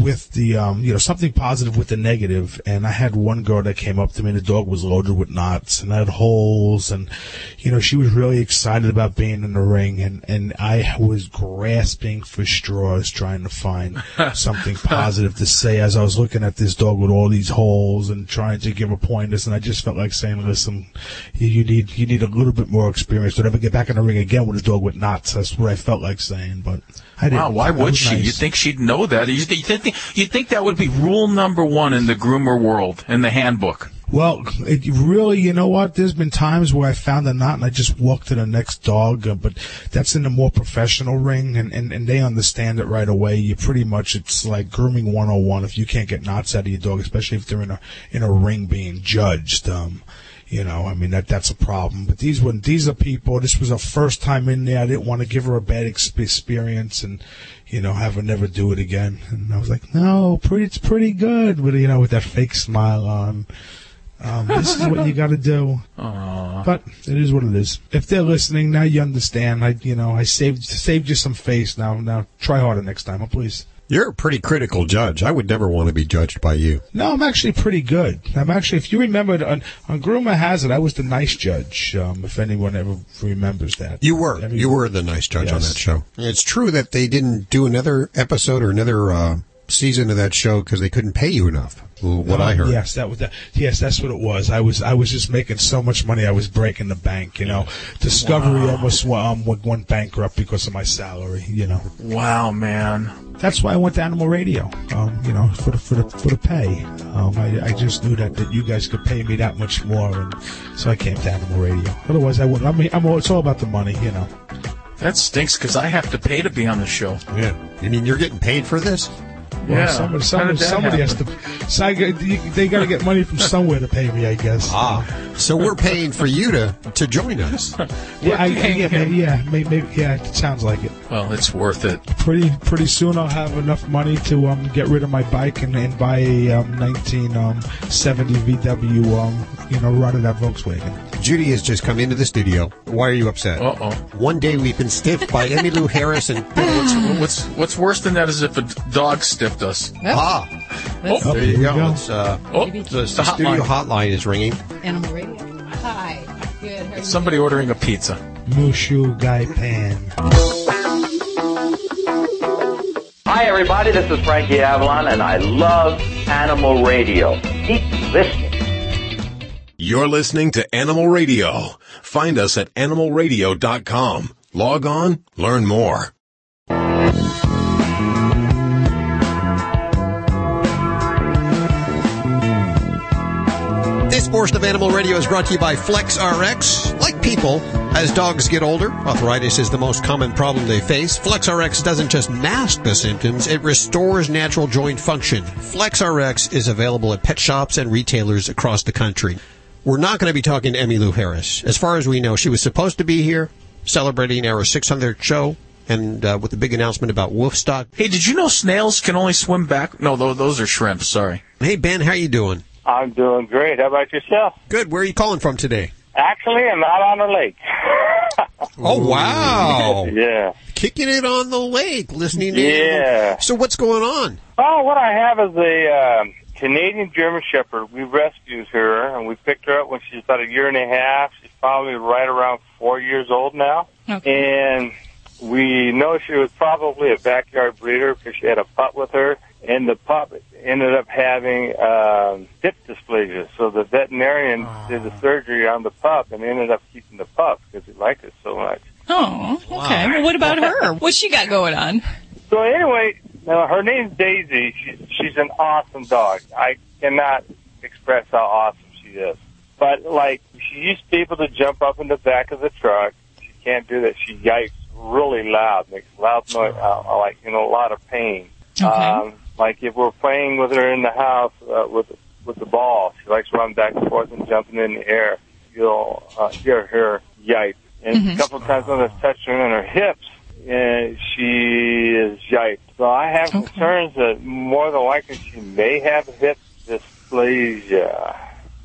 Speaker 5: with the um you know something positive with the negative and i had one girl that came up to me and the dog was loaded with knots and had holes and you know she was really excited about being in the ring and and i was grasping for straws trying to find [LAUGHS] something positive to say as i was looking at this dog with all these holes and trying to give her pointers and i just felt like saying listen you, you need you need a little bit more experience to ever get back in the ring again with a dog with knots that's what i felt like saying but.
Speaker 4: Wow, why would she?
Speaker 5: nice.
Speaker 4: You'd think she'd know that. You think, you think that would be rule number one in the groomer world in the handbook.
Speaker 5: Well, it really, you know what? There's been times where I found a knot and I just walked to the next dog, uh, but that's in a more professional ring and, and, and they understand it right away. You pretty much, it's like grooming 101 if you can't get knots out of your dog, especially if they're in a, in a ring being judged. Um, you know, I mean that that's a problem. But these were these are people. This was her first time in there. I didn't want to give her a bad ex- experience and you know have her never do it again. And I was like, no, pretty it's pretty good. With you know with that fake smile on. Um, this is what you got to do. But it is what it is. If they're listening now, you understand. I you know I saved saved you some face. Now now try harder next time, oh, please.
Speaker 2: You're a pretty critical judge. I would never want to be judged by you.
Speaker 5: No, I'm actually pretty good. I'm actually, if you remember, on, on Groomer Has It, I was the nice judge. Um, if anyone ever remembers that,
Speaker 2: You were. You were the nice judge on that show. It's true that they didn't do another episode or another uh, season of that show because they couldn't pay you enough. What
Speaker 5: No,
Speaker 2: I heard.
Speaker 5: Yes, that was that. Yes, that's what it was. I was I was just making so much money. I was breaking the bank. You know, Discovery almost um, went, went bankrupt because of my salary. You know.
Speaker 4: Wow, man.
Speaker 5: That's why I went to Animal Radio. Um, you know, for the for the for the pay. Um, I, I just knew that, that you guys could pay me that much more, and so I came to Animal Radio. Otherwise, I wouldn't. I mean, I'm all, it's all about the money. You know.
Speaker 4: That stinks because I have to pay to be on the show.
Speaker 2: Yeah. I mean, you're getting paid for this?
Speaker 5: Well,
Speaker 4: Yeah.
Speaker 5: somebody, somebody, somebody has to. So I, they got to get money from somewhere to pay me, I guess.
Speaker 2: Ah, so we're paying for you to to join us. [LAUGHS]
Speaker 5: Yeah, I, I, yeah, maybe, yeah, maybe, maybe, yeah. It sounds like it.
Speaker 4: Well, it's worth it.
Speaker 5: Pretty, pretty soon I'll have enough money to um get rid of my bike and, and buy a um 1970 VW um you know rotted that Volkswagen.
Speaker 2: Judy has just come into the studio. Why are you upset?
Speaker 4: Uh oh.
Speaker 2: One day we've been stiffed by Emmylou Harris and [LAUGHS]
Speaker 4: What's, what's what's worse than that is if a dog stiffed us.
Speaker 2: ah,
Speaker 4: Oh,
Speaker 2: there you go.
Speaker 5: go.
Speaker 2: It's, uh,
Speaker 4: oh,
Speaker 2: the,
Speaker 4: the
Speaker 2: the studio
Speaker 4: hotline.
Speaker 2: hotline is ringing.
Speaker 3: Animal Radio. Hi. Good. How are you
Speaker 4: Somebody ordering a pizza.
Speaker 5: Mushu Guy Pan.
Speaker 37: Hi, everybody. This is Frankie Avalon, and I love Animal Radio. Keep listening.
Speaker 21: You're listening to Animal Radio. Find us at animalradio.com. Log on, learn more.
Speaker 2: Portion of Animal Radio is brought to you by Flex RX. Like people, as dogs get older, arthritis is the most common problem they face. Flex RX doesn't just mask the symptoms, it restores natural joint function. Flex RX is available at pet shops and retailers across the country. We're not going to be talking to Emmylou Harris. As far as we know, she was supposed to be here celebrating our 600th show and uh, with the big announcement about Woofstock.
Speaker 4: Hey, did you know snails can only swim back? No, those are shrimps. Sorry.
Speaker 2: Hey, Ben, how you doing?
Speaker 37: I'm doing great. How about yourself?
Speaker 2: Good. Where are you calling from today?
Speaker 37: Actually, I'm out on the lake. [LAUGHS]
Speaker 2: Oh, wow. [LAUGHS]
Speaker 37: yeah.
Speaker 2: Kicking it on the lake, listening to
Speaker 37: Yeah.
Speaker 2: So what's going on?
Speaker 37: Oh, what I have is a um, Canadian German Shepherd. We rescued her, and we picked her up when she's about a year and a half. She's probably right around four years old now. And we know she was probably a backyard breeder because she had a pup with her, and the pup ended up having um, hip dysplasia. So the veterinarian did the surgery on the pup and ended up keeping the pup because he liked it so much.
Speaker 9: Oh, okay. Well, what about her? What's she got going on?
Speaker 37: So anyway, now her name's Daisy. She's she's an awesome dog. I cannot express how awesome she is. But like, she used to be able to jump up in the back of the truck. She can't do that. She yipes really loud, makes loud noise, uh, like in a lot of pain.
Speaker 9: Okay.
Speaker 37: Um, like if we're playing with her in the house uh, with with the ball, she likes to run back and forth and jumping in the air. You'll uh, hear her yipe. And
Speaker 9: Mm-hmm.
Speaker 37: a couple of times when I've touched her on her hips, and she is yiped. So I have concerns that more than likely she may have hip dysplasia.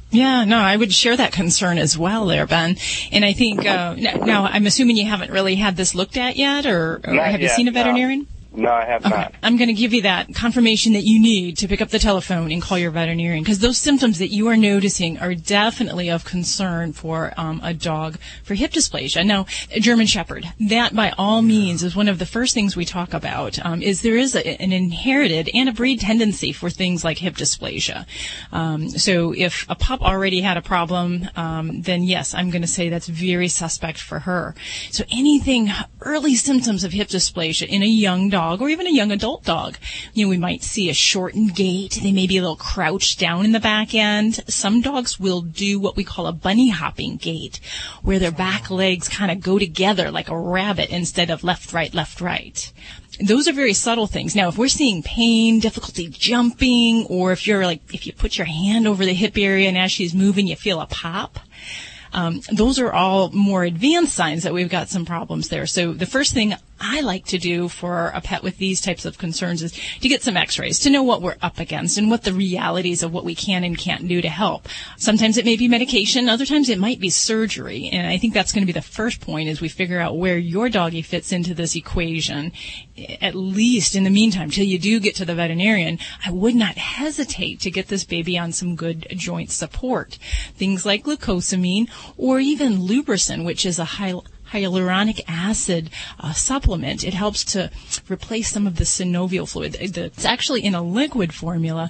Speaker 9: Yeah, no, I would share that concern as well there, Ben. And I think, uh, now, I'm assuming you haven't really had this looked at yet, or, or have you seen a veterinarian?
Speaker 37: No, I have not.
Speaker 9: I'm going to give you that confirmation that you need to pick up the telephone and call your veterinarian because those symptoms that you are noticing are definitely of concern for um, a dog for hip dysplasia. Now, a German Shepherd, that by all means is one of the first things we talk about. Um, is there is a, an inherited and a breed tendency for things like hip dysplasia. Um, so if a pup already had a problem, um, then yes, I'm going to say that's very suspect for her. So anything early symptoms of hip dysplasia in a young dog or even a young adult dog, you know, we might see a shortened gait. They may be a little crouched down in the back end. Some dogs will do what we call a bunny hopping gait, where their back legs kind of go together like a rabbit instead of left, right, left, right those are very subtle things. Now, if we're seeing pain, difficulty jumping, or if you're like, if you put your hand over the hip area and as she's moving, you feel a pop, um, those are all more advanced signs that we've got some problems there. So the first thing I like to do for a pet with these types of concerns is to get some x-rays to know what we're up against and what the realities of what we can and can't do to help. Sometimes it may be medication, other times it might be surgery. And I think that's going to be the first point as we figure out where your doggy fits into this equation. At least in the meantime, till you do get to the veterinarian, I would not hesitate to get this baby on some good joint support. Things like glucosamine or even LubriSyn, which is a high hyaluronic acid uh, supplement. It helps to replace some of the synovial fluid. It's actually in a liquid formula,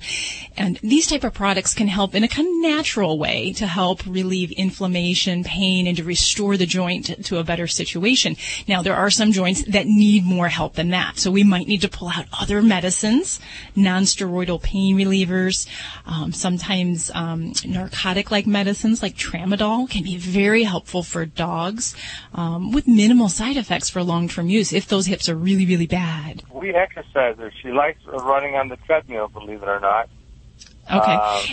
Speaker 9: and these type of products can help in a kind of natural way to help relieve inflammation, pain, and to restore the joint to a better situation. Now, there are some joints that need more help than that, so we might need to pull out other medicines, non-steroidal pain relievers, um, sometimes um, narcotic-like medicines like tramadol can be very helpful for dogs. Um, with minimal side effects for long-term use if those hips are really, really bad.
Speaker 37: We exercise her. She likes running on the treadmill, believe it or not.
Speaker 9: Okay.
Speaker 37: Um,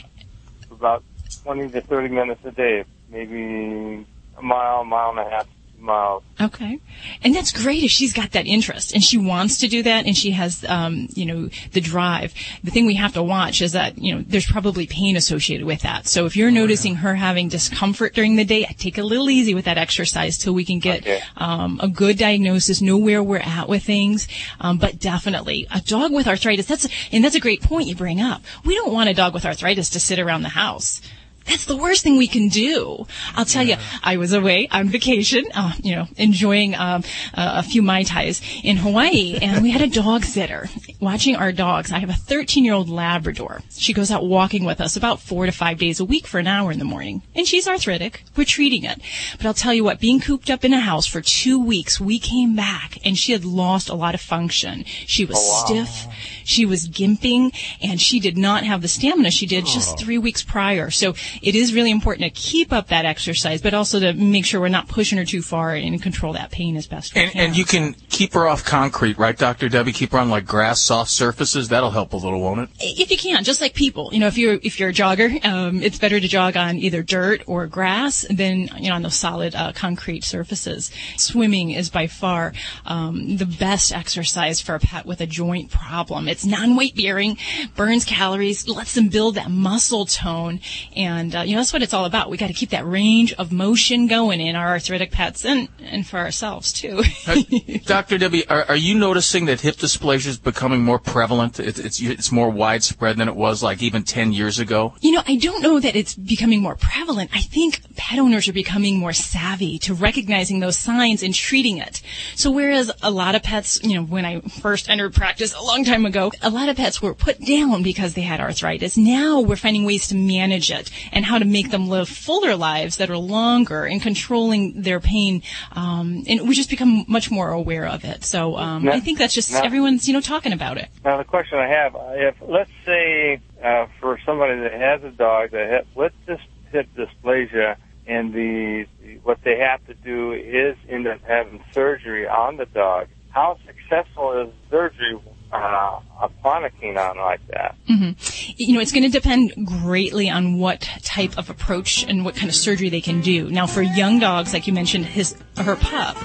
Speaker 37: about 20 to 30 minutes a day, maybe a mile, mile and a half, miles.
Speaker 9: Okay. And that's great if she's got that interest and she wants to do that and she has, um, you know, the drive. The thing we have to watch is that, you know, there's probably pain associated with that. So if you're noticing her having discomfort during the day, take a little easy with that exercise till we can get um, a good diagnosis, know where we're at with things. Um, but definitely a dog with arthritis, that's, and that's a great point you bring up. We don't want a dog with arthritis to sit around the house. That's the worst thing we can do. I'll tell you, I was away on vacation, uh, you know, enjoying um, uh, a few Mai Tais in Hawaii, and we had a dog sitter watching our dogs. I have a 13 year old Labrador. She goes out walking with us about four to five days a week for an hour in the morning, and she's arthritic. We're treating it. But I'll tell you what, being cooped up in a house for two weeks, we came back, and she had lost a lot of function. She was stiff, she was gimping, and she did not have the stamina she did just three weeks prior. So it is really important to keep up that exercise, but also to make sure we're not pushing her too far and control that pain as best we
Speaker 4: And,
Speaker 9: can.
Speaker 4: and you can keep her off concrete, right, Dr. Debbie? Keep her on like grass, soft surfaces. That'll help a little, won't it?
Speaker 9: if you can, just like people, you know, if you're if you're a jogger, um, it's better to jog on either dirt or grass than you know on those solid uh, concrete surfaces. Swimming is by far um, the best exercise for a pet with a joint problem. It's non-weight bearing, burns calories, lets them build that muscle tone, and uh, you know that's what it's all about. We got to keep that range of motion going in our arthritic pets and and for ourselves too. [LAUGHS]
Speaker 4: Dr. Debbie, are, are you noticing that hip dysplasia is becoming more prevalent? It, it's it's more widespread than it was like even 10 years ago?
Speaker 9: You know, I don't know that it's becoming more prevalent. I think pet owners are becoming more savvy to recognizing those signs and treating it. So whereas a lot of pets, you know, when I first entered practice a long time ago, a lot of pets were put down because they had arthritis. Now we're finding ways to manage it and how to make them live fuller lives that are longer and controlling their pain. Um, and we just become much more aware of it. So um,
Speaker 37: Now-
Speaker 9: I think that's just
Speaker 37: now-
Speaker 9: everyone's, you know, talking about it.
Speaker 37: Now the question I have, if let's say uh, for somebody that has a dog that has, with this hip dysplasia, and the, the what they have to do is end up having surgery on the dog, how successful is surgery uh, upon a canine like that?
Speaker 9: hmm You know, it's going to depend greatly on what type of approach and what kind of surgery they can do. Now, for young dogs, like you mentioned, his her pup,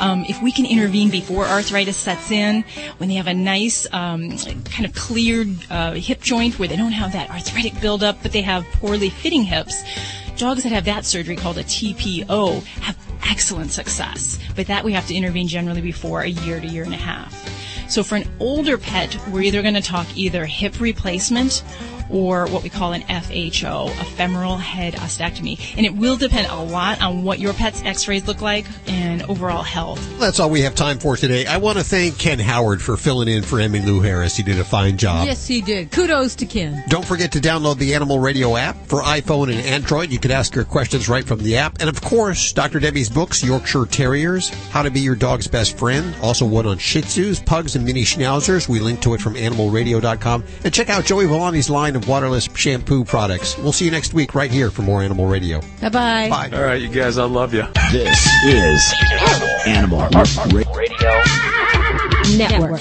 Speaker 9: um, if we can intervene before arthritis sets in, when they have a nice um, kind of cleared uh, hip joint where they don't have that arthritic buildup, but they have poorly fitting hips. Dogs that have that surgery called a TPO have excellent success, but that we have to intervene generally before a year to year and a half. So for an older pet, we're either going to talk either hip replacement or what we call an FHO, femoral head ostectomy. And it will depend a lot on what your pet's x-rays look like and overall health.
Speaker 2: That's all we have time for today. I want to thank Ken Howard for filling in for Emmylou Harris. He did a fine job.
Speaker 38: Yes, he did. Kudos to Ken.
Speaker 2: Don't forget to download the Animal Radio app for iPhone and Android. You can ask your questions right from the app. And of course, Dr. Debbie's books, Yorkshire Terriers, How to Be Your Dog's Best Friend. Also one on Shih Tzus, Pugs, and Mini Schnauzers. We link to it from animalradio.com. And check out Joey Villani's line of waterless shampoo products. We'll see you next week right here for more Animal Radio.
Speaker 38: Bye-bye.
Speaker 2: Bye.
Speaker 4: All right, you guys, I love you.
Speaker 39: This is Animal Radio
Speaker 33: Network.